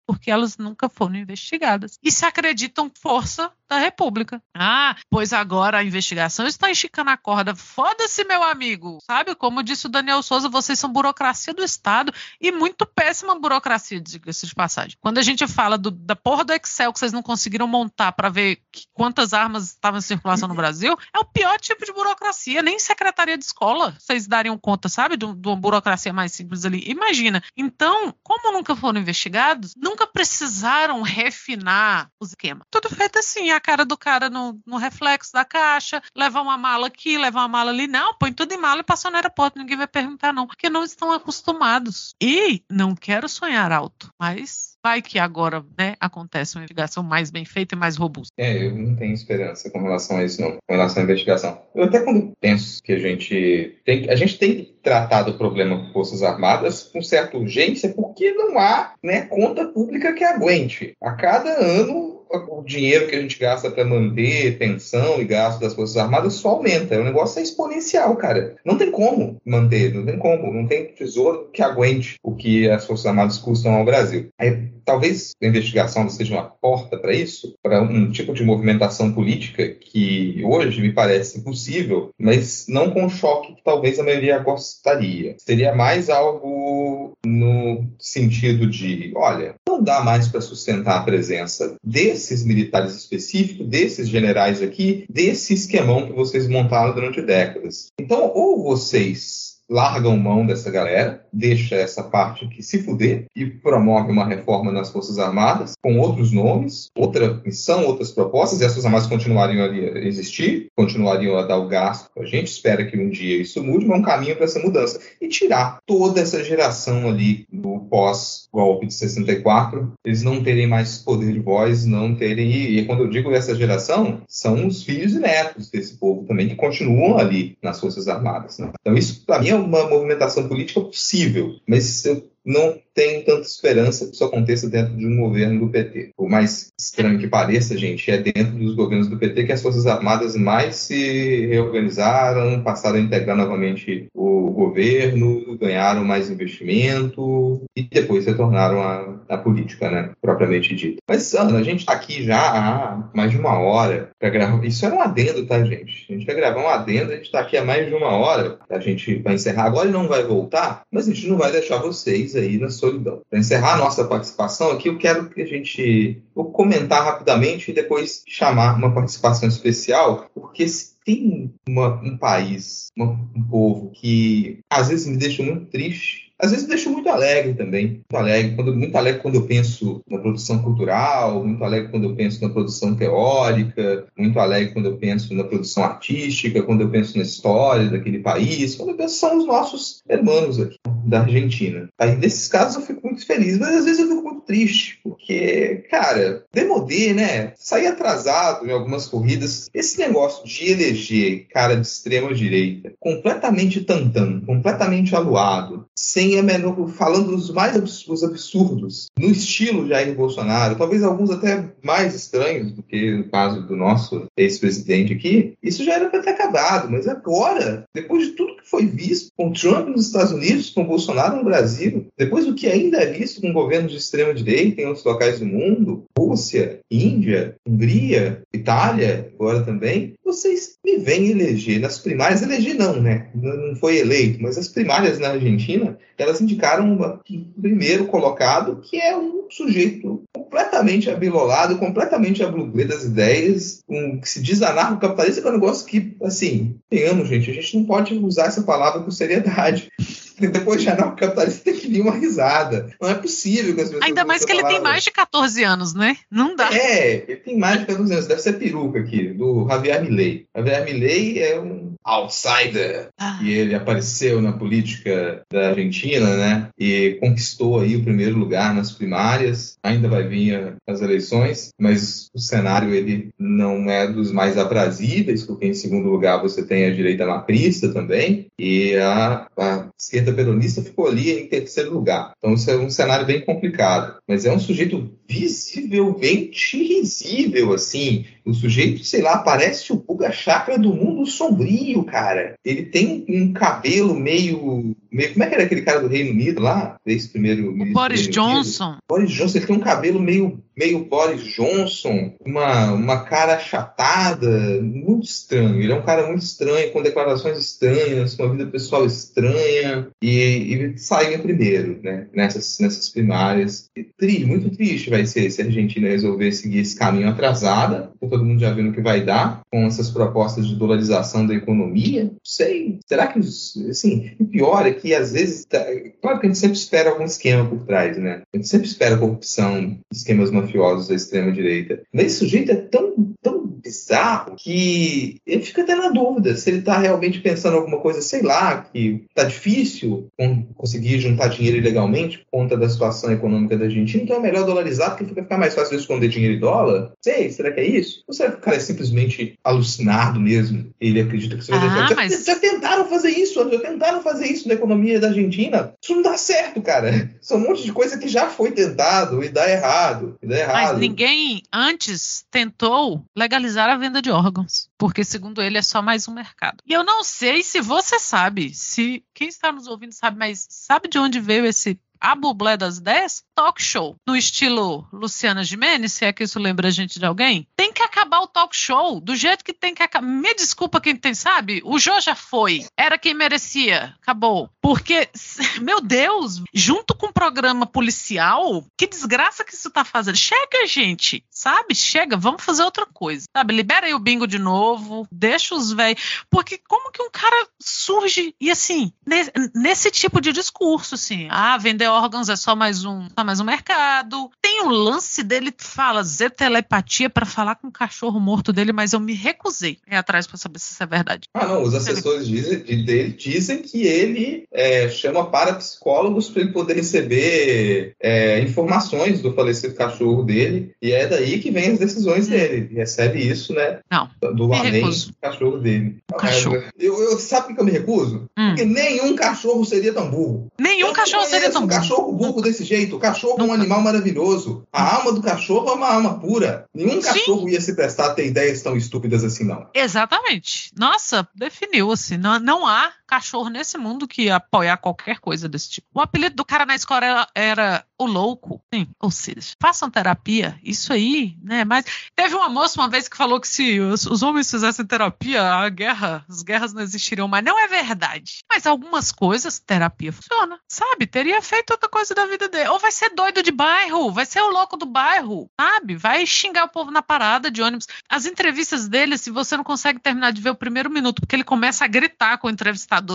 porque elas nunca foram investigadas. E se acreditam força da República. Ah, pois agora a investigação está esticando a corda. Foda-se, meu amigo. Sabe, como disse o Daniel Souza, vocês são burocracia do Estado e muito péssima burocracia, diga-se de passagem. Quando a gente fala do, da porra do Excel que vocês não conseguiram montar para ver que, quantas armas estavam em circulação no Brasil, é o pior tipo de burocracia. Nem secretaria de escola vocês dariam conta, sabe, de, uma burocracia mais simples ali. Imagina. Então, como nunca foram investigados, nunca precisaram refinar os esquemas. Tudo feito assim, a cara do cara no, no reflexo da caixa, levar uma mala aqui, levar uma mala ali. Não, põe tudo em mala e passa no aeroporto, ninguém vai perguntar não, porque não estão acostumados. E não quero sonhar alto, mas vai que agora né, acontece uma investigação mais bem feita e mais robusta. É, eu não tenho esperança com relação a isso, não, com relação à investigação. Eu até quando penso que a gente tem, a gente tem tratado o problema com Forças Armadas com certa urgência, porque não há né, conta pública que aguente. A cada ano o dinheiro que a gente gasta para manter pensão e gasto das Forças Armadas só aumenta. O negócio é exponencial, cara. Não tem como manter, não tem como. Não tem tesouro que aguente o que as Forças Armadas custam ao Brasil. Aí, talvez a investigação seja uma porta para isso, para um tipo de movimentação política que hoje me parece possível, mas não com o choque que talvez a maioria gostaria. Seria mais algo no sentido de, olha, não dá mais para sustentar a presença desses militares específicos, desses generais aqui, desse esquemão que vocês montaram durante décadas. Então, ou vocês largam mão dessa galera, deixa essa parte aqui se fuder e promove uma reforma nas Forças Armadas com outros nomes, outra missão, outras propostas, e as Forças Armadas continuariam ali a existir, continuariam a dar o gasto. A gente espera que um dia isso mude, mas é um caminho para essa mudança. E tirar toda essa geração ali do pós-golpe de 64, eles não terem mais poder de voz, não terem. E quando eu digo essa geração, são os filhos e netos desse povo também que continuam ali nas Forças Armadas. Né? Então, isso, para mim, é uma movimentação política possível, mas eu não tenho tanta esperança que isso aconteça dentro de um governo do PT. Por mais estranho que pareça, gente, é dentro dos governos do PT que as Forças Armadas mais se reorganizaram, passaram a integrar novamente o governo, ganharam mais investimento e depois retornaram à, à política, né, propriamente dita. Mas, Ana, a gente está aqui já há mais de uma hora para gravar. Isso era um adendo, tá, gente? A gente vai gravar um adendo, a gente está aqui há mais de uma hora. A gente vai encerrar agora e não vai voltar, mas a gente não vai deixar vocês aí na solidão. Para encerrar a nossa participação aqui, eu quero que a gente vou comentar rapidamente e depois chamar uma participação especial, porque se tem uma, um país, uma, um povo que às vezes me deixa muito triste às vezes me deixa muito alegre também. Muito alegre, quando, muito alegre quando eu penso na produção cultural, muito alegre quando eu penso na produção teórica, muito alegre quando eu penso na produção artística, quando eu penso na história daquele país, quando eu penso são os nossos irmãos aqui da Argentina. Aí, nesses casos, eu fico muito feliz, mas às vezes eu fico muito triste, porque, cara, demodê, né? Sair atrasado em algumas corridas. Esse negócio de eleger cara de extrema direita, completamente tantão, completamente aluado, sem a menor, falando os mais absurdos, absurdos, no estilo Jair Bolsonaro, talvez alguns até mais estranhos do que no caso do nosso ex-presidente aqui, isso já era para ter acabado, mas agora, depois de tudo que foi visto com Trump nos Estados Unidos, com Bolsonaro no Brasil, depois do que ainda é visto com governos de extrema direita em outros locais do mundo, Rússia, Índia, Hungria, Itália, agora também, vocês me vêm eleger nas primárias, eleger não, né? Não foi eleito, mas as primárias na Argentina, elas indicaram um primeiro colocado, que é um sujeito completamente abilolado, completamente abluguê das ideias, um, que se diz anarcocapitalista, que é um negócio que, assim, tenhamos, gente, a gente não pode usar essa palavra com seriedade. Depois de anarcocapitalista tem que vir uma risada. Não é possível que as pessoas Ainda mais que ele tem mais de 14 anos, né? Não dá. É, ele tem mais de 14 anos. Deve ser peruca aqui, do Javier Milei. Javier Milei é um outsider. Ah. E ele apareceu na política da Argentina, né? E conquistou aí o primeiro lugar nas primárias. Ainda vai vir as eleições, mas o cenário ele não é dos mais aprazíveis, porque em segundo lugar você tem a direita macrista também e a, a esquerda peronista ficou ali em terceiro lugar. Então isso é um cenário bem complicado. Mas é um sujeito visivelmente risível, assim. O sujeito, sei lá, parece o Puga Chakra do mundo sombrio, cara. Ele tem um cabelo meio, meio. Como é que era aquele cara do Reino Unido lá? Esse primeiro. O Boris Johnson. Boris Johnson, ele tem um cabelo meio, meio Boris Johnson, uma, uma cara achatada, muito estranho. Ele é um cara muito estranho, com declarações estranhas, com uma vida pessoal estranha. E, e sai em primeiro, né? Nessas, nessas primárias. E, triste, muito triste vai ser se a Argentina resolver seguir esse caminho atrasada, com todo mundo já vendo que vai dar, com essas propostas de dolarização da economia. Não sei. Será que, assim, o pior é que às vezes, tá, claro que a gente sempre espera algum esquema por trás, né? A gente sempre espera corrupção, esquemas mafiosos da extrema-direita. Mas esse sujeito é tão, tão bizarro que ele fica até na dúvida se ele está realmente pensando alguma coisa, sei lá, que tá difícil conseguir juntar dinheiro ilegalmente por conta da situação econômica da Argentina, então é melhor dolarizar porque fica ficar mais fácil de esconder dinheiro em dólar. Sei, será que é isso? Ou será que o cara é simplesmente alucinado mesmo? Ele acredita que isso vai ah, já, mas... já tentaram fazer isso, já tentaram fazer isso na economia da Argentina. Isso não dá certo, cara. São um monte de coisa que já foi tentado e dá errado. E dá errado. Mas ninguém antes tentou legalizar a venda de órgãos, porque segundo ele é só mais um mercado. E eu não sei se você sabe, se quem está nos ouvindo sabe, mas sabe de onde veio esse a Bublé das 10, talk show. No estilo Luciana Gimenez, se é que isso lembra a gente de alguém, tem que acabar o talk show do jeito que tem que acabar. Me desculpa quem tem, sabe? O Jô já foi. Era quem merecia. Acabou. Porque, meu Deus, junto com o programa policial, que desgraça que isso tá fazendo. Chega, gente. Sabe? Chega, vamos fazer outra coisa. Sabe? Libera aí o bingo de novo. Deixa os velhos. Porque como que um cara surge e assim, nesse, nesse tipo de discurso, assim, ah, vender órgãos é só mais um, só mais um mercado. Tem o lance dele fala Z telepatia para falar com o cachorro morto dele, mas eu me recusei ir atrás para saber se isso é verdade. Ah, não, os assessores dizem, dele dizem que ele é, chama parapsicólogos para ele poder receber é, informações do falecido cachorro dele, e é daí que vem as decisões hum. dele. Ele recebe isso, né? Não. Do amém do cachorro dele. cachorro. Eu, eu, sabe por que eu me recuso? Hum. Porque nenhum cachorro seria tão burro. Nenhum eu cachorro seria tão burro. Cachorro burro desse jeito. O cachorro é um animal maravilhoso. A alma do cachorro é uma alma pura. Nenhum cachorro Sim. ia se prestar a ter ideias tão estúpidas assim, não. Exatamente. Nossa, definiu assim. Não, não há cachorro nesse mundo que ia apoiar qualquer coisa desse tipo. O apelido do cara na escola era, era o louco. Sim, ou seja, façam terapia. Isso aí, né? Mas teve uma moça uma vez que falou que se os, os homens fizessem terapia, a guerra, as guerras não existiriam mais. Não é verdade. Mas algumas coisas, terapia funciona. Sabe? Teria feito outra coisa da vida dele. Ou vai ser doido de bairro, vai ser o louco do bairro, sabe? Vai xingar o povo na parada de ônibus. As entrevistas dele, se você não consegue terminar de ver o primeiro minuto, porque ele começa a gritar com o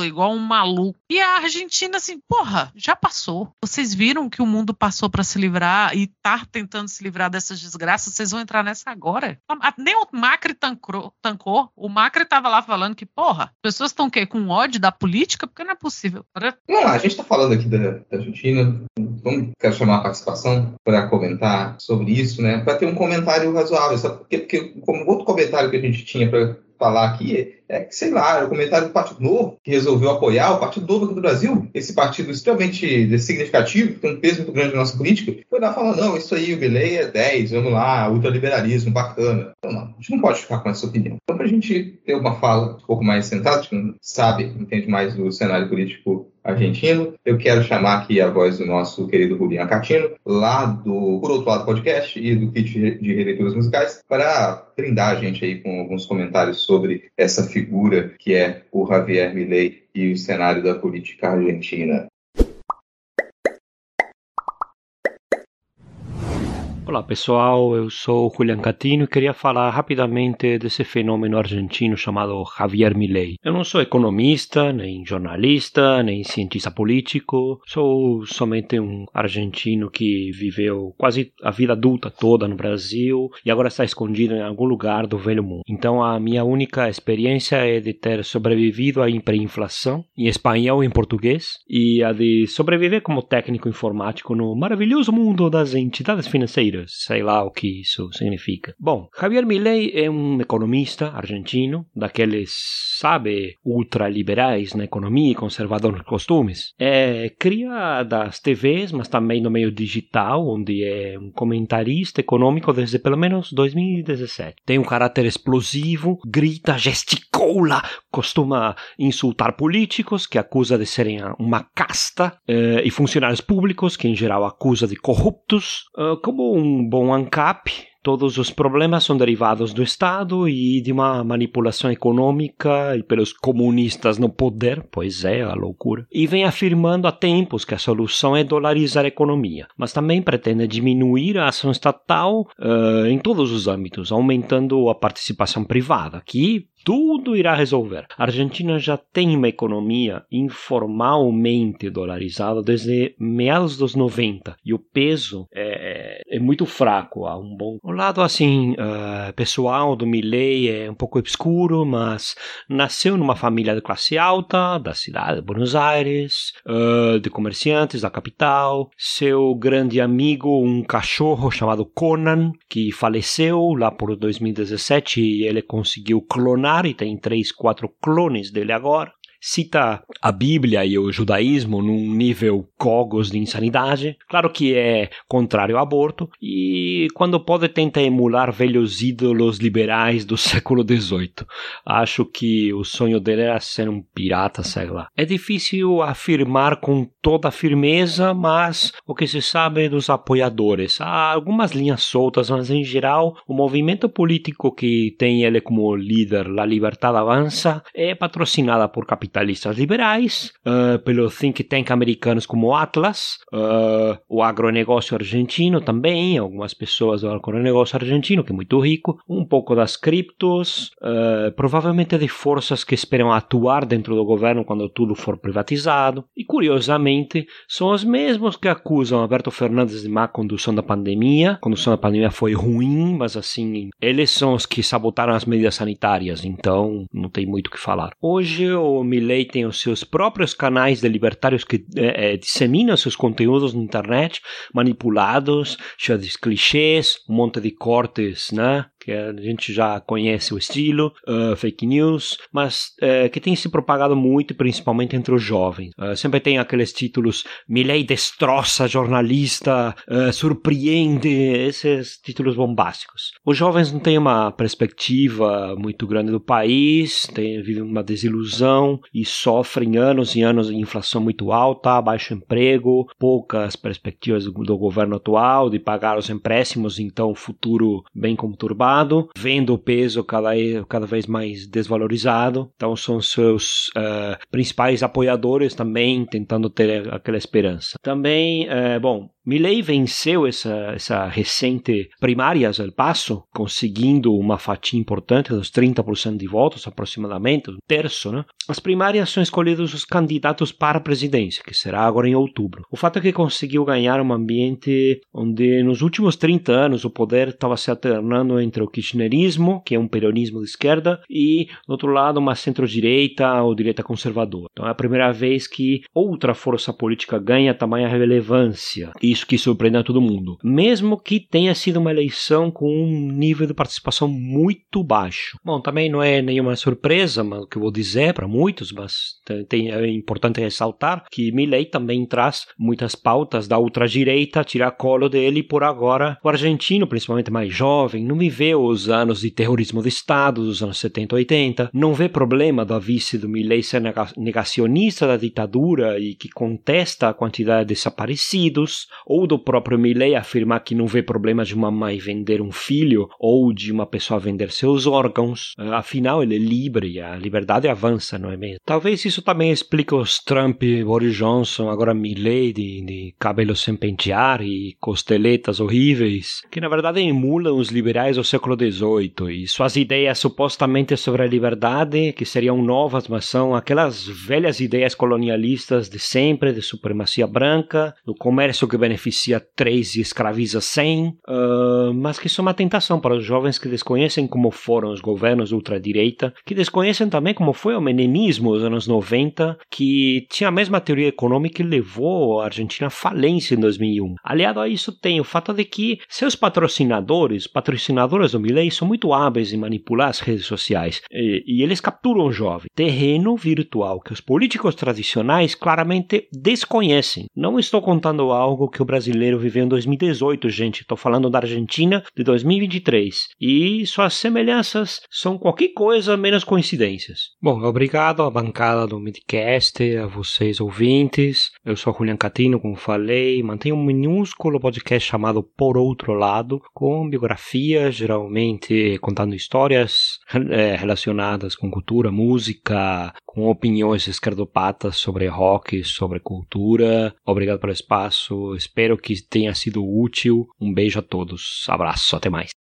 igual um maluco. E a Argentina, assim, porra, já passou. Vocês viram que o mundo passou para se livrar e tá tentando se livrar dessas desgraças, vocês vão entrar nessa agora. Nem o Macri tancou, tancou. o Macri tava lá falando que, porra, as pessoas estão com ódio da política, porque não é possível. Não, a gente tá falando aqui da, da Argentina, vamos, quero chamar a participação para comentar sobre isso, né? Para ter um comentário razoável, sabe? Porque, porque como outro comentário que a gente tinha para falar aqui é que, sei lá, é o comentário do Partido Novo, que resolveu apoiar o Partido Novo do Brasil, esse partido extremamente significativo, que tem um peso muito grande na nossa política, foi lá falar, não, isso aí, o Belém é 10, vamos lá, ultraliberalismo, bacana. Então, não, a gente não pode ficar com essa opinião. Então, para a gente ter uma fala um pouco mais sentada, que sabe, entende mais do cenário político argentino. Eu quero chamar aqui a voz do nosso querido Rubinho Acatino, lá do Por Outro Lado Podcast e do Kit de Releituras Musicais, para brindar a gente aí com alguns comentários sobre essa figura que é o Javier Milei e o cenário da política argentina. Olá pessoal, eu sou Julian Catino e queria falar rapidamente desse fenômeno argentino chamado Javier Milei. Eu não sou economista, nem jornalista, nem cientista político, sou somente um argentino que viveu quase a vida adulta toda no Brasil e agora está escondido em algum lugar do velho mundo. Então a minha única experiência é de ter sobrevivido à hiperinflação em espanhol e em português e a de sobreviver como técnico informático no maravilhoso mundo das entidades financeiras sei lá o que isso significa. Bom, Javier Milei é um economista argentino, daqueles, sabe, ultraliberais na economia e conservador nos costumes. É cria das TVs, mas também no meio digital, onde é um comentarista econômico desde pelo menos 2017. Tem um caráter explosivo, grita, gesticula, costuma insultar políticos que acusa de serem uma casta eh, e funcionários públicos que em geral acusa de corruptos, eh, como um bom ANCAP Todos os problemas são derivados do Estado e de uma manipulação econômica e pelos comunistas no poder, pois é a loucura. E vem afirmando há tempos que a solução é dolarizar a economia, mas também pretende diminuir a ação estatal uh, em todos os âmbitos, aumentando a participação privada, que tudo irá resolver. A Argentina já tem uma economia informalmente dolarizada desde meados dos 90 e o peso é, é, é muito fraco. Há um bom. O lado assim uh, pessoal do Milley é um pouco obscuro, mas nasceu numa família de classe alta da cidade de Buenos Aires, uh, de comerciantes da capital. Seu grande amigo, um cachorro chamado Conan, que faleceu lá por 2017 e ele conseguiu clonar e tem três, quatro clones dele agora. Cita a Bíblia e o judaísmo num nível cogos de insanidade. Claro que é contrário ao aborto e quando pode tenta emular velhos ídolos liberais do século XVIII. Acho que o sonho dele era ser um pirata, sei lá. É difícil afirmar com toda firmeza, mas o que se sabe dos apoiadores. Há algumas linhas soltas, mas em geral o movimento político que tem ele como líder, La Libertad Avança, é patrocinada por capitalistas liberais, uh, pelo think tank americanos como Atlas, uh, o agronegócio argentino também, algumas pessoas do agronegócio argentino, que é muito rico, um pouco das criptos, uh, provavelmente de forças que esperam atuar dentro do governo quando tudo for privatizado, e curiosamente são os mesmos que acusam Alberto Fernandes de má condução da pandemia, a condução da pandemia foi ruim, mas assim, eles são os que sabotaram as medidas sanitárias, então não tem muito o que falar. Hoje o Milley tem os seus próprios canais de libertários que é, é, disseminam seus conteúdos na internet, manipulados, cheios de clichês, um monte de cortes, né? Que a gente já conhece o estilo, uh, fake news, mas uh, que tem se propagado muito, principalmente entre os jovens. Uh, sempre tem aqueles títulos Milley destroça jornalista, surpreende, esses títulos bombásticos. Os jovens não têm uma perspectiva muito grande do país, tem, vivem uma desilusão e sofrem anos e anos de inflação muito alta, baixo emprego, poucas perspectivas do, do governo atual de pagar os empréstimos, então futuro bem conturbado vendo o peso cada, cada vez mais desvalorizado. Então são seus uh, principais apoiadores também tentando ter aquela esperança. Também, uh, bom, Milley venceu essa, essa recente primárias El Paso, conseguindo uma fatia importante dos 30% de votos, aproximadamente, um terço. Né? As primárias são escolhidos os candidatos para a presidência, que será agora em outubro. O fato é que conseguiu ganhar um ambiente onde nos últimos 30 anos o poder estava se alternando entre o kirchnerismo, que é um peronismo de esquerda, e, do outro lado, uma centro-direita ou direita conservadora. Então é a primeira vez que outra força política ganha tamanha relevância. E isso que surpreende a todo mundo. Mesmo que tenha sido uma eleição com um nível de participação muito baixo. Bom, também não é nenhuma surpresa, mas o que eu vou dizer para muitos, mas tem, é importante ressaltar que Milley também traz muitas pautas da ultradireita, tirar colo dele por agora o argentino, principalmente mais jovem, não vê os anos de terrorismo de Estado dos anos 70 e 80, não vê problema da vice do Milley ser negacionista da ditadura e que contesta a quantidade de desaparecidos, ou do próprio Milley afirmar que não vê problema de uma mãe vender um filho ou de uma pessoa vender seus órgãos. Uh, afinal, ele é livre, a liberdade avança, não é mesmo? Talvez isso também explique os Trump, Boris Johnson, agora Milley de, de cabelo sem pentear e costeletas horríveis, que na verdade emulam os liberais do século XVIII e suas ideias supostamente sobre a liberdade, que seriam novas, mas são aquelas velhas ideias colonialistas de sempre, de supremacia branca, do comércio que beneficia três e escraviza cem, uh, mas que são uma tentação para os jovens que desconhecem como foram os governos ultradireita, que desconhecem também como foi o menemismo dos anos 90, que tinha a mesma teoria econômica que levou a Argentina à falência em 2001. Aliado a isso tem o fato de que seus patrocinadores, patrocinadores do Milley, são muito hábeis em manipular as redes sociais e, e eles capturam o jovem. Terreno virtual que os políticos tradicionais claramente desconhecem. Não estou contando algo que o brasileiro viveu em 2018, gente. Estou falando da Argentina de 2023. E suas semelhanças são qualquer coisa menos coincidências. Bom, obrigado à bancada do Midcast, a vocês ouvintes. Eu sou Julian Catino, como falei. Mantenho um minúsculo podcast chamado Por Outro Lado, com biografias, geralmente contando histórias é, relacionadas com cultura, música, com opiniões esquerdopatas sobre rock, sobre cultura. Obrigado pelo espaço. Espero que tenha sido útil. Um beijo a todos. Abraço. Até mais.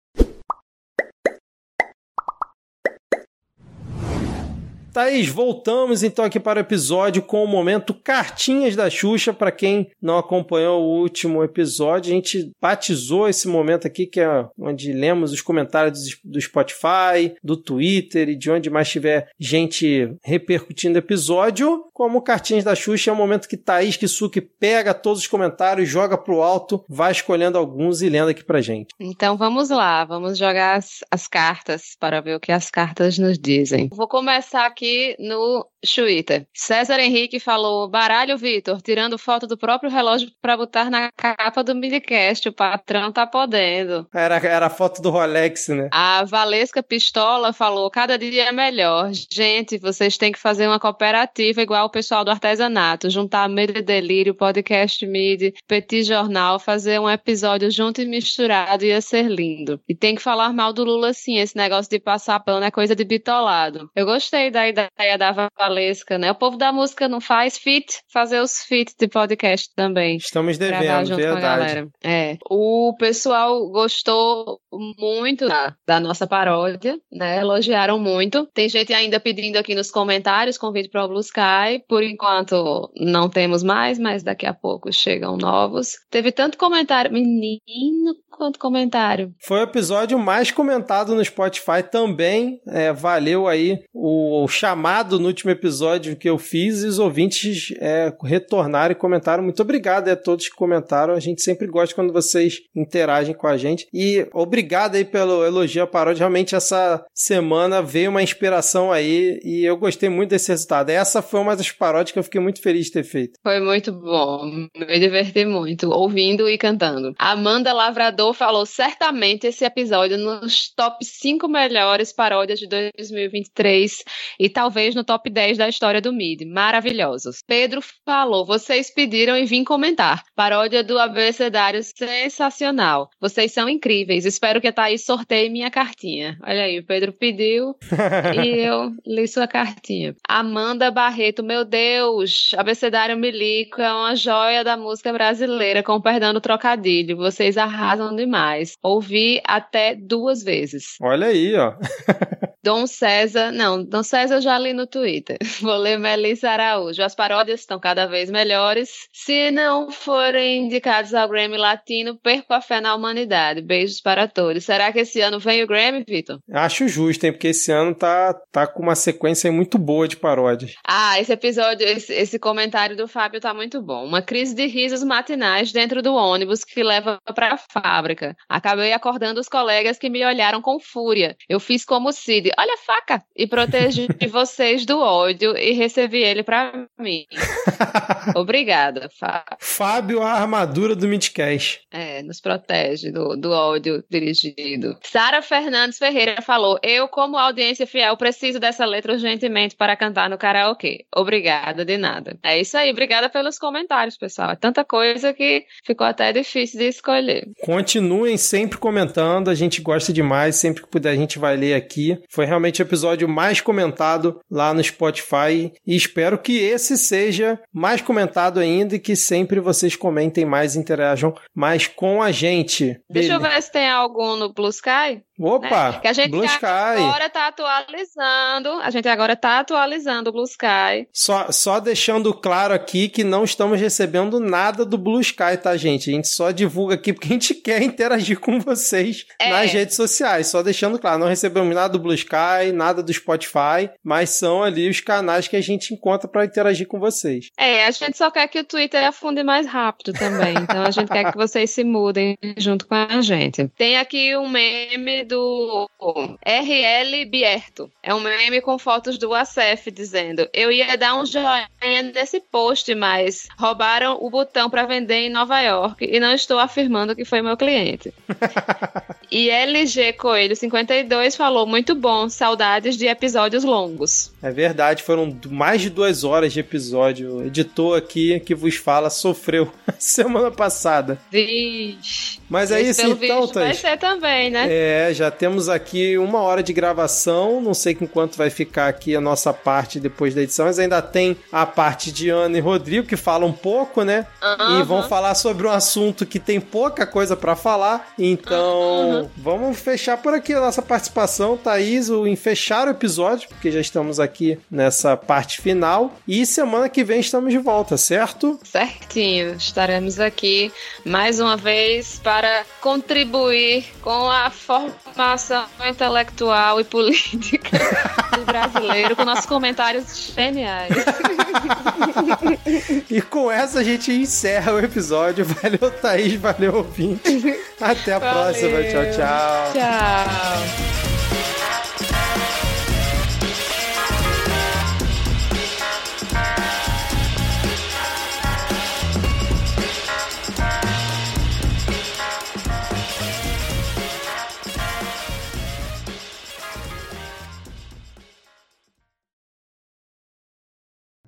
Thaís, voltamos então aqui para o episódio com o momento Cartinhas da Xuxa. Para quem não acompanhou o último episódio, a gente batizou esse momento aqui, que é onde lemos os comentários do Spotify, do Twitter e de onde mais tiver gente repercutindo o episódio. Como Cartinhas da Xuxa é o momento que Thaís Kisuki pega todos os comentários, joga pro alto, vai escolhendo alguns e lendo aqui pra gente. Então vamos lá, vamos jogar as, as cartas para ver o que as cartas nos dizem. Vou começar aqui aqui no Twitter. César Henrique falou: baralho, Vitor, tirando foto do próprio relógio para botar na capa do minicast. O patrão tá podendo. Era, era a foto do Rolex, né? A Valesca Pistola falou: cada dia é melhor. Gente, vocês têm que fazer uma cooperativa igual o pessoal do artesanato. Juntar Medo e Delírio, Podcast Mid, Petit Jornal, fazer um episódio junto e misturado ia ser lindo. E tem que falar mal do Lula sim. Esse negócio de passar pano é coisa de bitolado. Eu gostei da ideia da Valesca, né? O povo da música não faz fit, fazer os fit de podcast também. Estamos devendo, verdade. É. O pessoal gostou muito da, da, nossa paródia, né? Elogiaram muito. Tem gente ainda pedindo aqui nos comentários convite para o Blue Sky. Por enquanto não temos mais, mas daqui a pouco chegam novos. Teve tanto comentário, menino, quanto comentário. Foi o episódio mais comentado no Spotify também. É, valeu aí o, chamado no último episódio que eu fiz e os ouvintes é, retornaram e comentaram. Muito obrigado a todos que comentaram. A gente sempre gosta quando vocês interagem com a gente. E obrigado aí pelo elogio à paródia. Realmente essa semana veio uma inspiração aí e eu gostei muito desse resultado. Essa foi uma das paródias que eu fiquei muito feliz de ter feito. Foi muito bom. Me diverti muito ouvindo e cantando. Amanda Lavrador falou certamente esse episódio nos top 5 melhores paródias de 2023 e talvez no top 10 da história do MIDI. Maravilhosos. Pedro falou: vocês pediram e vim comentar. Paródia do abecedário sensacional. Vocês são incríveis. Espero que a Thaís sorteie minha cartinha. Olha aí, o Pedro pediu e eu li sua cartinha. Amanda Barreto, meu Deus, abecedário Milico é uma joia da música brasileira, com perdão do trocadilho. Vocês arrasam demais. Ouvi até duas vezes. Olha aí, ó. Dom César, não, Dom César eu já li no Twitter. Vou ler Melissa Araújo. As paródias estão cada vez melhores. Se não forem indicados ao Grammy Latino, perco a fé na humanidade. Beijos para todos. Será que esse ano vem o Grammy, Vitor? Acho justo, hein? Porque esse ano tá, tá com uma sequência muito boa de paródias. Ah, esse episódio, esse, esse comentário do Fábio tá muito bom. Uma crise de risos matinais dentro do ônibus que leva para a fábrica. Acabei acordando os colegas que me olharam com fúria. Eu fiz como Cid olha a faca, e protegi vocês do ódio e recebi ele para mim. Obrigada, Fábio. Fábio, a armadura do Midcast. É, nos protege do, do ódio dirigido. Sara Fernandes Ferreira falou: Eu, como audiência fiel, preciso dessa letra urgentemente para cantar no karaokê. Obrigada, de nada. É isso aí, obrigada pelos comentários, pessoal. É tanta coisa que ficou até difícil de escolher. Continuem sempre comentando, a gente gosta demais, sempre que puder a gente vai ler aqui. Foi realmente o episódio mais comentado lá no Spotify e espero que esse seja mais comentado ainda e que sempre vocês comentem mais, interajam mais com a gente. Deixa Beleza. eu ver se tem algum no Blue Sky. Opa! Né? Que a gente Blue Sky. agora tá atualizando. A gente agora tá atualizando o Blue Sky. Só, só deixando claro aqui que não estamos recebendo nada do Blue Sky, tá, gente? A gente só divulga aqui porque a gente quer interagir com vocês é. nas redes sociais. Só deixando claro, não recebemos nada do Blue Sky, nada do Spotify, mas são ali os canais que a gente encontra para interagir com vocês. É, a gente só quer que o Twitter afunde mais rápido também. Então a gente quer que vocês se mudem junto com a gente. Tem aqui um meme do RL Bierto. É um meme com fotos do ACF dizendo: Eu ia dar um joinha nesse post, mas roubaram o botão para vender em Nova York e não estou afirmando que foi meu cliente. e LG Coelho 52 falou: Muito bom, saudades de episódios longos longos. É verdade, foram mais de duas horas de episódio. O editor aqui que vos fala sofreu semana passada. Vixe. Mas é isso então, Thaís. Vai ser também, né? É, já temos aqui uma hora de gravação. Não sei com quanto vai ficar aqui a nossa parte depois da edição, mas ainda tem a parte de Ana e Rodrigo que falam um pouco, né? E vão falar sobre um assunto que tem pouca coisa para falar. Então, vamos fechar por aqui a nossa participação, Thaís, em fechar o episódio, porque já estamos aqui nessa parte final. E semana que vem estamos de volta, certo? Certinho. Estaremos aqui mais uma vez para contribuir com a formação intelectual e política do brasileiro com nossos comentários geniais. e com essa a gente encerra o episódio. Valeu, Thaís. Valeu, ouvinte. Até a Valeu. próxima. Tchau, tchau. Tchau.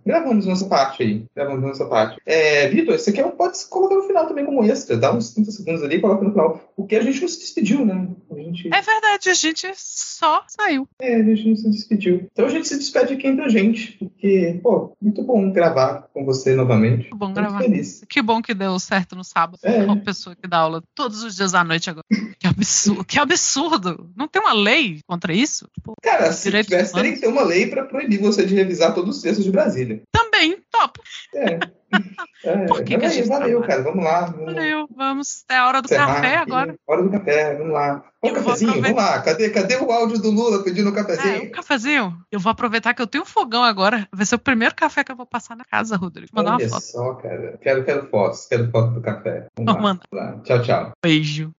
Gravamos nossa parte aí. Gravamos nossa parte. É, Vitor, você quer, pode colocar no final também como extra. Dá uns 30 segundos ali e coloca no final. Porque a gente não se despediu, né? A gente... É verdade, a gente só saiu. É, a gente não se despediu. Então a gente se despede aqui entre a gente. Porque, pô, muito bom gravar com você novamente. Que bom muito gravar. feliz. Que bom que deu certo no sábado. É. Uma pessoa que dá aula todos os dias à noite agora. Que absurdo. Que absurdo. Não tem uma lei contra isso? Tipo, Cara, se tivesse, teria que ter uma lei pra proibir você de revisar todos os textos de Brasília. Também, top. É. É, Por que que a gente valeu, trabalha? cara. Vamos lá. Vamos Valeu, vamos. É a hora do encerrar café aqui. agora. Hora do café, vamos lá. Vou cafezinho, vamos lá. Cadê, cadê o áudio do Lula pedindo um É, cafezinho? um cafezinho. Eu vou aproveitar que eu tenho um fogão agora. Vai ser o primeiro café que eu vou passar na casa, Rodrigo. Vou mandar Olha uma foto. só, cara. Quero, quero fotos. Quero foto do café. Vamos Vou lá. lá. Tchau, tchau. Beijo.